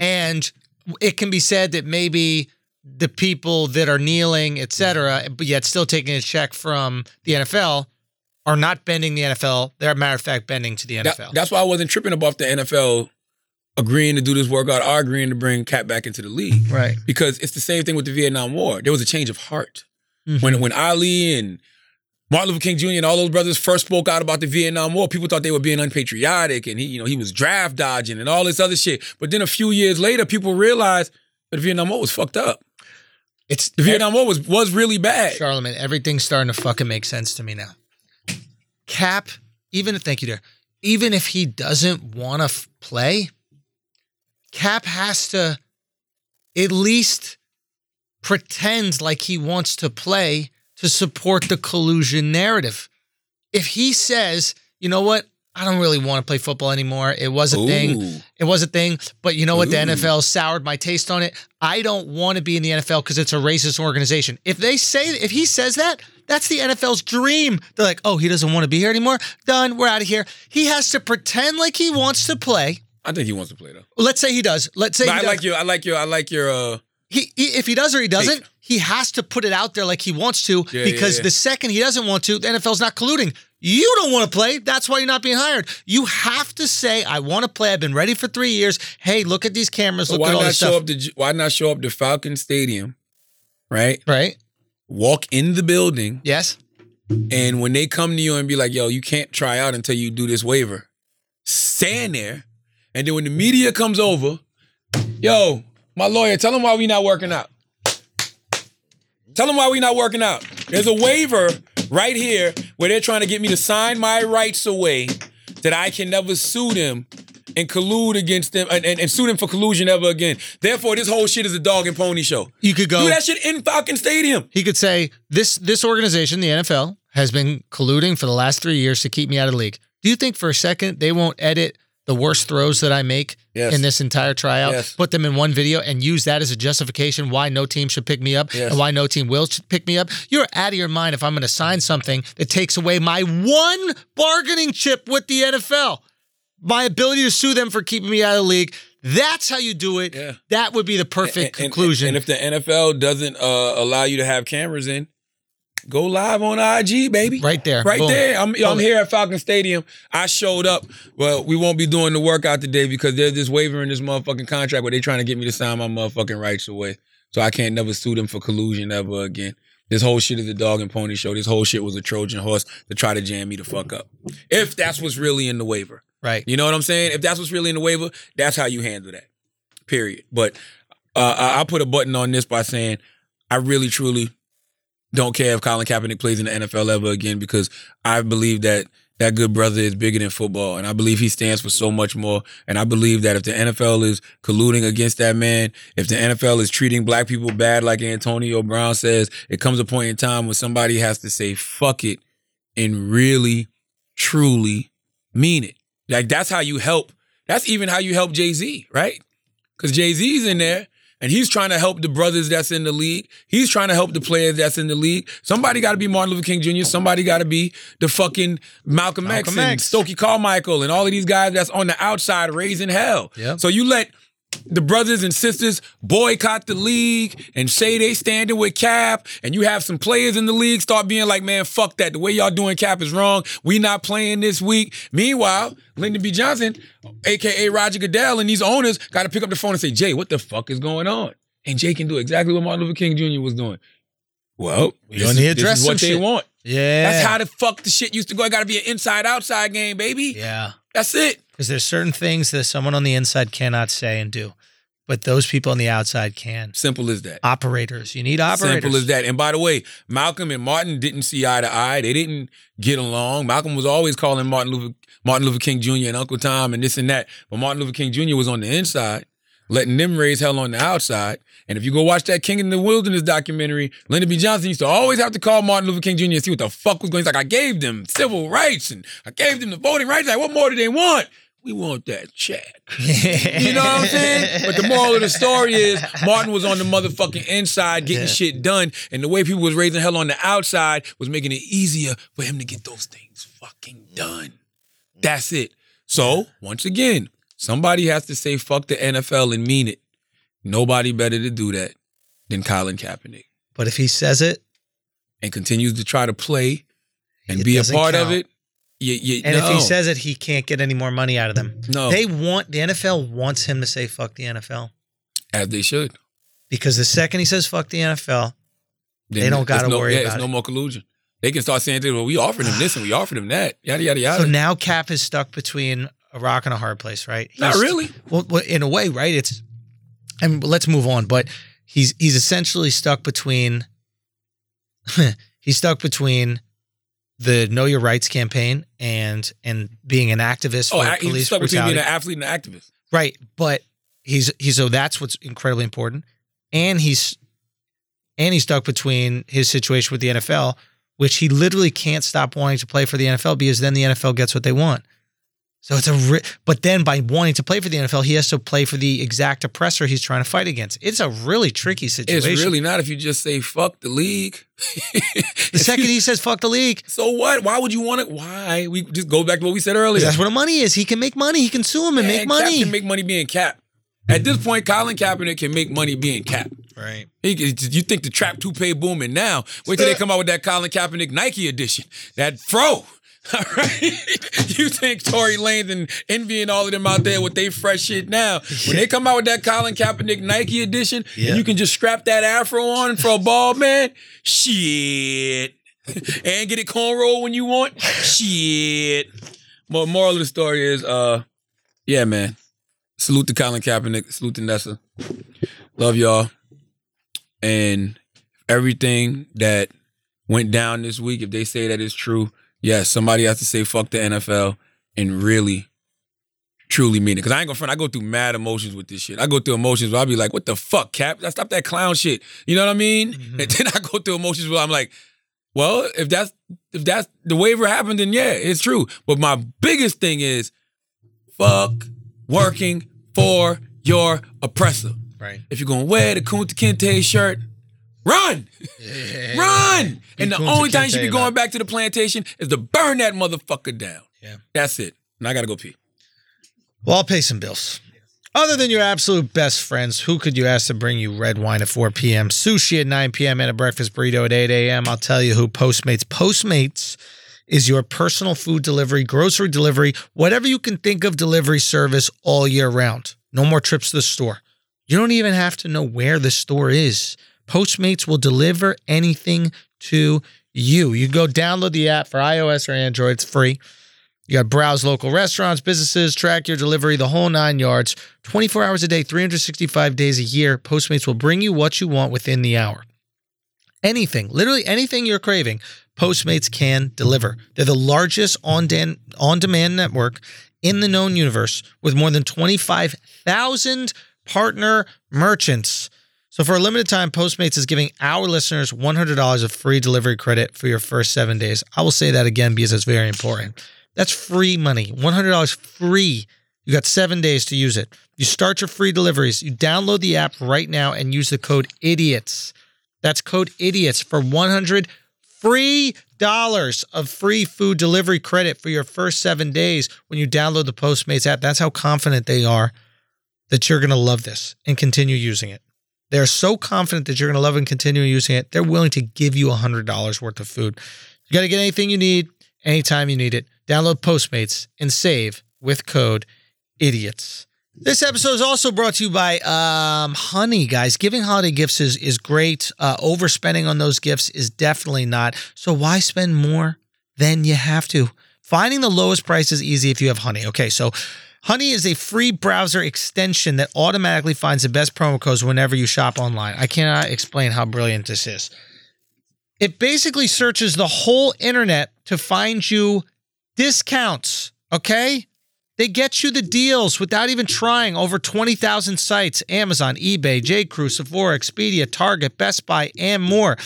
And it can be said that maybe the people that are kneeling, et cetera, but yet still taking a check from the NFL are not bending the NFL. They're, matter of fact, bending to the That- NFL. that's why I wasn't tripping about the NFL agreeing to do this workout or agreeing to bring Cat back into the league. right. because it's the same thing with the Vietnam War. There was a change of heart Mhm. when when Ali and Martin Luther King Jr. and all those brothers first spoke out about the Vietnam War. People thought they were being unpatriotic, and he, you know, he was draft dodging and all this other shit. But then a few years later, people realized that the Vietnam War was fucked up. It's The Vietnam War was was really bad. Charlemagne, everything's starting to fucking make sense to me now. Cap, even if thank you, dear, even if he doesn't want to f- play, Cap has to at least pretend like he wants to play to support the collusion narrative. If he says, you know what, I don't really want to play football anymore. It was a thing. It was a thing, but you know what? The NFL soured my taste on it. I don't want to be in the NFL because it's a racist organization. If they say, if he says that, that's the NFL's dream. They're like, oh, he doesn't want to be here anymore. Done. We're out of here. He has to pretend like he wants to play. I think he wants to play though. Let's say he does. Let's say he I does. like your. I like your. I like your. uh he, he if he does or he doesn't, Take. He has to put it out there like he wants to Yeah, because yeah, yeah. the second he doesn't want to, the NFL's not colluding. You don't want to play. That's why you're not being hired. You have to say, "I want to play. I've been ready for three years. Hey, look at these cameras. Look why at all not this show stuff." up to? Why not show up to Falcon Stadium, right? right? Walk in the building, Yes. and when they come to you and be like, "Yo, you can't try out until you do this waiver," stand there, and then when the media comes over, yo, my lawyer, tell them why we're not working out. Tell them why we're not working out. There's a waiver right here where they're trying to get me to sign my rights away that I can never sue them and collude against them and, and, and sue them for collusion ever again. Therefore, this whole shit is a dog and pony show. You could go. Do that shit in Falcon Stadium. He could say this this organization, the NFL, has been colluding for the last three years to keep me out of the league. Do you think for a second they won't edit the worst throws that I make Yes. in this entire tryout, Yes. put them in one video, and use that as a justification why no team should pick me up Yes. and why no team will pick me up? You're out of your mind if I'm going to sign something that takes away my one bargaining chip with the NFL, my ability to sue them for keeping me out of the league. That's how you do it. Yeah. That would be the perfect And- and- conclusion. And, if the NFL doesn't uh, allow you to have cameras in, go live on IG, baby. Right there. Right Boom. there. I'm, I'm here at Falcon Stadium. I showed up. Well, we won't be doing the workout today because there's this waiver in this motherfucking contract where they trying to get me to sign my motherfucking rights away. So I can't never sue them for collusion ever again. This whole shit is a dog and pony show. This whole shit was a Trojan horse to try to jam me the fuck up. If that's what's really in the waiver. right. You know what I'm saying? If that's what's really in the waiver, that's how you handle that. Period. But uh, I- I'll put a button on this by saying I really, truly don't care if Colin Kaepernick plays in the NFL ever again because I believe that that good brother is bigger than football, and I believe he stands for so much more. And I believe that if the NFL is colluding against that man, if the NFL is treating black people bad, like Antonio Brown says, it comes a point in time when somebody has to say "fuck it" and really, truly mean it. Like that's how you help. That's even how you help Jay Z, right? Because Jay Z's in there and he's trying to help the brothers that's in the league. He's trying to help the players that's in the league. Somebody got to be Martin Luther King Jr. Somebody got to be the fucking Malcolm, X Malcolm and X. Stokely Carmichael and all of these guys that's on the outside raising hell. Yep. So you let the brothers and sisters boycott the league and say they standing with Cap, and you have some players in the league start being like, man, fuck that. The way y'all doing Cap is wrong. We not playing this week. Meanwhile, Lyndon B. Johnson, aka Roger Goodell, and these owners got to pick up the phone and say, Jay, what the fuck is going on? And Jay can do exactly what Martin Luther King Jr. was doing. Well, We this, gonna address what they shit. want. Yeah. That's how the fuck the shit used to go. It got to be an inside outside game, baby. Yeah. That's it. Because there's certain things that someone on the inside cannot say and do, but those people on the outside can. Simple as that. Operators. You need operators. Simple as that. And by the way, Malcolm and Martin didn't see eye to eye. They didn't get along. Malcolm was always calling Martin Luther Martin Luther King Jr. and Uncle Tom and this and that. But Martin Luther King Jr. was on the inside, letting them raise hell on the outside. And if you go watch that King in the Wilderness documentary, Lyndon B. Johnson used to always have to call Martin Luther King Jr. and see what the fuck was going. He's like, I gave them civil rights and I gave them the voting rights. Like, what more do they want? We want that check. You know what I'm saying? But the moral of the story is Martin was on the motherfucking inside getting Yeah. shit done, and the way people was raising hell on the outside was making it easier for him to get those things fucking done. That's it. So once again, somebody has to say fuck the NFL and mean it. Nobody better to do that than Colin Kaepernick, But if he says it, and continues to try to play and It be a part of it. You, you, and if he says it, he can't get any more money out of them. no, They want the NFL wants him to say fuck the NFL as they should. because the second he says fuck the NFL, Then They don't gotta no, worry yeah, about it's it. no more collusion. They can start saying, "Well, we offered him this and we offered him that." Yada yada yada. so now Cap is stuck between a rock and a hard place, right? Not really. Well, well, in a way, right? It's and let's move on. But he's he's essentially stuck between he's stuck between the Know Your Rights campaign and and being an activist Oh, for I- he's police stuck between being an athlete and an activist. right, but he's he's so that's what's incredibly important, and he's and he's stuck between his situation with the NFL, which he literally can't stop wanting to play for the NFL because then the NFL gets what they want. So it's a, ri- but then by wanting to play for the NFL, he has to play for the exact oppressor he's trying to fight against. It's a really tricky situation. It's really not if you just say fuck the league. the second he says "fuck the league," so what? Why would you want it? Why? We just go back to what we said earlier. that's where the money is. He can make money. He can sue him and make Cap money. can make money being Cap. At this point, Colin Kaepernick can make money being Cap. right. He, you think the trap toupee booming now? Wait till they come out with that Colin Kaepernick Nike edition, that fro. All right, you think Tory Lanez and envying all of them out there with they fresh shit now? When they come out with that Colin Kaepernick Nike edition, Yeah. and you can just strap that afro on for a ball, man, shit, and get it cornrow when you want, shit. But moral of the story is, uh, yeah, man. Salute to Colin Kaepernick. Salute to Nessa. Love y'all. And everything that went down this week, if they say that is true, yes, somebody has to say fuck the NFL and really, truly mean it. Because I ain't gonna front, I go through mad emotions with this shit. I go through emotions where I'll be like, what the fuck, Cap? Stop that clown shit. You know what I mean? Mm-hmm. And then I go through emotions where I'm like, well, if that's if that's the waiver happened, then yeah, it's true. But my biggest thing is fuck working for your oppressor. Right. If you're gonna wear the Kunta Kinte shirt, run, run. And the only time you should be going back to the plantation is to burn that motherfucker down. Yeah. That's it. And I gotta go pee. Well, I'll pay some bills. Other than your absolute best friends, who could you ask to bring you red wine at 4 p.m., sushi at 9 p.m., and a breakfast burrito at 8 a.m.? I'll tell you who Postmates. Postmates is your personal food delivery, grocery delivery, whatever you can think of delivery service all year round. No more trips to the store. You don't even have to know where the store is. Postmates will deliver anything to you. You go download the app for iOS or Android, it's free. You got to browse local restaurants, businesses, track your delivery, the whole nine yards. 24 hours a day, 365 days a year. Postmates will bring you what you want within the hour. Anything, literally anything you're craving, Postmates can deliver. They're the largest on dan- on-demand network in the known universe with more than 25,000 partner merchants. So for a limited time, Postmates is giving our listeners $100 of free delivery credit for your first seven days. I will say that again because it's very important. That's free money. $100 free. You got seven days to use it. You start your free deliveries. You download the app right now and use the code IDIOTS. That's code IDIOTS for 100 free dollars of free food delivery credit for your first seven days when you download the Postmates app. That's how confident they are that you're going to love this and continue using it. They're so confident that you're going to love and continue using it. They're willing to give you $100 worth of food. You got to get anything you need anytime you need it. Download Postmates and save with code IDIOTS. This episode is also brought to you by um, Honey, guys. Giving holiday gifts is, is great. Uh, overspending on those gifts is definitely not. So why spend more than you have to? Finding the lowest price is easy if you have Honey. Okay, so Honey is a free browser extension that automatically finds the best promo codes whenever you shop online. I cannot explain how brilliant this is. It basically searches the whole internet to find you discounts, okay? They get you the deals without even trying. Over 20,000 sites Amazon, eBay, J.Crew, Sephora, Expedia, Target, Best Buy, and more.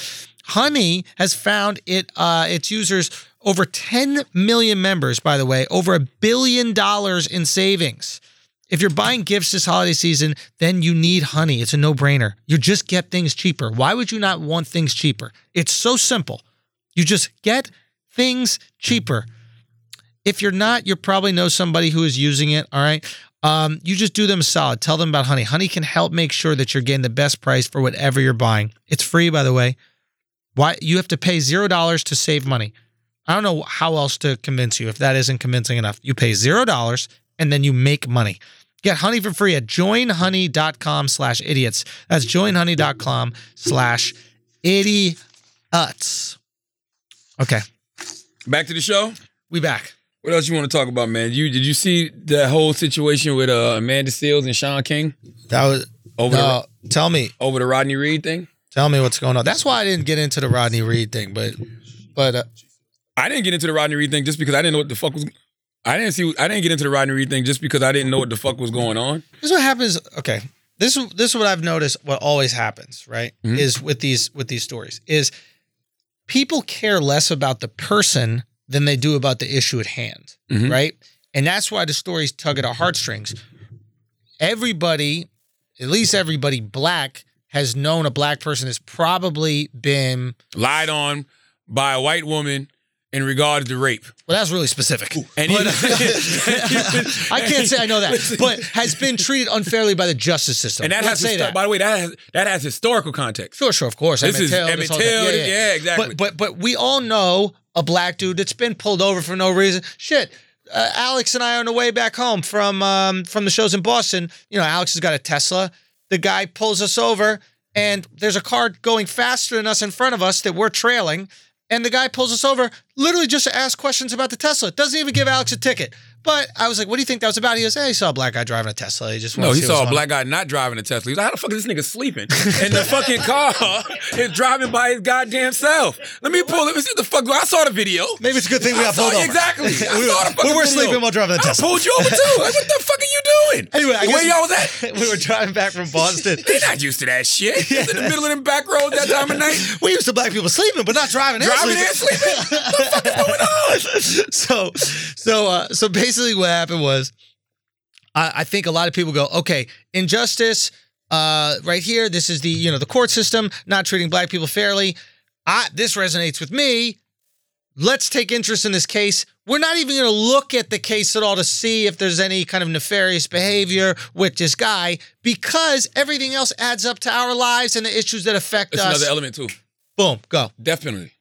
Honey has found it uh, its users over 10 million members, by the way, over a billion dollars in savings. If you're buying gifts this holiday season, then you need Honey. It's a no brainer. You just get things cheaper. Why would you not want things cheaper? It's so simple. You just get things cheaper. If you're not, you probably know somebody who is using it. All right. Um, you just do them a solid. Tell them about Honey. Honey can help make sure that you're getting the best price for whatever you're buying. It's free, by the way. Why you have to pay zero dollars to save money. I don't know how else to convince you if that isn't convincing enough. You pay zero dollars and then you make money. Get honey for free at joinhoney.com slash idiots. That's joinhoney.com slash idiots. Okay, Back to the show. we back. What else you want to talk about, man? You did you see that whole situation with uh, Amanda Seales and Shaun King That was over no. Tell me, over the Rodney Reed thing? tell me what's going on. That's why I didn't get into the Rodney Reed thing, but but uh, I didn't get into the Rodney Reed thing just because I didn't know what the fuck was. I didn't see. I didn't get into the Rodney Reed thing just because I didn't know what the fuck was going on. this is what happens. Okay, this this is what I've noticed. What always happens, right, Mhm. is with these with these stories is people care less about the person than they do about the issue at hand, Mhm. right? And that's why the stories tug at our heartstrings. Everybody, at least everybody black, has known a black person has probably been Lied on by a white woman in regards to rape. well, that's really specific. And he, I can't say I know that, but has been treated unfairly by the justice system. and that Let's has histo- that. by the way that has that has historical context. Sure, sure, of course. This Emmett is Till, Emmett Till, thing. yeah, exactly. But but but we all know a black dude that's been pulled over for no reason. Shit. Uh, Alex and I are on the way back home from um, from the shows in Boston. You know, Alex has got a Tesla. The guy pulls us over, and there's a car going faster than us in front of us that we're trailing. And the guy pulls us over literally just to ask questions about the Tesla. Doesn't even give Alex a ticket. But I was like, "What do you think that was about?" He goes, "Hey, he saw a black guy driving a Tesla. He just No, he to see what saw a black guy not driving a Tesla. He's like, how the fuck is this nigga sleeping? And the fucking car is driving by his goddamn self. Let me pull, it. let me see what the fuck. I saw the video. Maybe it's a good thing we I got saw- pulled over. Exactly. I we, saw the were, fucking we were video. sleeping while driving the I Tesla. pulled you over too. Like, what the fuck are you doing? Anyway, I where guess- y'all was at? we were driving back from Boston. They're not used to that shit. In the middle of them back roads that time of night. we used to black people sleeping, but not driving. and Driving and sleeping. sleeping. what the fuck is going on? so, so, uh, so basically, what happened was, I, I think a lot of people go, okay, injustice, uh, right here. This is the you know the court system not treating black people fairly. I, this resonates with me. Let's take interest in this case. We're not even going to look at the case at all to see if there's any kind of nefarious behavior with this guy because everything else adds up to our lives and the issues that affect That's us. another element too. Boom, go. Death penalty.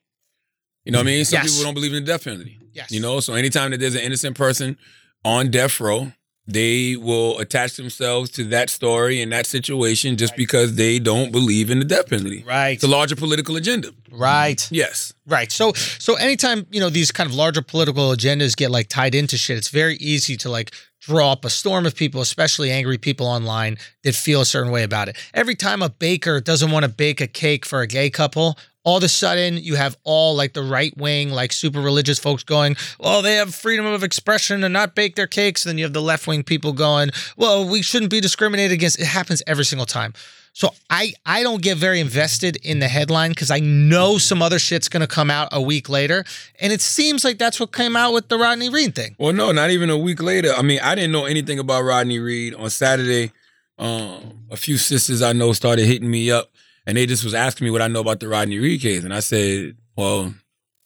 You know what I mean? Some Yes. people don't believe in the death penalty. Yes. You know, so anytime that there's an innocent person on death row, they will attach themselves to that story and that situation just because they don't believe in the death penalty. Right. It's a larger political agenda. Right. Yes. Right. So so anytime, you know, these kind of larger political agendas get like tied into shit, it's very easy to like draw up a storm of people, especially angry people online that feel a certain way about it. Every time a baker doesn't want to bake a cake for a gay couple, all of a sudden you have all like the right wing, like super religious folks going, well, they have freedom of expression and not bake their cakes. Then you have the left wing people going, well, we shouldn't be discriminated against. It happens every single time. So I I don't get very invested in the headline because I know some other shit's gonna come out a week later, and it seems like that's what came out with the Rodney Reed thing. Well, no, not even a week later. I mean, I didn't know anything about Rodney Reed on Saturday. Um, a few sisters I know started hitting me up, and they just was asking me what I know about the Rodney Reed case, and I said, "Well,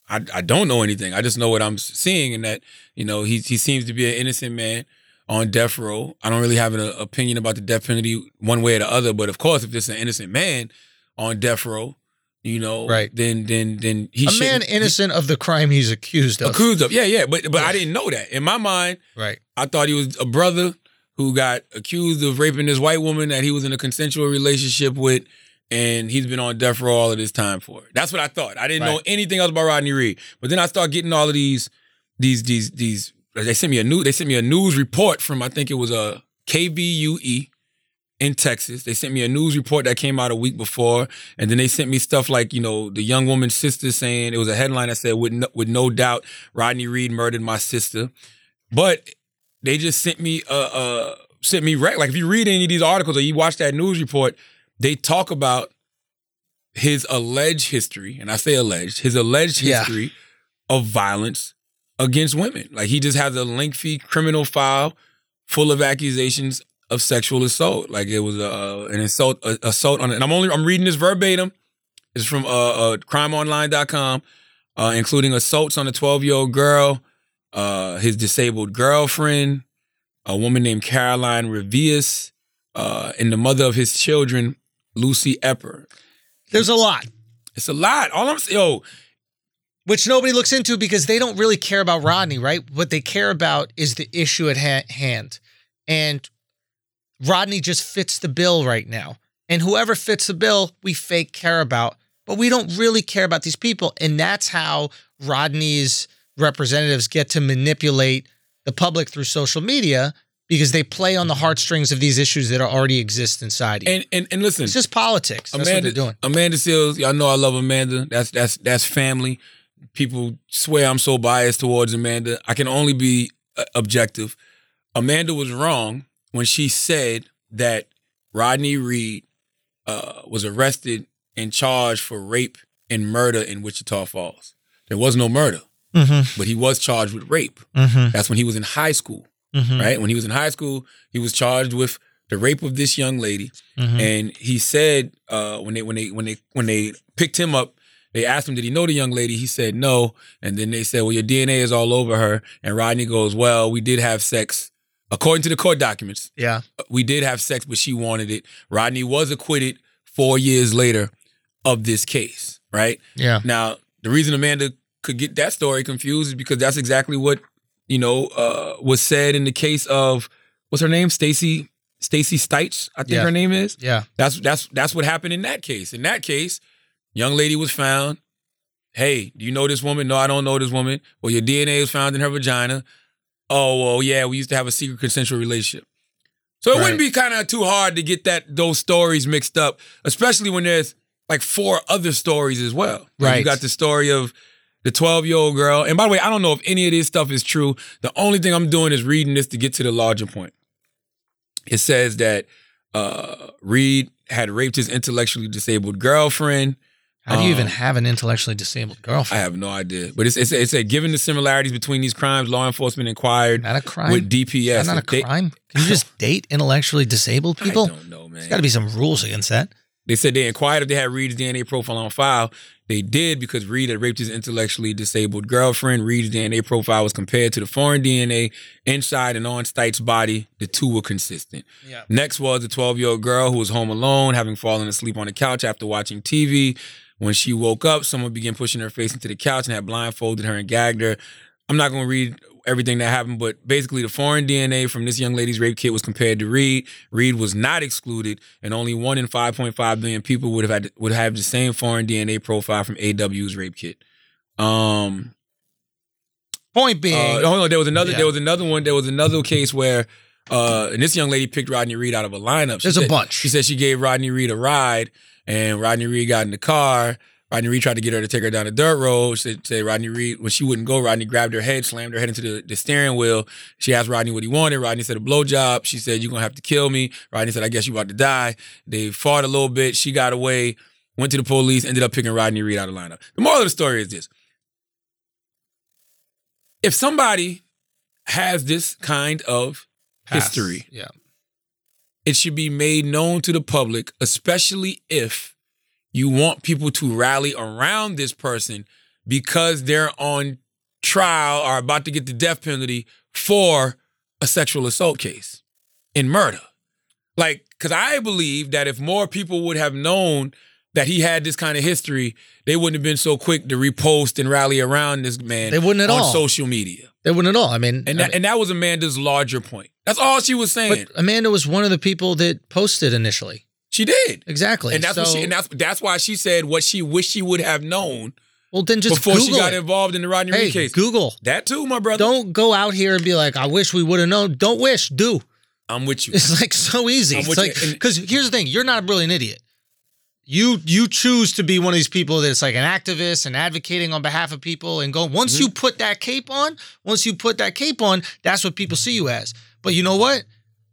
I, I don't know anything. I just know what I'm seeing, and that you know he he seems to be an innocent man on death row. I don't really have an opinion about the death penalty one way or the other, but of course, if there's an innocent man on death row, you know, Right. then then then he A man innocent of the crime he's accused of. accused of. Yeah, yeah, but but I didn't know that. In my mind, right. I thought he was a brother who got accused of raping this white woman that he was in a consensual relationship with, and he's been on death row all of this time for it. That's what I thought. I didn't know anything else about Rodney Reed. But then I start getting all of these, these, these, these. They sent me a new. They sent me a news report from I think it was a KVUE E in Texas. They sent me a news report that came out a week before, and then they sent me stuff like you know the young woman's sister saying it was a headline that said with no, with no doubt Rodney Reed murdered my sister, but they just sent me uh uh sent me rec. Like if you read any of these articles or you watch that news report, they talk about his alleged history, and I say alleged, his alleged Yeah. history of violence against women. Like he just has a lengthy criminal file full of accusations of sexual assault. Like it was uh, an assault a, assault on and I'm only I'm reading this verbatim. It's from uh, uh crimeonline.com, uh, including assaults on a 12-year-old girl, uh, his disabled girlfriend, a woman named Caroline Revius, uh, and the mother of his children, Lucy Epper. There's a lot. It's a lot. All I'm saying, yo, which nobody looks into because they don't really care about Rodney, right? What they care about is the issue at ha- hand. And Rodney just fits the bill right now. And whoever fits the bill, we fake care about. But we don't really care about these people. And that's how Rodney's representatives get to manipulate the public through social media because they play on the heartstrings of these issues that already exist inside you. and and and listen, it's just politics. That's Amanda, what they're doing. Amanda Seales, y'all know I love Amanda. That's that's that's family. People swear I'm so biased towards Amanda. I can only be uh, objective. Amanda was wrong when she said that Rodney Reed uh, was arrested and charged for rape and murder in Wichita Falls. There was no murder. Mm-hmm. but he was charged with rape. Mm-hmm. That's when he was in high school, Mm-hmm. right? When he was in high school, he was charged with the rape of this young lady, Mm-hmm. and he said uh, when they when they when they when they picked him up. They asked him, did he know the young lady? He said no. And then they said, well, your DNA is all over her. And Rodney goes, well, we did have sex. According to the court documents, Yeah. we did have sex, but she wanted it. Rodney was acquitted four years later of this case, right? Yeah. Now, the reason Amanda could get that story confused is because that's exactly what, you know, uh, was said in the case of what's her name? Stacey Stacey Stites, I think Yeah. her name is. Yeah. That's that's that's what happened in that case. In that case, young lady was found. Hey, do you know this woman? No, I don't know this woman. Well, your DNA was found in her vagina. Oh, well, yeah, we used to have a secret consensual relationship. So it wouldn't be kind of too hard to get that those stories mixed up, especially when there's like four other stories as well. Right. You got the story of the 12 year old girl. And by the way, I don't know if any of this stuff is true. The only thing I'm doing is reading this to get to the larger point. It says that uh, Reed had raped his intellectually disabled girlfriend. How do you even Um, have an intellectually disabled girlfriend? I have no idea. But it's, it's, it said, given the similarities between these crimes, law enforcement inquired Not a crime. with DPS. Not a they- crime. Can you just date intellectually disabled people? I don't know, man. There's got to be some rules against that. They said they inquired if they had Reed's DNA profile on file. They did because Reed had raped his intellectually disabled girlfriend. Reed's DNA profile was compared to the foreign DNA inside and on Stites' body. The two were consistent. Next was a 12 year old girl who was home alone, having fallen asleep on the couch after watching TV. When she woke up, someone began pushing her face into the couch and had blindfolded her and gagged her. I'm not going to read everything that happened, but basically the foreign DNA from this young lady's rape kit was compared to Reed. Reed was not excluded, and only one in 5.5 billion people would have had would have the same foreign DNA profile from AW's rape kit. Um, Point being, uh, oh no, there was another. Yeah. There was another one. There was another case where, uh, and this young lady picked Rodney Reed out of a lineup. She There's a bunch. She said she gave Rodney Reed a ride, and Rodney Reed got in the car. Rodney Reed tried to get her to take her down the dirt road. She said, Rodney Reed, when she wouldn't go, Rodney grabbed her head, slammed her head into the, the steering wheel. She asked Rodney what he wanted. Rodney said a blowjob. She said, You're going to have to kill me. Rodney said, I guess you're about to die. They fought a little bit. She got away, went to the police, ended up picking Rodney Reed out of the lineup. The moral of the story is this if somebody has this kind of Pass. history, Yeah. it should be made known to the public, especially if you want people to rally around this person because they're on trial or about to get the death penalty for a sexual assault case in murder. Like, because I believe that if more people would have known that he had this kind of history, they wouldn't have been so quick to repost and rally around this man They wouldn't at on all. social media. They wouldn't at all. I mean, And I that, mean, and that was Amanda's larger point. That's all she was saying. but Amanda was one of the people that posted initially. She did. Exactly. And that's what she and that's that's why she said what she wished she would have known well, then just before Google she got it. involved in the Rodney Hey, Reed case. Google. That too, my brother. Don't go out here and be like, I wish we would have known. Don't wish, do. I'm with you. It's like so easy. I'm It's with like because here's the thing: you're not really an idiot. You you choose to be one of these people that's like an activist and advocating on behalf of people and go. Once Mm-hmm. you put that cape on, once you put that cape on, that's what people see you as. But you know what?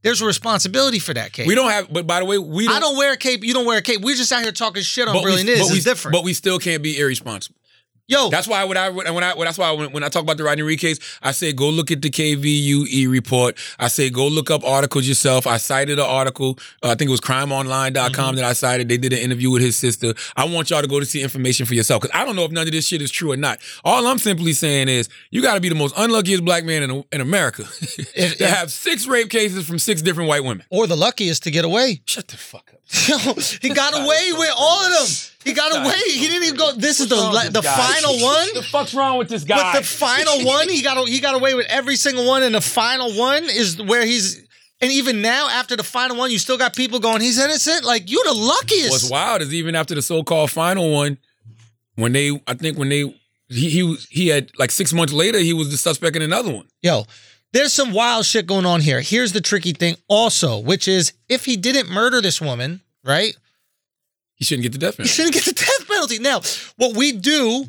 There's a responsibility for that cape. We don't have. But by the way, we don't. I don't wear a cape. You don't wear a cape. We're just out here talking shit on but Brilliant we, Is. but we, different. But we still can't be irresponsible. Yo, That's why when I when I that's why when, when I talk about the Rodney Reed case, I say go look at the KVUE report. I say go look up articles yourself. I cited an article. Uh, I think it was crimeonline.com com that I cited. They did an interview with his sister. I want y'all to go to see information for yourself because I don't know if none of this shit is true or not. All I'm simply saying is you got to be the most unluckiest black man in, in America If- to if- have six rape cases from six different white women. or the luckiest to get away. Shut the fuck up. Yo, he got away with all of them. He got away. He didn't even go. This is the la- the final one. the fuck's wrong with this guy? But the final one, he got he got away with every single one, and the final one is where he's. And even now, after the final one, you still got people going, "He's innocent." Like you're the luckiest. What's wild is even after the so-called final one, when they, I think when they, he he was he had like six months later, he was the suspect in another one. Yo, there's some wild shit going on here. Here's the tricky thing, also, which is if he didn't murder this woman, right? He shouldn't get the death He penalty. shouldn't get the death penalty. Now, what we do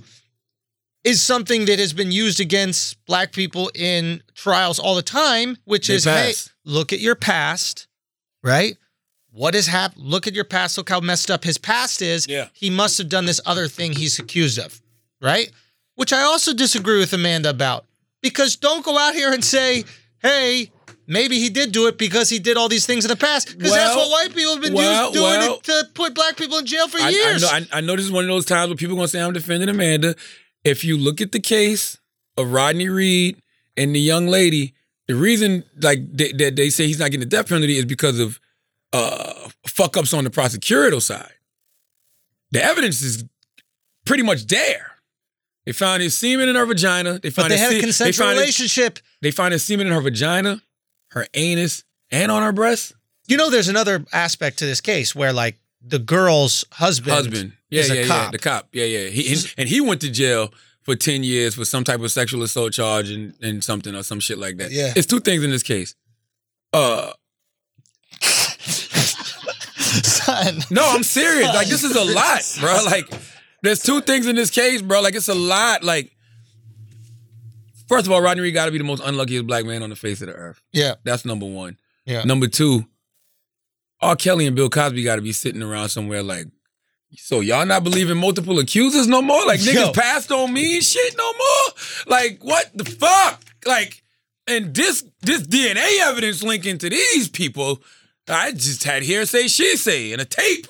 is something that has been used against black people in trials all the time, which They is hey, look at your past, right? What has happened? Look at your past. Look how messed up his past is. Yeah. He must have done this other thing he's accused of, right? which I also disagree with Amanda about. Because don't go out here and say, hey, maybe he did do it because he did all these things in the past. Because that's what white people have been well, do- doing well. to put black people in jail for I, I years. know, I, I know this is one of those times where people are gonna say I'm defending Amanda. If you look at the case of Rodney Reed and the young lady, the reason like they, they, they say he's not getting the death penalty is because of uh, fuck ups on the prosecutorial side. The evidence is pretty much there. They found his semen in her vagina. They but found they his had a se- they consensual found his- relationship. they find his semen in her vagina, her anus, and on her breast. You know, there's another aspect to this case where, like, the girl's husband, husband. Yeah, is a yeah, yeah. The cop. Yeah, yeah. He and, and he went to jail for ten years for some type of sexual assault charge and, and something or some shit like that. Yeah. It's two things in this case. Uh Son. no, I'm serious. Like this is a lot, bro. Like there's two things in this case, bro. Like it's a lot. Like first of all, Rodney Reed got to be the most unluckiest black man on the face of the earth. Yeah. That's number one. Yeah. Number two, R. Kelly and Bill Cosby got to be sitting around somewhere like, so y'all not believing multiple accusers no more? Like niggas Yo. passed on me and shit no more? Like what the fuck? Like, and this this DNA evidence linking to these people, I just had hearsay, she say, and a tape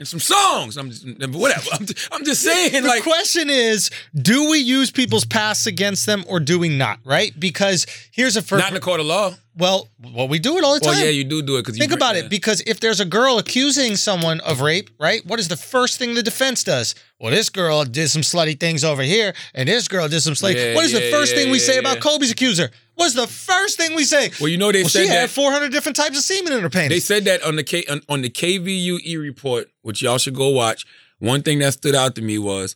and some songs. I'm just, whatever. I'm just, I'm just saying, the like, question is, do we use people's past against them or do we not? Right? Because here's a first. not in the court of law. well, well, we do it all the time. Well, yeah, you do do it because Think about it, because if there's a girl accusing someone of rape, right? What is the first thing the defense does? Well, this girl did some slutty things over here, and this girl did some slutty. Yeah, what is the first yeah, thing we yeah, say yeah. about Kobe's accuser? What's the first thing we say? Well, you know they Well, said she had 400 different types of semen in her penis. They said that on the K on, on the KVUE report, which y'all should go watch. One thing that stood out to me was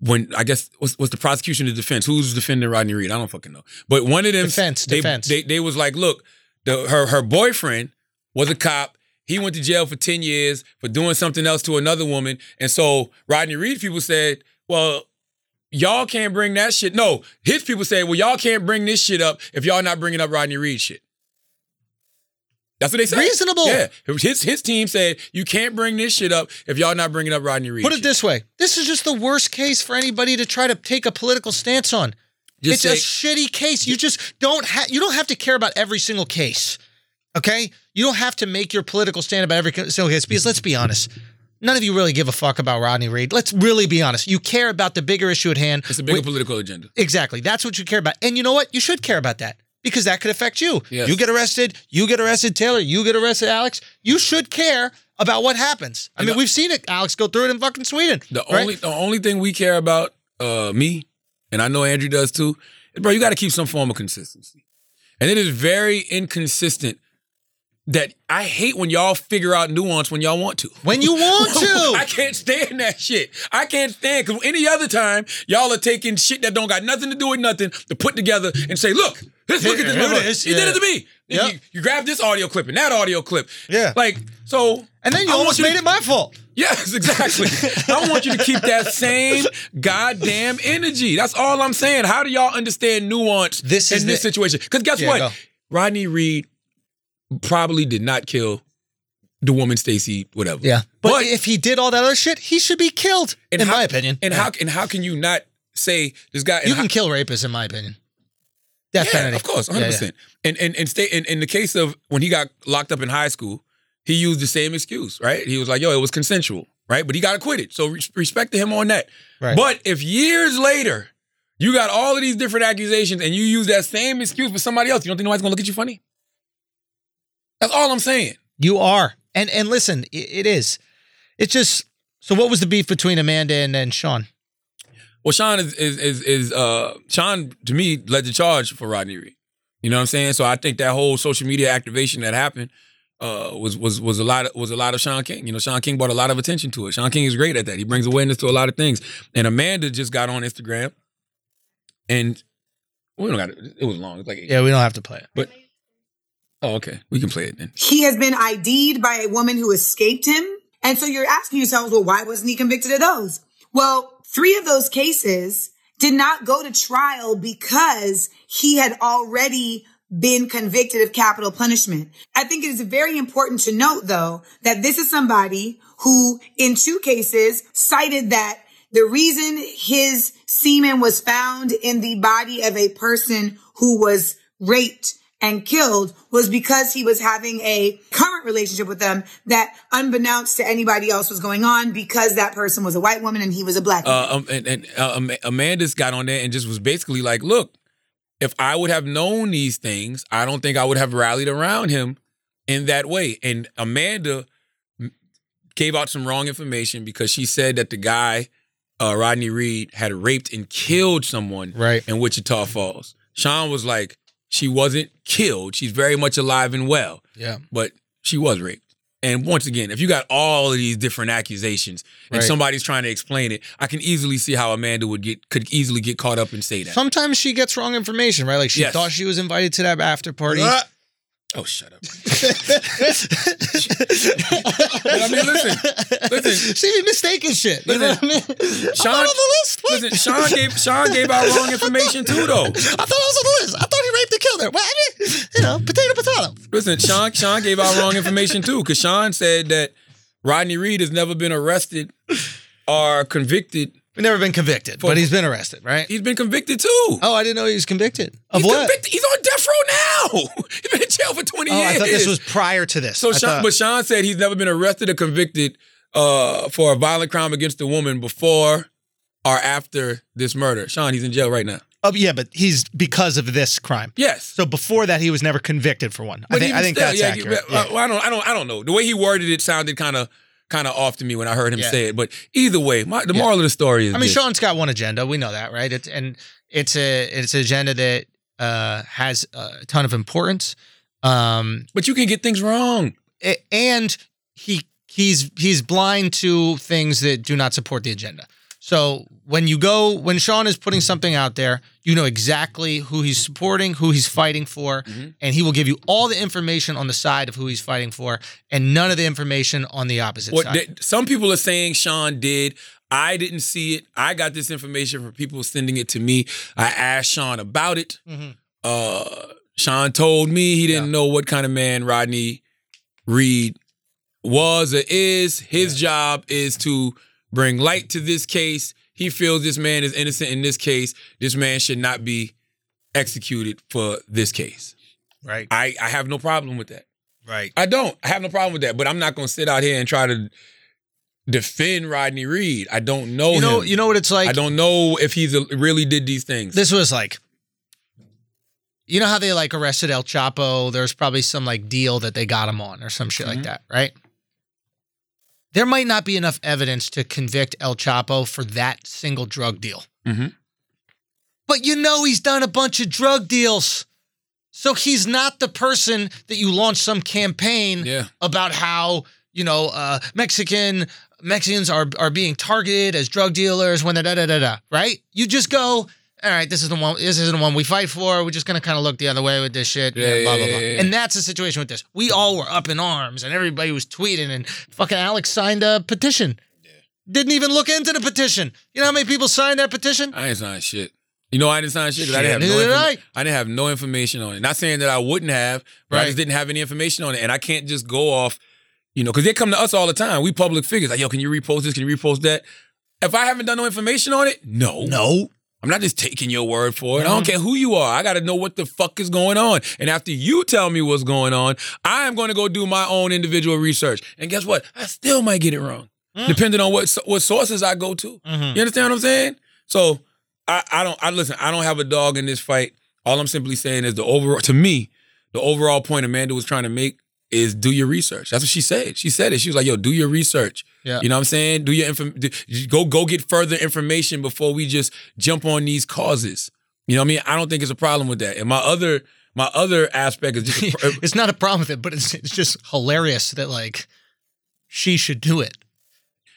when I guess was, was the prosecution or defense. Who's defending Rodney Reed? I don't fucking know. But one of them Defense, they, defense. They, they was like, look, the, her her boyfriend was a cop. He went to jail for ten years for doing something else to another woman, and so Rodney Reed people said, well. Y'all can't bring that shit. No, his people said, well, y'all can't bring this shit up if y'all not bringing up Rodney Reed shit. That's what they said. Reasonable. Yeah. His his team said you can't bring this shit up if y'all not bringing up Rodney Reed. Put it shit. this way: this is just the worst case for anybody to try to take a political stance on. Just it's say- a shitty case. You just don't have. You don't have to care about every single case. Okay, you don't have to make your political stand about every single case because let's be honest. None of you really give a fuck about Rodney Reed. Let's really be honest. You care about the bigger issue at hand. It's a bigger Wait, political agenda. Exactly. That's what you care about. And you know what? You should care about that because that could affect you. Yes. You get arrested, you get arrested, Taylor, you get arrested, Alex. You should care about what happens. I mean, we've seen it, Alex, go through it in fucking Sweden. The right? only the only thing we care about, uh, me, and I know Andrew does too, is, bro, you got to keep some form of consistency. And it is very inconsistent that I hate when y'all figure out nuance when y'all want to. when you want to. I can't stand that shit. I can't stand because any other time y'all are taking shit that don't got nothing to do with nothing to put together and say, look, this look at this. Here it is. He did it to me. Yep. You, you grab this audio clip and that audio clip. Yeah. Like so. and then you I almost you to- made it my fault. Yes, exactly. I want you to keep that same goddamn energy. That's all I'm saying. How do y'all understand nuance This is in this the- situation? Because guess Yeah, what? go. Rodney Reed probably did not kill the woman Stacy, whatever. Yeah. But, But- if he did all that other shit, he should be killed, in how- my opinion. And Yeah. how and how can you not say this guy? you how- can kill rapists, in my opinion. Death yeah, penalty. of course, 100. yeah. percent And and and stay in, in the case of when he got locked up in high school, he used the same excuse, right? He was like, "Yo, it was consensual." Right, but he got acquitted. So res- respect to him on that. Right. But if years later you got all of these different accusations and you use that same excuse for somebody else, you don't think nobody's gonna look at you funny? That's all I'm saying. You are. And and listen, i- it is. It's just so what was the beef between Amanda and, and Shaun? Well, Shaun is is is, is uh Shaun to me led the charge for Rodney Reed. You know what I'm saying? So I think that whole social media activation that happened uh was was was a lot of was a lot of Shaun King. You know, Shaun King brought a lot of attention to it. Shaun King is great at that. He brings awareness to a lot of things. And Amanda just got on Instagram and we don't got it. It was long. It's like eight. Yeah, we don't have to play it. But oh, okay, we can play it then. he has been ID'd by a woman who escaped him. And so you're asking yourselves, well, why wasn't he convicted of those? Well, three of those cases did not go to trial because he had already been convicted of capital punishment. I think it is very important to note though that this is somebody who in two cases cited that the reason his semen was found in the body of a person who was raped and killed was because he was having a current relationship with them that unbeknownst to anybody else was going on because that person was a white woman and he was a black woman. uh, um, and, and uh, Am- Amanda's got on there and just was basically like, look, if I would have known these things, I don't think I would have rallied around him in that way. And Amanda gave out some wrong information because she said that the guy, uh, Rodney Reed, had raped and killed someone Right. in Wichita Falls. Shaun was like, she wasn't killed. She's very much alive and well Yeah. but she was raped. And once again, if you got all of these different accusations and Right. somebody's trying to explain it, I can easily see how Amanda would get could easily get caught up and say that. Sometimes she gets wrong information, right? Like she Yes. thought she was invited to that after party. Uh, oh, shut up. But I mean, listen, listen. she be mistaken shit. You know what I mean? Shaun, not on the list. What? listen, Shaun gave Shaun gave out wrong information too, though. I thought I was on the list. I thought he raped and killed her. Well, I mean, you know, potato, potato. Listen, Shaun Shaun gave out wrong information too, because Shaun said that Rodney Reed has never been arrested or convicted. Never been convicted, but he's been arrested, right? He's been convicted too. Oh, I didn't know he was convicted. Of He's what? convicted. He's on death row now. He's been in jail for 20 Oh, years. I thought this was prior to this. So I Shaun, thought- but Shaun said he's never been arrested or convicted uh, for a violent crime against a woman before or after this murder. Shaun, he's in jail right now. oh, yeah, but he's because of this crime. Yes. So before that, he was never convicted for one. I think, I think that's accurate. yeah, Yeah. I don't, I don't, I don't know. The way he worded it sounded kind of, kind of off to me when I heard him Yeah. say it. But either way, my, the Yeah. moral of the story is, I mean, this. Shaun's got one agenda. We know that, right? It's and it's a it's an agenda that uh, has a ton of importance. Um, but you can get things wrong. and he he's he's blind to things that do not support the agenda. So when you go when Shaun is putting something out there, you know exactly who he's supporting, who he's fighting for, Mhm. and he will give you all the information on the side of who he's fighting for, and none of the information on the opposite side. th- some people are saying Shaun did. I didn't see it. I got this information from people sending it to me. I asked Shaun about it. Mhm. Uh, Shaun told me he didn't Yeah. know what kind of man Rodney Reed was or is. His job is to bring light to this case. He feels this man is innocent in this case. This man should not be executed for this case. right, I, I have no problem with that. right. I don't. I have no problem with that. But I'm not going to sit out here and try to defend Rodney Reed. I don't know You know, him. you know what it's like. I don't know if he's a, really did these things. this was like you know how they like arrested El Chapo? There's probably some like deal that they got him on or some shit like Mhm. that, right? There might not be enough evidence to convict El Chapo for that single drug deal. Mhm. But you know he's done a bunch of drug deals. So he's not the person that you launch some campaign yeah. about how you know uh, Mexican Mexicans are are being targeted as drug dealers when they're da da da da. Right? You just go. All right, this is the one. This isn't the one we fight for. We're just gonna kind of look the other way with this shit. Yeah, blah yeah, blah yeah, blah. yeah. And that's the situation with this. We all were up in arms, and everybody was tweeting, and fucking Alex signed a petition. Didn't even look into the petition. You know how many people signed that petition? I ain't signed shit. You know I didn't sign shit because I didn't have no did I. I didn't have no information on it. Not saying that I wouldn't have, but I just didn't have any information on it. And I can't just go off, you know, because they come to us all the time. We public figures like, yo, can you repost this? Can you repost that? If I haven't done no information on it, no. No. I'm not just taking your word for it. I don't care who you are. I got to know what the fuck is going on. And after you tell me what's going on, I am going to go do my own individual research. And guess what? I still might get it wrong, depending on what what sources I go to. Mhm. You understand what I'm saying? So I, I don't. I listen. I don't have a dog in this fight. All I'm simply saying is the overall. To me, the overall point Amanda was trying to make is do your research. That's what she said. She said it. She was like, "Yo, do your research." Yeah. You know what I'm saying? Do your info. do- Go go get further information before we just jump on these causes. You know what I mean? I don't think it's a problem with that. And my other my other aspect is just a, it's not a problem with it, but it's it's just hilarious that like she should do it.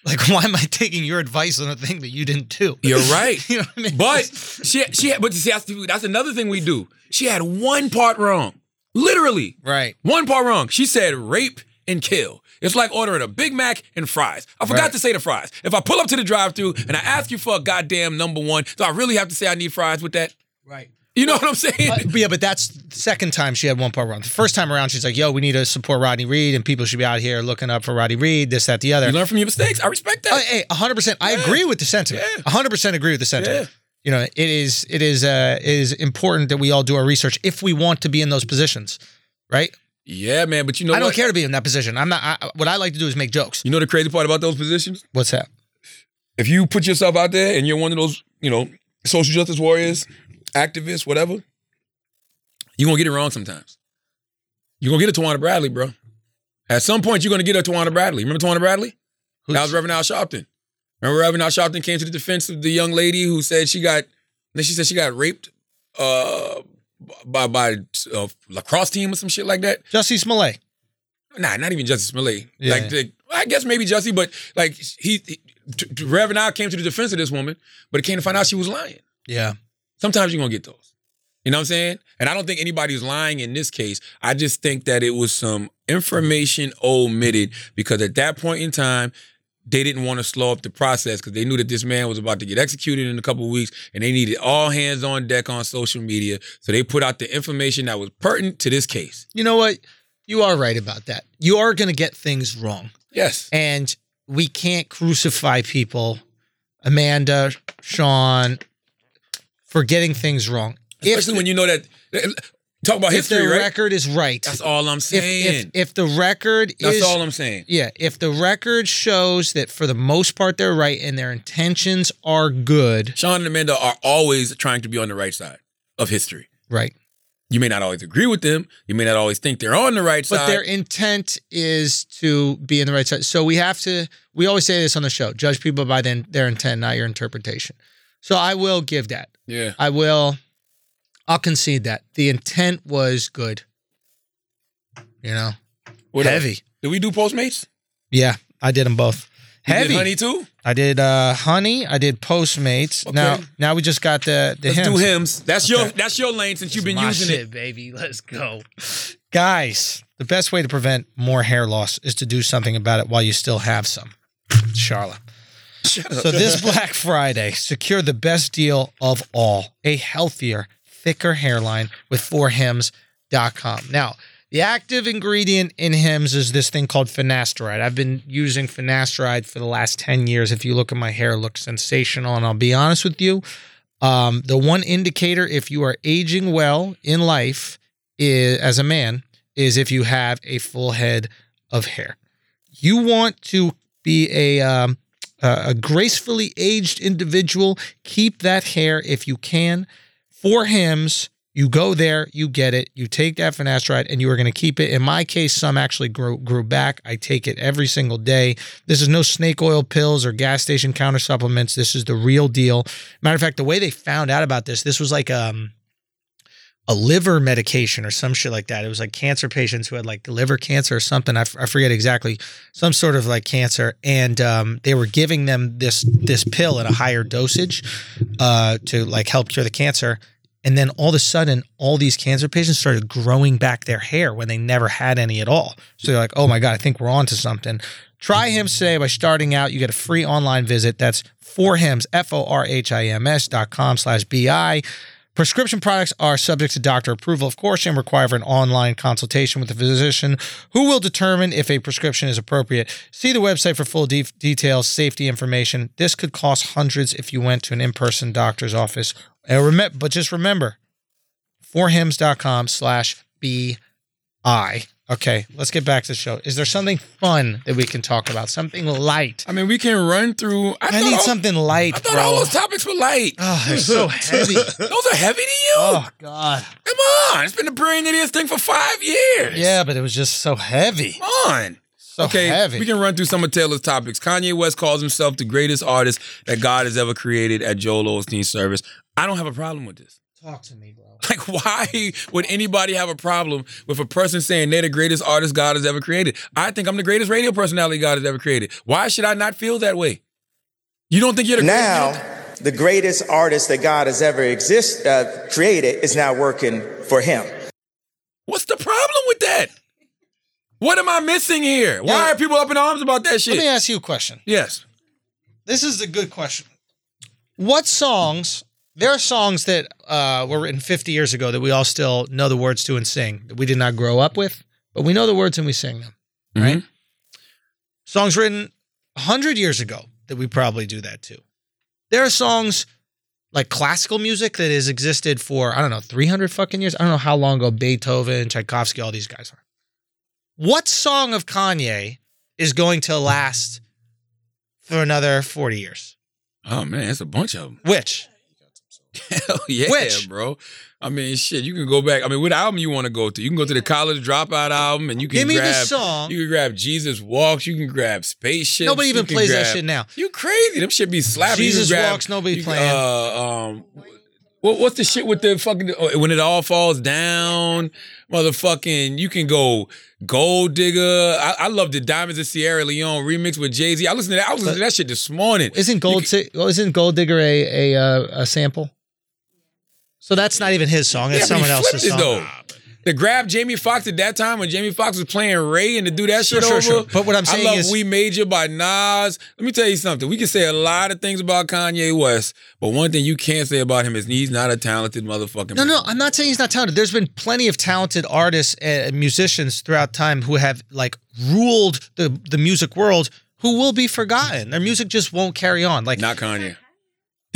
Like, why am I taking your advice on a thing that you didn't do? You're right. you know what I mean? But she she had, but see that's, that's another thing we do. She had one part wrong. Literally. right, One part wrong. She said rape and kill. It's like ordering a Big Mac and fries. I forgot Right. to say the fries. If I pull up to the drive-through and I ask you for a goddamn number one, do I really have to say I need fries with that? right. You know what I'm saying? Uh, but yeah, but that's the second time she had one part wrong. The first time around, she's like, "Yo, we need to support Rodney Reed, and people should be out here looking up for Rodney Reed, this, that, the other." you learn from your mistakes. I respect that. Uh, hey, hundred percent. I agree with the sentiment. Yeah. hundred percent agree with the sentiment. Yeah. You know, it is it is uh it is important that we all do our research if we want to be in those positions, right? Yeah, man. But you know I don't what? care to be in that position. I'm not. I, what I like to do is make jokes. You know the crazy part about those positions? What's that? If you put yourself out there and you're one of those, you know, social justice warriors, activists, whatever, you're gonna get it wrong sometimes. You're gonna get a Tawana Brawley, bro. At some point, you're gonna get a Tawana Brawley. Remember Tawana Brawley? That was Reverend Al Sharpton. Remember Reverend Al Sharpton came to the defense of the young lady who said she got, then she said she got raped uh, by by a lacrosse team or some shit like that. Jussie Smollett. Nah, not even Jussie Smollett. Yeah. Like, the, I guess maybe Jussie, but like he, he t- Reverend Al came to the defense of this woman, but it came to find out she was lying. Yeah. Sometimes you're gonna get those. You know what I'm saying? And I don't think anybody's lying in this case. I just think that it was some information omitted because at that point in time, they didn't want to slow up the process because they knew that this man was about to get executed in a couple of weeks and they needed all hands on deck on social media. So they put out the information that was pertinent to this case. You know what? You are right about that. You are going to get things wrong. Yes. And we can't crucify people, Amanda, Shaun, for getting things wrong. Especially when you know that talk about history. if history, the right? record is right. That's all I'm if, saying. if if the record That's is all I'm saying. yeah, if the record shows that for the most part they're right and their intentions are good, Shaun and Amanda are always trying to be on the right side of history. right? You may not always agree with them. You may not always think they're on the right But side. But their intent is to be in the right side. So we have to. We always say this on the show: judge people by then their intent, not your interpretation. So I will give that. yeah. I will. I'll concede that the intent was good. You know, What else? heavy. Did we do Postmates? Yeah, I did them both. You Heavy. honey too. I did uh honey. I did Postmates. Okay. Now, now we just got the the Let's Hims. do Hims. That's your that's your lane since you've been My using shit, it. baby. Let's go, guys. The best way to prevent more hair loss is to do something about it while you still have some. Charlotte. So this Black Friday, secure the best deal of all: a healthier, thicker hairline with forhims.com. Now, the active ingredient in Hims is this thing called finasteride. I've been using finasteride for the last 10 years. If you look at my hair, it looks sensational. And I'll be honest with you, um, the one indicator if you are aging well in life is, as a man is if you have a full head of hair. You want to be a um, a gracefully aged individual. Keep that hair if you can. For Hims. you go there, you get it, you take that finasteride, and you are going to keep it. In my case, some actually grew grew back. I take it every single day. This is no snake oil pills or gas station counter supplements. This is the real deal. Matter of fact, the way they found out about this, this was like um a liver medication or some shit like that. It was like cancer patients who had like liver cancer or something. I, f- I forget exactly some sort of like cancer, and um, they were giving them this this pill at a higher dosage uh, to like help cure the cancer. And then all of a sudden, all these cancer patients started growing back their hair when they never had any at all. So they're like, "Oh my god, I think we're on to something." Try Hims today by starting out. You get a free online visit. That's for Hims, F O R H I M S dot com slash B I. Prescription products are subject to doctor approval, of course, and require an online consultation with a physician who will determine if a prescription is appropriate. See the website for full de- details, safety information. This could cost hundreds if you went to an in-person doctor's office. Uh, remember, but just remember, forhims.com slash B-I. Okay, let's get back to the show. Is there something fun that we can talk about? Something light? I mean, we can run through. I, I need all- something light, I thought bro. all those topics were light. Oh, they're so heavy. Those are heavy to you. Oh, God. Come on, it's been the brilliant idiot thing for five years. Yeah, but it was just so heavy. Come on. So okay, heavy. we can run through some of Taylor's topics. Kanye West calls himself the greatest artist that God has ever created at Joel Osteen's service. I don't have a problem with this. Talk to me, bro. Like, why would anybody have a problem with a person saying they're the greatest artist God has ever created? I think I'm the greatest radio personality God has ever created. Why should I not feel that way? You don't think you're the Now, greatest? the greatest artist that God has ever exist uh, created is now working for Him. What's the problem with that? What am I missing here? Why Yeah. are people up in arms about that shit? Let me ask you a question. yes. This is a good question. What songs there are songs that uh, were written 50 years ago that we all still know the words to and sing that we did not grow up with, but we know the words and we sing them. Right? Mhm. Songs written 100 years ago that we probably do that too. There are songs like classical music that has existed for, I don't know, 300 fucking years. I don't know how long ago Beethoven, Tchaikovsky, all these guys are. What song of Kanye is going to last for another 40 years? Oh man, it's a bunch of them. Which? Hell yeah, Which? bro. I mean, shit. You can go back. I mean, what album you want to go to? You can go to the College Dropout album, and you can Give me the song. You can grab Jesus Walks. You can grab Spaceship. Nobody even plays that shit now. You crazy? Them shit be slapping. Jesus grab- Walks, nobody you- playing. Uh, um, what, what's the shit with the fucking oh, when it all falls down, motherfucking? You can go Gold Digger. I, I love the Diamonds of Sierra Leone remix with Jay Z. I listened to that. I was listening to that shit this morning. Isn't Gold Ti- oh, isn't Gold Digger a a, uh, a sample? So that's not even his song. It's Yeah, someone else's song. though. To grab Jamie Foxx at that time when Jamie Foxx was playing Ray and to do that Sure, shit sure, over. sure. But what I'm saying I love is- We Major by Nas. Let me tell you something. We can say a lot of things about Kanye West, but one thing you can't say about him is he's not a talented motherfucking No, man. no, I'm not saying he's not talented. There's been plenty of talented artists and musicians throughout time who have like ruled the the music world who will be forgotten. Their music just won't carry on. Like Not Kanye.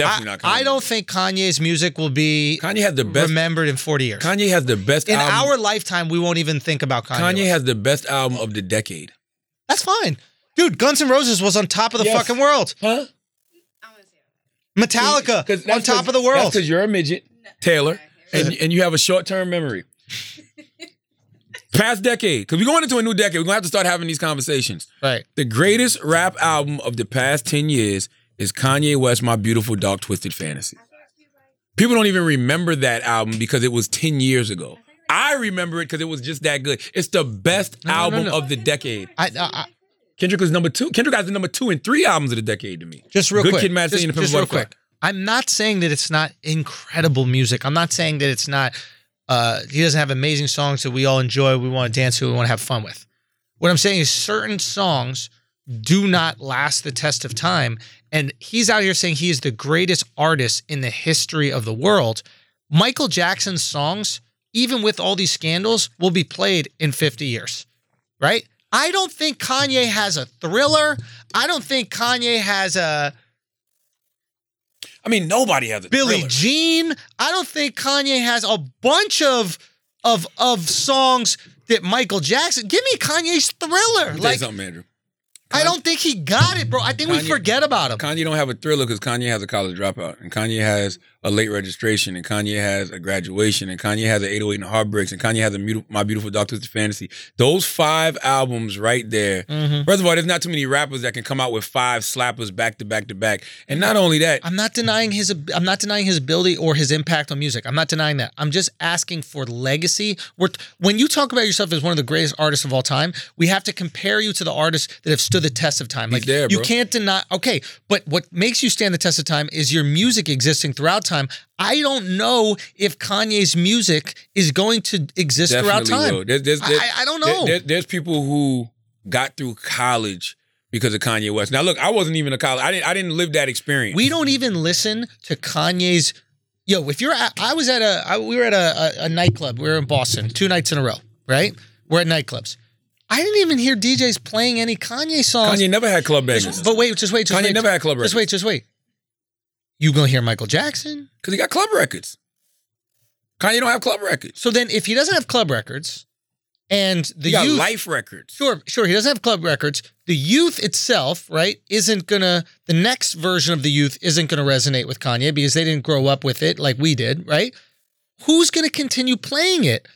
I, not Kanye. I don't think Kanye's music will be Kanye has the best. remembered in 40 years. Kanye has the best in album. our lifetime, we won't even think about Kanye. Kanye has the best album of the decade. That's fine. Dude, Guns N' Roses was on top of the Yes. fucking world. Huh? Metallica 'Cause on top 'cause- of the world. That's because you're a midget, Taylor, and, and you have a short term memory. Past decade, because we're going into a new decade. We're going to have to start having these conversations. Right. The greatest rap album of the past 10 years is Kanye West, My Beautiful Dark Twisted Fantasy. People don't even remember that album because it was 10 years ago. I remember it because it was just that good. It's the best No, no, album no. of the decade. I, I, I Kendrick was number two. Kendrick has the number two and three albums of the decade to me. just real Good quick. Kid, Mad City, and Pimp real quick. I'm not saying that it's not incredible music. I'm not saying that it's not. Uh, he doesn't have amazing songs that we all enjoy. We want to dance to. We want to have fun with. What I'm saying is certain songs do not last the test of time. And he's out here saying he is the greatest artist in the history of the world. Michael Jackson's songs, even with all these scandals, will be played in 50 years, right? I don't think Kanye has a thriller. I don't think Kanye has a I mean, nobody has a Billie thriller. Jean. I don't think Kanye has a bunch of of of songs that Michael Jackson. Give me Kanye's thriller. Let me tell you Like something, Andrew. I don't think he got it, bro. I think we Kanye- forget about him. Kanye don't have a thriller because Kanye has a college dropout, and Kanye has a late registration, and Kanye has a graduation, and Kanye has an 808 and heartbreaks, and Kanye has a Muti- My Beautiful Dark Twisted Fantasy. Those five albums right there. Mm-hmm. First of all, there's not too many rappers that can come out with five slappers back to back to back, and not only that, I'm not denying his. I'm not denying his ability or his impact on music. I'm not denying that. I'm just asking for legacy. We're, when you talk about yourself as one of the greatest artists of all time, we have to compare you to the artists that have stood the test of time. He's Like there, you can't deny. Okay, but what makes you stand the test of time is your music existing throughout time. I don't know if Kanye's music is going to exist throughout time. There's, there's, I- there's- I- I don't know. there- there's people who got through college because of Kanye West. Now, look, I wasn't even a college. I didn't. I didn't live that experience. We don't even listen to Kanye's. Yo, if you're, at, I was at a, I, we were at a, a, a nightclub. We were in Boston two nights in a row. Right? We're at nightclubs. I didn't even hear DJs playing any Kanye songs. Kanye never had club bangers but wait, just wait, just Kanye wait. never had club records. Just wait, just wait. You gonna hear Michael Jackson? because he got club records. Kanye don't have club records. So then, if he doesn't have club records, and the He got youth, life records. Sure, sure. He doesn't have club records. The youth itself, right, isn't gonna. The next version of the youth isn't gonna resonate with Kanye because they didn't grow up with it like we did, right? Who's gonna continue playing it?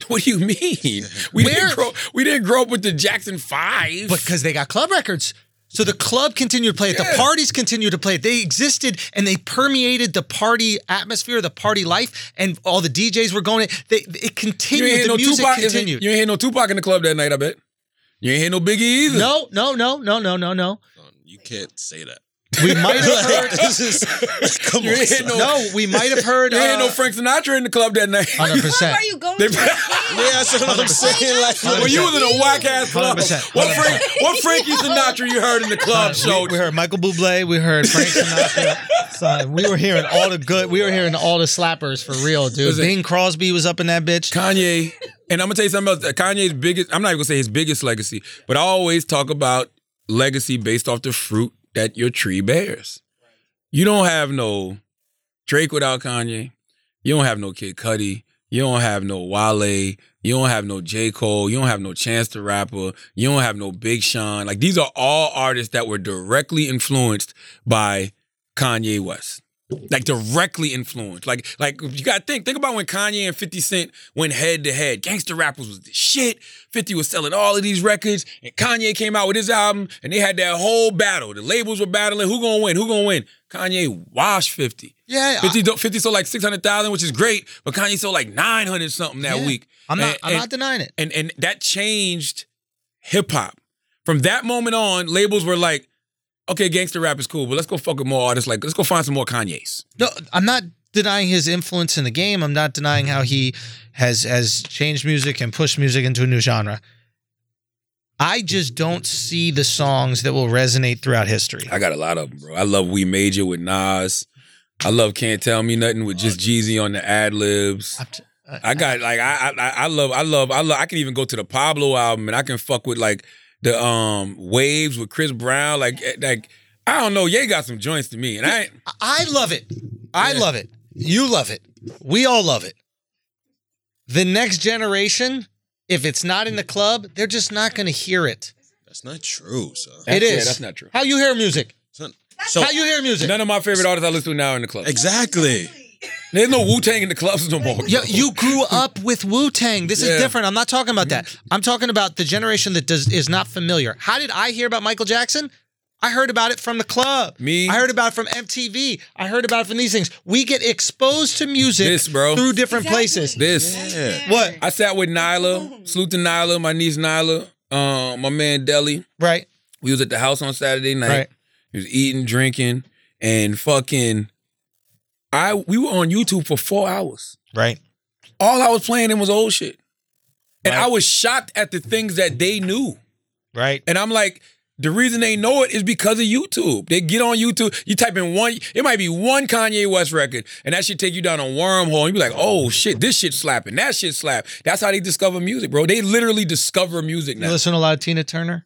What do you mean? We Where- didn't grow. We didn't grow up with the Jackson Five. Because they got club records. So the club continued to play it. The parties continued to play it. They existed and they permeated the party atmosphere, the party life, and all the DJs were going. They it continued. The no music Tupac. continued. You ain't hear no Tupac in the club that night. I bet. You ain't hear no Biggie either. No, no, no, no, no, no, no. Oh, you can't say that. We might have heard. this is come on. son. no- No, we might have heard. There ain't no Uh, Frank Sinatra in the club that night. Hundred What percent. are you going They- to? Yeah, that's what I'm saying. Like, When you was in a whack ass club, 100%. what Frank, what Frankie Sinatra you heard in the club show? We, we heard Michael Bublé. We heard Frank Sinatra. Son, we were hearing all the good. We were hearing all the slappers for real, dude. Listen. Bing Crosby was up in that bitch. Kanye, and I'm gonna tell you something else. Kanye's biggest, I'm not even gonna say his biggest legacy, but I always talk about legacy based off the fruit that your tree bears. You don't have no Drake without Kanye. You don't have no Kid Cudi. You don't have no Wale. You don't have no J. Cole. You don't have no Chance the Rapper. You don't have no Big Sean. Like these are all artists that were directly influenced by Kanye West. Like directly influenced. Like, like you gotta think. Think about when Kanye and 50 Cent went head to head. Gangster rappers was the shit. 50 was selling all of these records, and Kanye came out with his album, and they had that whole battle. The labels were battling. Who gonna win? Who gonna win? Kanye washed 50. Yeah, 50, do- 50 sold like 600,000, which is great, but Kanye sold like 900 something that Yeah. week. I'm not. And- I'm and- not denying it. and and that changed hip hop. From that moment on, labels were like, okay, gangster rap is cool, but let's go fuck with more artists. Like, let's go find some more Kanyes. No, I'm not denying his influence in the game. I'm not denying how he has has changed music and pushed music into a new genre. I just don't see the songs that will resonate throughout history. I got a lot of them, bro. I love We Major with Nas. I love Can't Tell Me Nothing with just Jeezy on the ad libs. I'm t- uh, I got like I, I I love I love I love I can even go to the Pablo album and I can fuck with like the um waves with Chris Brown. Like eh, like I don't know, Ye got some joints to me. And I I love it. I love it. You love it. We all love it. The next generation, if it's not in the club, they're just not going to hear it. That's not true, son. it That's- yeah, that's not true. How you hear music? Son- So How you hear music? none of my favorite artists I listen to now are in the club. exactly. There's no Wu Tang in the clubs no more. Yo, you grew up with Wu Tang. This Yeah. is different. I'm not talking about that. I'm talking about the generation that does is not familiar. How did I hear about Michael Jackson? I heard about it from the club. Me? I heard about it from MTV. I heard about it from these things. We get exposed to music This, bro. through different places. This. Yeah. What? I sat with Nyla, salute to Nyla, my niece Nyla, um, my man Deli. Right. We was at the house on Saturday night. Right. He was eating, drinking, and fucking. I we were on YouTube for four hours. Right. All I was playing in was old shit, and Right. I was shocked at the things that they knew. Right. And I'm like, the reason they know it is because of YouTube. They get on YouTube, you type in one, it might be one Kanye West record, and that should take you down a wormhole. And you be like, oh shit, this shit slapping, that shit slap. That's how they discover music, bro. They literally discover music now. You listen to a lot of Tina Turner?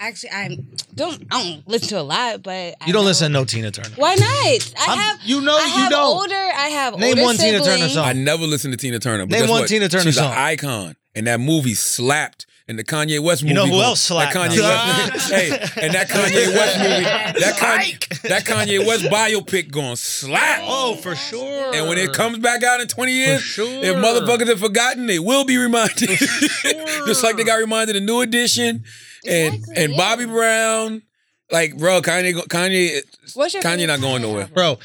Actually, I don't. I don't listen to a lot, but I You don't know- listen to no Tina Turner. Why not? I I'm- have. you know I you have don't. Older. I have Name older one Tina Turner song. I never listened to Tina Turner. But Name guess one what? Tina Turner She's song. an icon, and that movie slapped. And the Kanye West movie. You know who else slapped? That Kanye West. hey, and that Kanye West movie. That Kanye, that Kanye West biopic going slap. Oh, for sure. And when it comes back out in 20 years, sure. if motherfuckers have forgotten, they will be reminded. Just like they got reminded of New Edition and Exactly, and yeah. Bobby Brown. Like, bro, Kanye, go- Kanye, What's your Kanye favorite not going Kanye nowhere. album? Bro,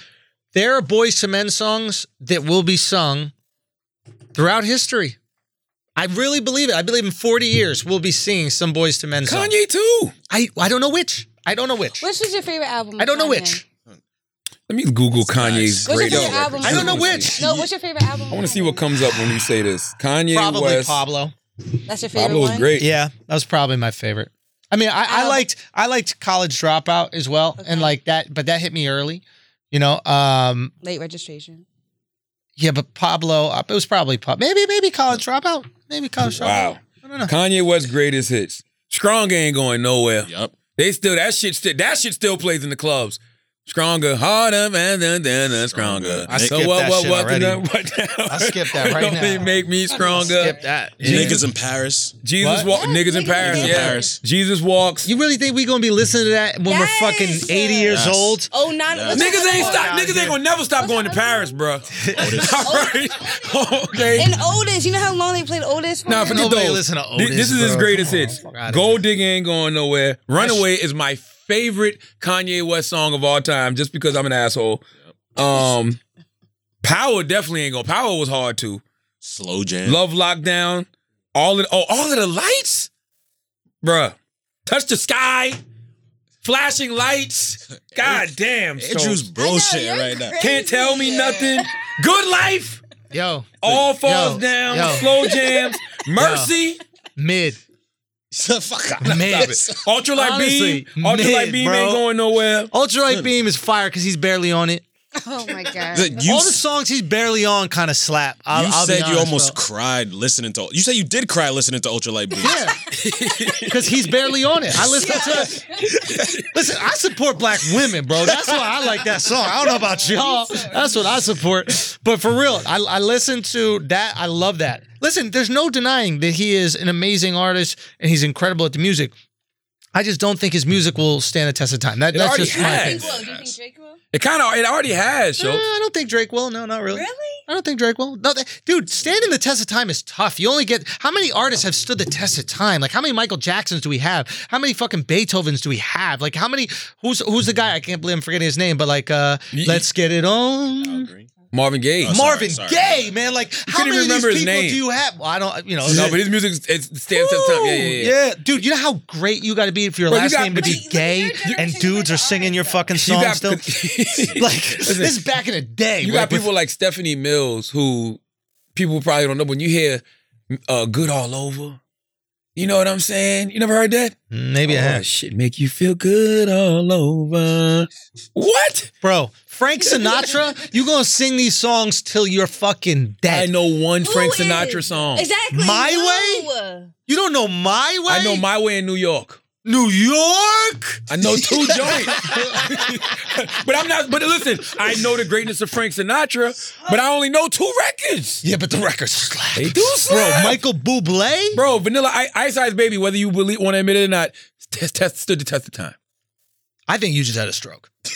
there are Boyz II Men songs that will be sung throughout history. I really believe it. I believe in 40 years we'll be singing some Boyz II Men songs. Kanye too. I, I don't know which. I don't know which. Which is your favorite album? I don't know Kanye? which. Let me Google Kanye's What's your greatest favorite album? records. I don't know which. No, what's your favorite album? I want to see what comes up when you say this. Kanye Probably West. Pablo. That's your favorite Pablo was one. great. Yeah, that was probably my favorite. I mean, I, I Album. liked I liked College Dropout as well, and like that, but that hit me early. You know, um, Late registration. yeah, but Pablo, uh, it was probably Pab- maybe maybe College Dropout, maybe College Dropout. Wow. I don't know. Kanye West's greatest hits. Strong ain't going nowhere. Yep. They still that shit still that shit still plays in the clubs. Stronger, harder, man, than than than uh, stronger. I so skipped what that what shit what already. the- what I skipped that right now? Don't now. make me stronger. Skip that. Niggas in Paris. Jesus What? walk Yes, niggas in niggas Paris. in Yeah. Paris. Jesus walks. You really think we gonna be listening to that when we're fucking Yes. eighty years Yes. old? Oh, not Yeah. Niggas ain't stop. Niggas ain't gonna never stop going to Paris, bro. All right. okay. And Otis, you know how long they played Otis for? Nah, forget Nobody those. listen to Thi- Otis, This is his bro. greatest Come hits. Gold Digger ain't going nowhere. Runaway is my favorite Kanye West song of all time, just because I'm an asshole. Um, Power definitely ain't going. Power was hard too. Slow jam. Love Lockdown. All of oh, all of the lights, bruh. Touch the sky. flashing lights. God damn. Andrew's Stokes. bullshit you're right now. crazy. Can't tell me nothing. Good life. Yo, All falls Yo, down. yo. Slow jams. Mercy. mid. Fuck up. Mid. Stop it. Ultralight Honestly, beam. Ultralight mid, beam bro. ain't going nowhere. Ultralight beam is fire because he's barely on it. Oh my god. You, All the songs he's barely on kind of slap. I'll, you I'll be said you almost bro. cried listening to. You said you did cry listening to Ultralight Beam. Yeah, because he's barely on it. I listen to. Listen, I support black women, bro. That's why I like that song. I don't know about y'all. That's what I support. But for real, I, I listen to that. I love that. Listen, there's no denying that he is an amazing artist and he's incredible at the music. I just don't think his music will stand the test of time. That, that's already just my has. thing. Drake will. Do you think Drake will? It kind of, it already has, Eh, yo. I don't think Drake will. No, not really. Really? I don't think Drake will. No, that, dude, standing the test of time is tough. You only get how many artists have stood the test of time? Like how many Michael Jacksons do we have? How many fucking Beethovens do we have? Like how many? Who's who's the guy? I can't believe I'm forgetting his name. But like, uh, Ye- let's get it on. Marvin Gaye. Oh, sorry, Marvin sorry. Gaye, man. Like how many even of these people do you have? Well, I don't. You know. no, but his music it stands the time. Yeah, yeah, yeah. Yeah, dude, you know how great you got to be for your Bro, you last got- name to be you- gay your and dudes are singing your that. fucking You song got, still. like this is back in the day. you like, got people like Stephanie Mills who people probably don't know. When you hear uh, "Good All Over," you know what I'm saying. You never heard that? maybe I oh, have. shit, make you feel good all over. What? Bro, Frank Sinatra, you gonna sing these songs till you're fucking dead. I know one Frank Who Sinatra song. Exactly. My way. You don't know my way? I know my way in New York. New York. I know two joints. but I'm not, but listen, I know the greatness of Frank Sinatra, but I only know two records. Yeah, but the record slap. They do Bro, slap. Michael Bublé? Bro, Vanilla I- Ice Ice Baby, whether you believe want to admit it or not, test, test, stood the test of time. I think you just had a stroke.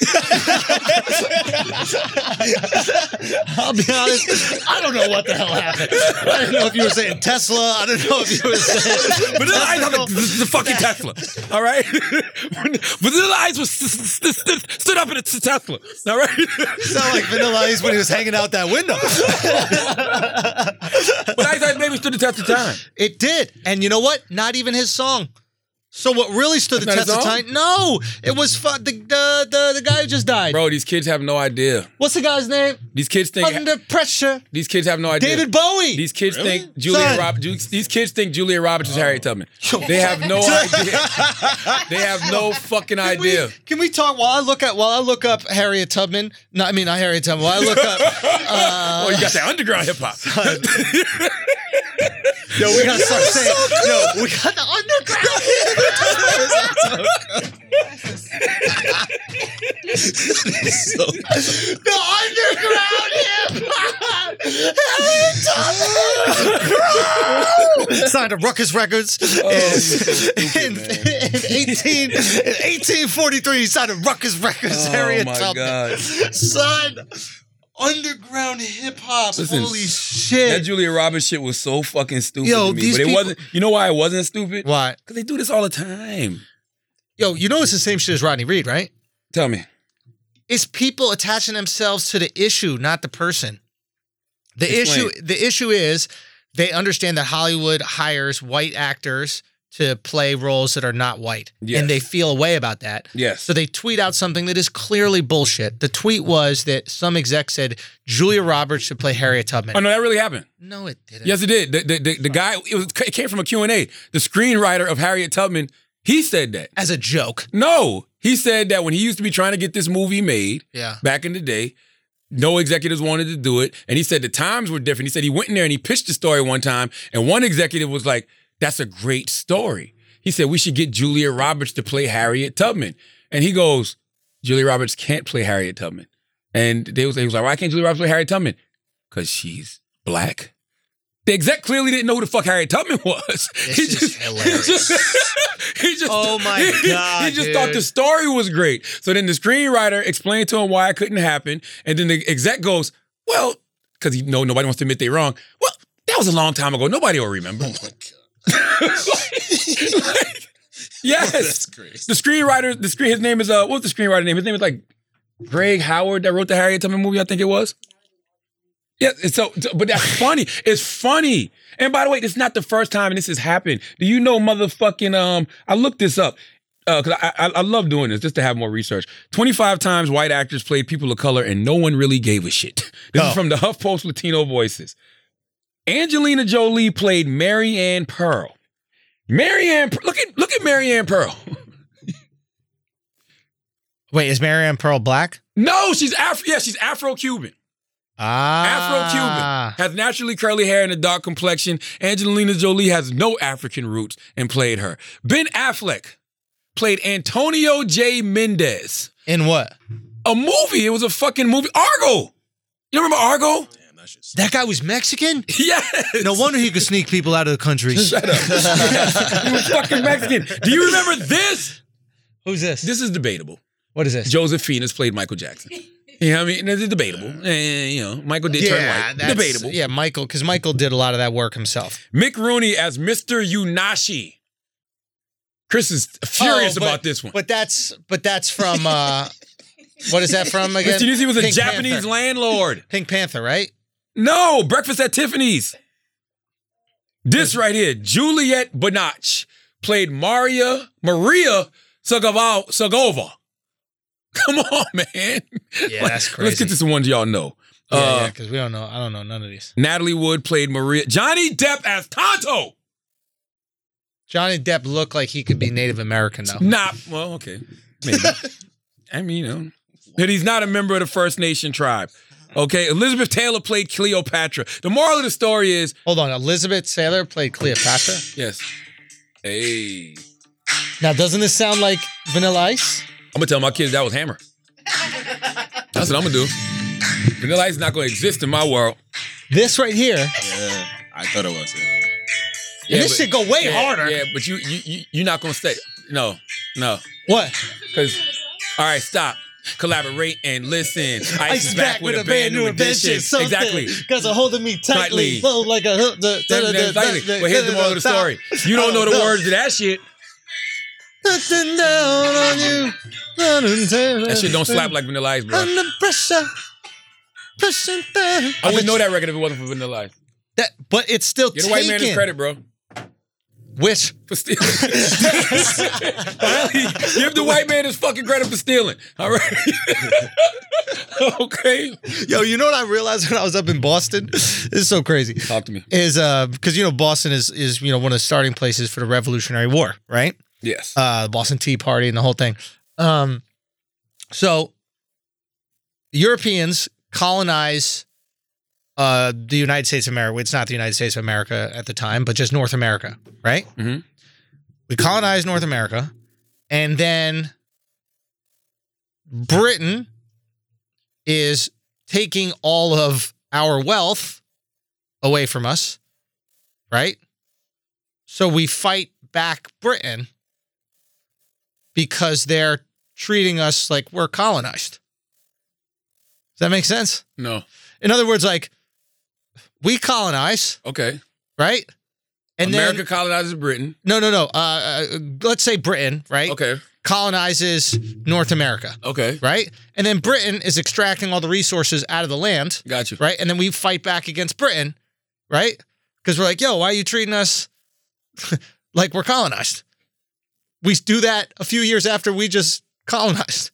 I'll be honest. I don't know what the hell happened. I didn't know if you were saying Tesla. I didn't know if you were saying. Vanilla Ice, I'm like, this is the fucking Tesla. All right? Vanilla Ice was st- st- st- stood up in a Tesla. All right? Sound like Vanilla Ice when he was hanging out that window. but Ice Ice Baby stood the test of time. It did. And you know what? Not even his song. So what really stood the That's test not of his time? No, it was fu- the, the the the guy who just died. Bro, these kids have no idea. What's the guy's name? These kids think Under pressure. these kids have no idea. David Bowie. These kids Really? think Julia Son. Roberts. These kids think Julia Roberts is Harriet Tubman. They have no idea. They have no fucking Can we- idea. Can we talk while I look at while I look up Harriet Tubman? No, I mean not Harriet Tubman. While I look up, oh, you got uh, that underground hip hop. Yo, we gotta start saying, yo, we got the underground. the underground hip hop. Harriet Tubman. Signed to Rawkus Records oh, in, in, in 18 in 1843. He signed to Rawkus Records. Oh, Harriet oh my Tubman. god. Son, underground hip hop. Holy shit. That Julia Roberts shit was so fucking stupid Yo, to me. these But it people- wasn't. You know why it wasn't stupid? Why? Because they do this all the time. Yo, you know it's the same shit as Rodney Reed, right? Tell me. It's people attaching themselves to the issue, not the person. The Explain. issue the issue is they understand that Hollywood hires white actors to play roles that are not white. Yes. And they feel a way about that. Yes. So they tweet out something that is clearly bullshit. The tweet was that some exec said Julia Roberts should play Harriet Tubman. Oh no, that really happened. No, it didn't. Yes, it did. The, the, the, the guy, it, was, it came from a Q&A. The screenwriter of Harriet Tubman, he said that. As a joke. No, he said that when he used to be trying to get this movie made Yeah. back in the day, no executives wanted to do it. And he said the times were different. He said he went in there and he pitched the story one time, and one executive was like, That's a great story. He said, We should get Julia Roberts to play Harriet Tubman. And he goes, Julia Roberts can't play Harriet Tubman. And they was, he was like, Why can't Julia Roberts play Harriet Tubman? Because she's black. The exec clearly didn't know who the fuck Harriet Tubman was. This is hilarious. He just, he just Oh my he- God, He just dude. thought the story was great. So then the screenwriter explained to him why it couldn't happen, and then the exec goes, "Well, because you know nobody wants to admit they're wrong. Well, that was a long time ago. Nobody will remember." Oh Like, yes, That's crazy. the screenwriter. The screen. His name is uh. What's the screenwriter name? His name is like Greg Howard that wrote the Harriet Tubman movie. I think it was. Yeah, so, but that's funny. It's funny. And by the way, this is not the first time this has happened. Do you know motherfucking um I looked this up. because I, I I love doing this just to have more research. Twenty five times white actors played people of color, and no one really gave a shit. This Oh. is from the HuffPost Latino Voices. Angelina Jolie played Mariane Pearl. Marianne, Ann, look at look at Mary Ann Pearl. Wait, is Mariane Pearl black? no, she's Afro. Yeah, she's Afro Cuban. Ah. Afro. Cuban has naturally curly hair and a dark complexion. Angelina Jolie has no African roots and played her. Ben Affleck played Antonio J. Mendez. In what? A movie. It was a fucking movie. Argo. You remember Argo? Damn, that guy was Mexican? Yes. No wonder he could sneak people out of the country. Shut up. he was fucking Mexican. Do you remember this? Who's this? This is debatable. What is this? Joseph Fiennes played Michael Jackson. You know what I mean? It's debatable. And, you know, Michael did turn white. that's- Debatable. Yeah, Michael, because Michael did a lot of that work himself. Mick Rooney as Mr. Yunioshi. Chris is furious Oh, but- about this one. But that's but that's from uh what is that from again? Mr. Yunioshi was a Japanese Panther. landlord. Pink Panther, right? No, Breakfast at Tiffany's. This right here, Juliette Binoche played Maria Maria Sagova, Sagova. Come on, man. Yeah, that's crazy. Let's get to some ones y'all know. Yeah, Uh, yeah, because we don't know. I don't know none of these. Natalie Wood played Maria. Johnny Depp as Tonto. Johnny Depp looked like he could be Native American though. Nah, well, okay. Maybe. I mean, you know. But he's not a member of the First Nation tribe. Okay. Elizabeth Taylor played Cleopatra. The moral of the story is Hold on, Elizabeth Taylor played Cleopatra. yes. Hey. Now, doesn't this sound like Vanilla Ice? I'm gonna tell my kids that was Hammer. That's what I'm gonna do. Vanilla Ice is not gonna exist in my world. This right here, Yeah, I thought it was. Yeah. Yeah, this but- should go way yeah, harder. Yeah, but you you you you're not gonna stay. No, no. What? Because all right, stop. Collaborate and listen. Ice, is back, with, a brand new invention. Exactly. Guys are holding me Tightly. like a. hook- But here's the moral of the story. You don't know the words to that shit. Nothing down on you. That shit don't slap like Vanilla Ice, bro. Under pressure. Pushing back. I wouldn't know that record if it wasn't for Vanilla Ice. That, but it's still Get a white man his credit, bro. Which? For stealing. Give the white man his fucking credit for stealing. All right. okay. Yo, you know what I realized when I was up in Boston? This is so crazy. Talk to me. Is uh because you know Boston is is you know one of the starting places for the Revolutionary War, right? Yes. uh, the Boston Tea Party and the whole thing. Um, so Europeans colonize uh, the United States of America. It's not the United States of America at the time, but just North America, right? Mhm. We colonize North America, and then Britain is taking all of our wealth away from us, right? So we fight back Britain because they're treating us like we're colonized. Does that make sense? no. In other words, like we colonize, Okay. right? And America then colonizes Britain. no, no, no. Uh, uh, let's say Britain, right? Okay. Colonizes North America, Okay. right? And then Britain is extracting all the resources out of the land, Got you. right? And then we fight back against Britain, right? Because we're like, yo, why are you treating us like we're colonized? We do that a few years after we just colonized.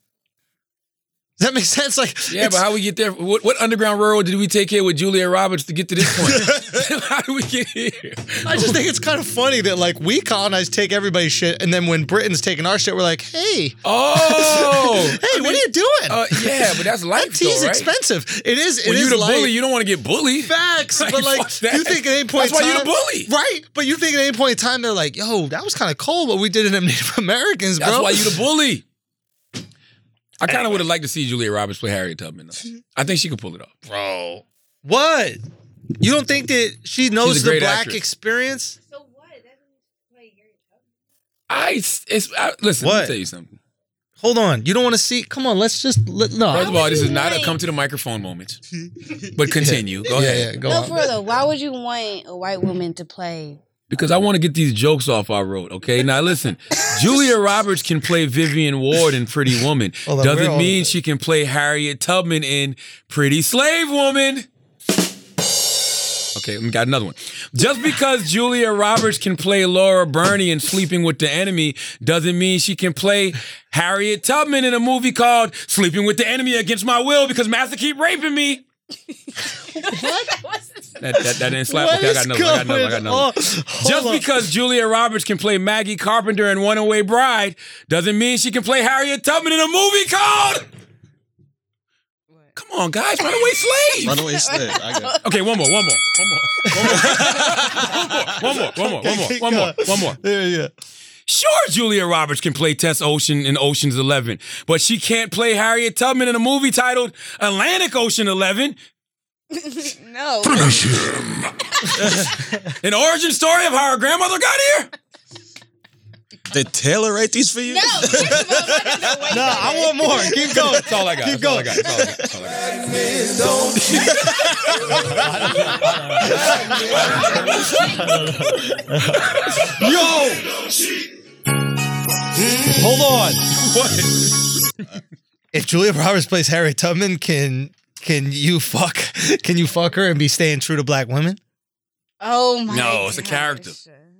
Does that make sense? Like, Yeah, but how we get there? What, what underground railroad did we take here with Julia Roberts to get to this point? how do we get here? I just think it's kind of funny that like we colonized, take everybody's shit, and then when Britain's taking our shit, we're like, hey, Oh, hey, what are you doing? Uh, yeah, but that's life, that tea's though, right? expensive. It is. It When is you the life. bully, you don't want to get bullied. Facts, but like, you think at any point That's why you time, the bully. right? But you think at any point in time they're like, "Yo, that was kind of cold what we did to them Native Americans, bro." That's why you the bully. I kind of would have liked to see Julia Roberts play Harriet Tubman. Though. Mm-hmm. I think she could pull it off. bro. What? You don't think that she knows She's a the great black actress. experience? So what? That doesn't play Harry I, it's, I listen. Let What? me tell you something. Hold on. You don't want to see? Come on. Let's just let, no. First of all, this is not a want- come to the microphone moment. But continue. Go ahead. yeah. Go No, on. for real though. Why would you want a white woman to play? Because I want to get these jokes off our road. Okay. Now listen, Julia Roberts can play Vivian Ward in Pretty Woman. Doesn't mean she can play Harriet Tubman in Pretty Slave Woman. Okay, we got another one. Just because Julia Roberts can play Laura Burney in Sleeping with the Enemy doesn't mean she can play Harriet Tubman in a movie called Sleeping with the Enemy Against My Will because Master keep raping me. That, that, that didn't slap. What Okay, I got another. I got another. I got going another one. on? Hold Just on. because Julia Roberts can play Maggie Carpenter in Runaway Bride doesn't mean she can play Harriet Tubman in a movie called. Come on, guys, Runaway Slave. Runaway slave. I got. Okay, one more, one more, one more, one more, one more, one more, one more, one more, one more. There you go. Sure, Julia Roberts can play Tess Ocean in Ocean's Eleven, but she can't play Harriet Tubman in a movie titled Atlantic Ocean Eleven, No. an origin story of how her grandmother got here. Did Taylor write these for you? No. No, I want more. Keep going. That's all I got. Keep That's all I going. That's all I got. That's all I got. Yo! Hold on. What? If Julia Roberts plays Harriet Tubman, can can you fuck can you fuck her and be staying true to black women? Oh my. No, it's a character.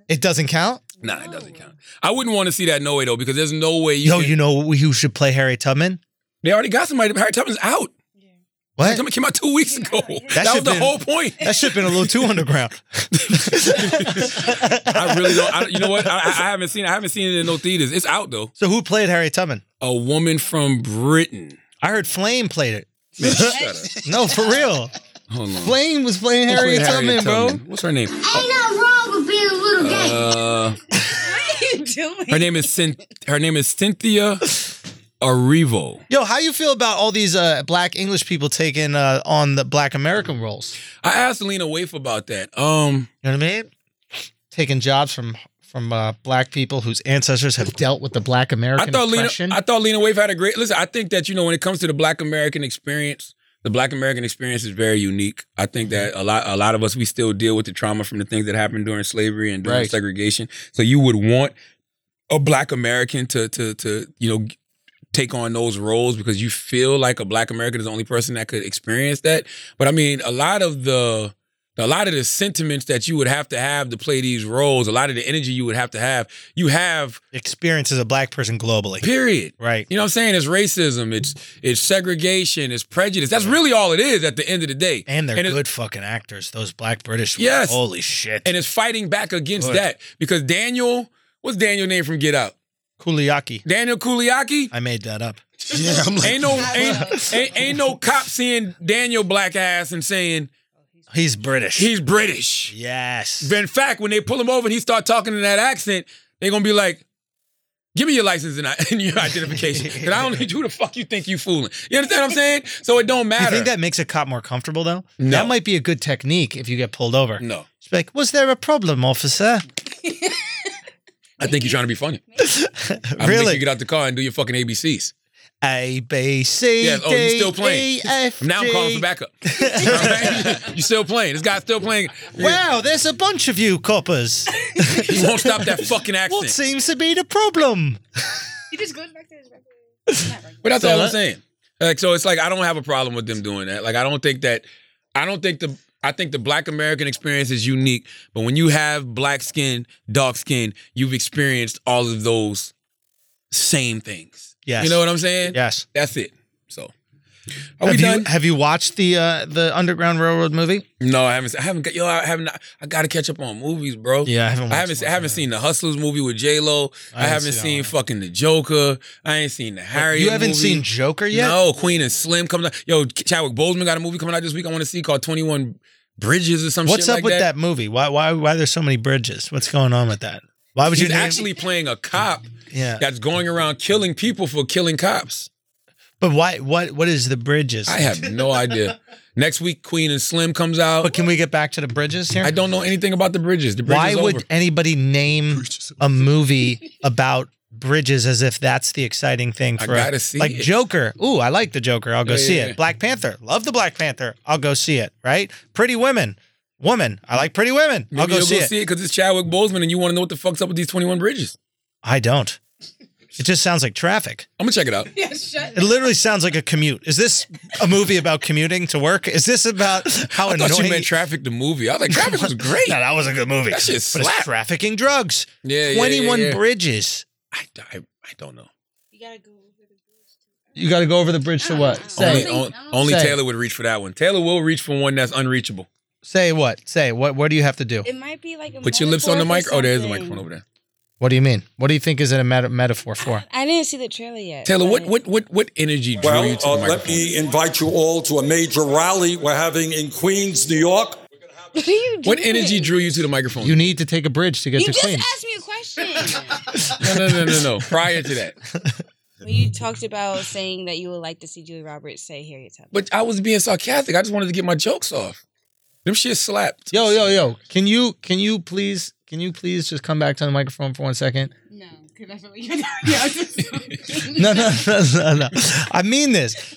It doesn't count. Nah, it doesn't count. I wouldn't want to see that no way though, because there's no way you. Yo, can- you know who should play Harriet Tubman? they already got somebody. Harriet Tubman's out. What? Tubman came out two weeks ago. That, was should've the been- whole point. That shit been a little too underground. I really don't. I, you know what? I, I I haven't seen. I haven't seen it in no theaters. It's out though. So who played Harriet Tubman? A woman from Britain. I heard Flame played it. Man, shut up. No, for real. Hold on. Flame was playing Who Harriet, played Tubman, bro. What's her name? Ain't nothing wrong with being a little gay. Uh, What are you doing? her name is Cyn- her name is Cynthia Erivo. Yo, how you feel about all these uh, black English people taking uh, on the black American roles? I asked Lena Waithe about that. Um, You know what I mean? Taking jobs from from uh, black people whose ancestors have dealt with the black American I thought Lena. oppression. I thought Lena Waithe had a great. Listen, I think that you know when it comes to the Black American experience, the Black American experience is very unique. I think that a lot, a lot of us we still deal with the trauma from the things that happened during slavery and during Right. segregation. So you would want a Black American to to to you know take on those roles because you feel like a Black American is the only person that could experience that. But I mean, a lot of the a lot of the sentiments that you would have to have to play these roles, a lot of the energy you would have to have, you have Experience as a black person globally. period. Right. You know what I'm saying? It's racism, it's it's segregation, it's prejudice. That's really all it is at the end of the day. And they're it's- good fucking actors. Those black British. ones. Yes. Holy shit. And it's fighting back against Good. that because Daniel, what's Daniel name from Get Out? Kuliaki. Daniel Kuliaki. I made that up. Yeah, I'm like, Ain't no ain't, ain't, ain't no cop seeing Daniel black ass and saying He's British. he's British. yes. In fact, when they pull him over and he start talking in that accent, they're gonna be like, "Give me your license and, and your identification, because I don't need who the fuck you think you fooling." You understand what I'm saying? So it don't matter. You think that makes a cop more comfortable though? No. That might be a good technique if you get pulled over. no, It's like, was there a problem, officer? I think you're trying to be funny. I think you get out the car and do your fucking ABCs. A B C Yes. Oh, you D still E playing? F Now I'm calling G. for backup. you still playing? This guy's still playing. Wow, there's a bunch of you coppers. He won't stop that fucking accent. what accent. seems to be the problem? He just goes back to his regular. not regular. But that's So all I'm saying. Like, so it's like I don't have a problem with them doing that. Like, I don't think that. I don't think the. I think the Black American experience is unique. But when you have black skin, dark skin, you've experienced all of those same things. Yes. You know what I'm saying? Yes. That's it. So, are have we you have you watched the uh, the Underground Railroad movie? no, I haven't. I haven't. got- Yo, I haven't. I got to catch up on movies, bro. Yeah, I haven't. I haven't. I haven't seen the Hustlers movie with J Lo. I, I haven't haven't seen seen fucking the Joker. I ain't seen the Harry. You haven't movie. seen Joker yet? No, Queen and Slim coming out. Yo, Chadwick Boseman got a movie coming out this week. I want to see called Twenty One Bridges or some What's shit up like with that. that. movie? Why why why there's so many bridges? What's going on with that? Why would He's you name- actually playing a cop Yeah. that's going around killing people for killing cops. But why what what is the bridges? I have no idea. Next week, Queen and Slim comes out. But can we get back to the bridges here? I don't know anything about the bridges. The bridge Why is would over. anybody name a movie about bridges as if that's the exciting thing for a- gotta see like it. Joker? Ooh, I like the Joker. I'll go Yeah, see yeah, it. yeah. Black Panther. Love the Black Panther. I'll go see it, right? Pretty Women. Woman. I like Pretty Women. I'll Maybe go you'll see go it. see it because it's Chadwick Boseman and you want to know what the fuck's up with these 21 bridges. I don't. It just sounds like traffic. I'm gonna check it out. Yeah, shut It literally sounds like a commute. Is this a movie about commuting to work? Is this about how I annoying? thought you meant Traffic the movie. I was like, Traffic was great. no, that was a good movie. That shit But it's trafficking drugs. Yeah, yeah, Twenty-one yeah, yeah. bridges. I, I, I don't know. You gotta go. over the bridge. You got to go over the bridge to what? Only, Say, on- only Say. Taylor would reach for that one. Taylor will reach for one that's unreachable. say what? Say what? What do you have to do? It might be like a Put your lips on the mic. metaphor Oh, there's a something. microphone over there. What do you mean? What do you think is it a meta- metaphor for? I didn't see the trailer yet. Taylor, what but- what what what energy drew Well, you to uh, the let me invite you all to a major rally we're having in Queens, New York. What are you doing? What energy drew you to the microphone? You need to take a bridge to get You to just Queens. asked me a question. no, no, no, no, no. Prior to that, when you talked about saying that you would like to see Julie Roberts say Harriet Tubman. but I was being sarcastic. I just wanted to get my jokes off. Them shit slapped. Yo, yo, yo. Can you can you please can you please just come back to the microphone for one second? No, because I feel like you're yeah, just No, no, no, no, no. I mean this.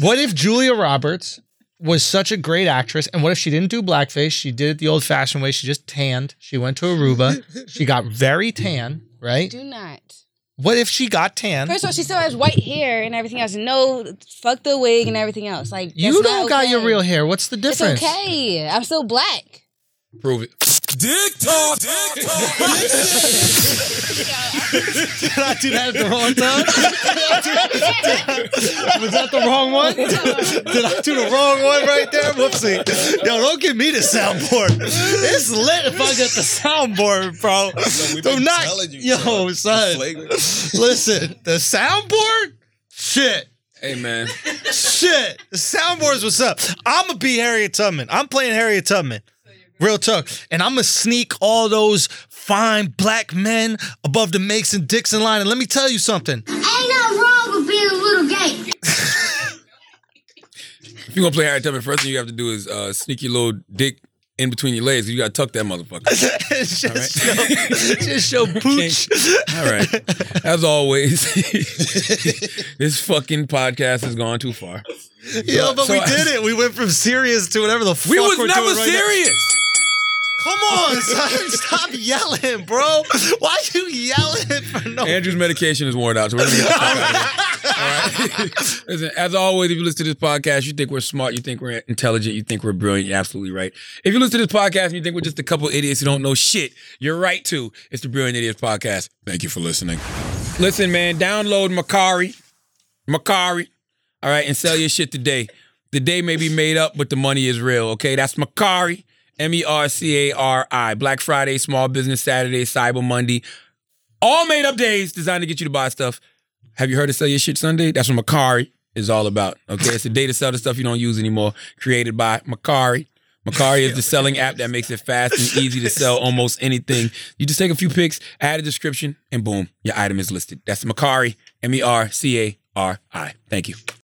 What if Julia Roberts was such a great actress, and what if she didn't do blackface? She did it the old-fashioned way. She just tanned. She went to Aruba. She got very tan, right? Do not. What if she got tan? First of all, she still has white hair and everything else. No, fuck the wig and everything else. Like You that's don't not got okay. your real hair. What's the difference? It's difference? okay. I'm still black. Prove it. Dick talk, dick Did I do that at the wrong time? Was that the wrong one? Did I do the wrong one right there? Whoopsie. Yo, don't give me the soundboard. It's lit if I get the soundboard, bro. Do not. Yo, son. Listen, the soundboard? Shit. Hey man, Shit. The soundboard's what's up. I'm going to be Harriet Tubman. I'm playing Harriet Tubman. Real talk. And I'm going to sneak all those fine black men above the Mason Dixon line. And let me tell you something. Ain't nothing wrong with being a little gay. if you gonna play Harry Tubman, first thing you have to do is uh, sneak your little dick in between your legs. You gotta tuck that motherfucker. just, show, just show pooch. All right. As always, this fucking podcast has gone too far. Yo, but So we I- did it. We went from serious to whatever the fuck We was we're never doing right now. Come on, son. Stop yelling, bro. Why you yelling for no? Andrew's medication is worn out, so we're gonna get the fuck out of here. All right. Listen, as always, if you listen to this podcast, you think we're smart, you think we're intelligent, you think we're brilliant, you're absolutely right. If you listen to this podcast and you think we're just a couple idiots who don't know shit, you're right too. It's the Brilliant Idiots Podcast. Thank you for listening. Listen, man, download Mercari. Mercari. All right, and sell your shit today. The day may be made up, but the money is real. Okay, that's Mercari. M E R C A R I. Black Friday, Small Business Saturday, Cyber Monday. All made up days designed to get you to buy stuff. Have you heard of Sell Your Shit Sunday? That's what Mercari is all about. Okay, it's a day to sell the stuff you don't use anymore. Created by Mercari. Mercari is the selling app that makes it fast and easy to sell almost anything. You just take a few pics, add a description, and boom, your item is listed. That's Mercari. M E R C A R I. Thank you.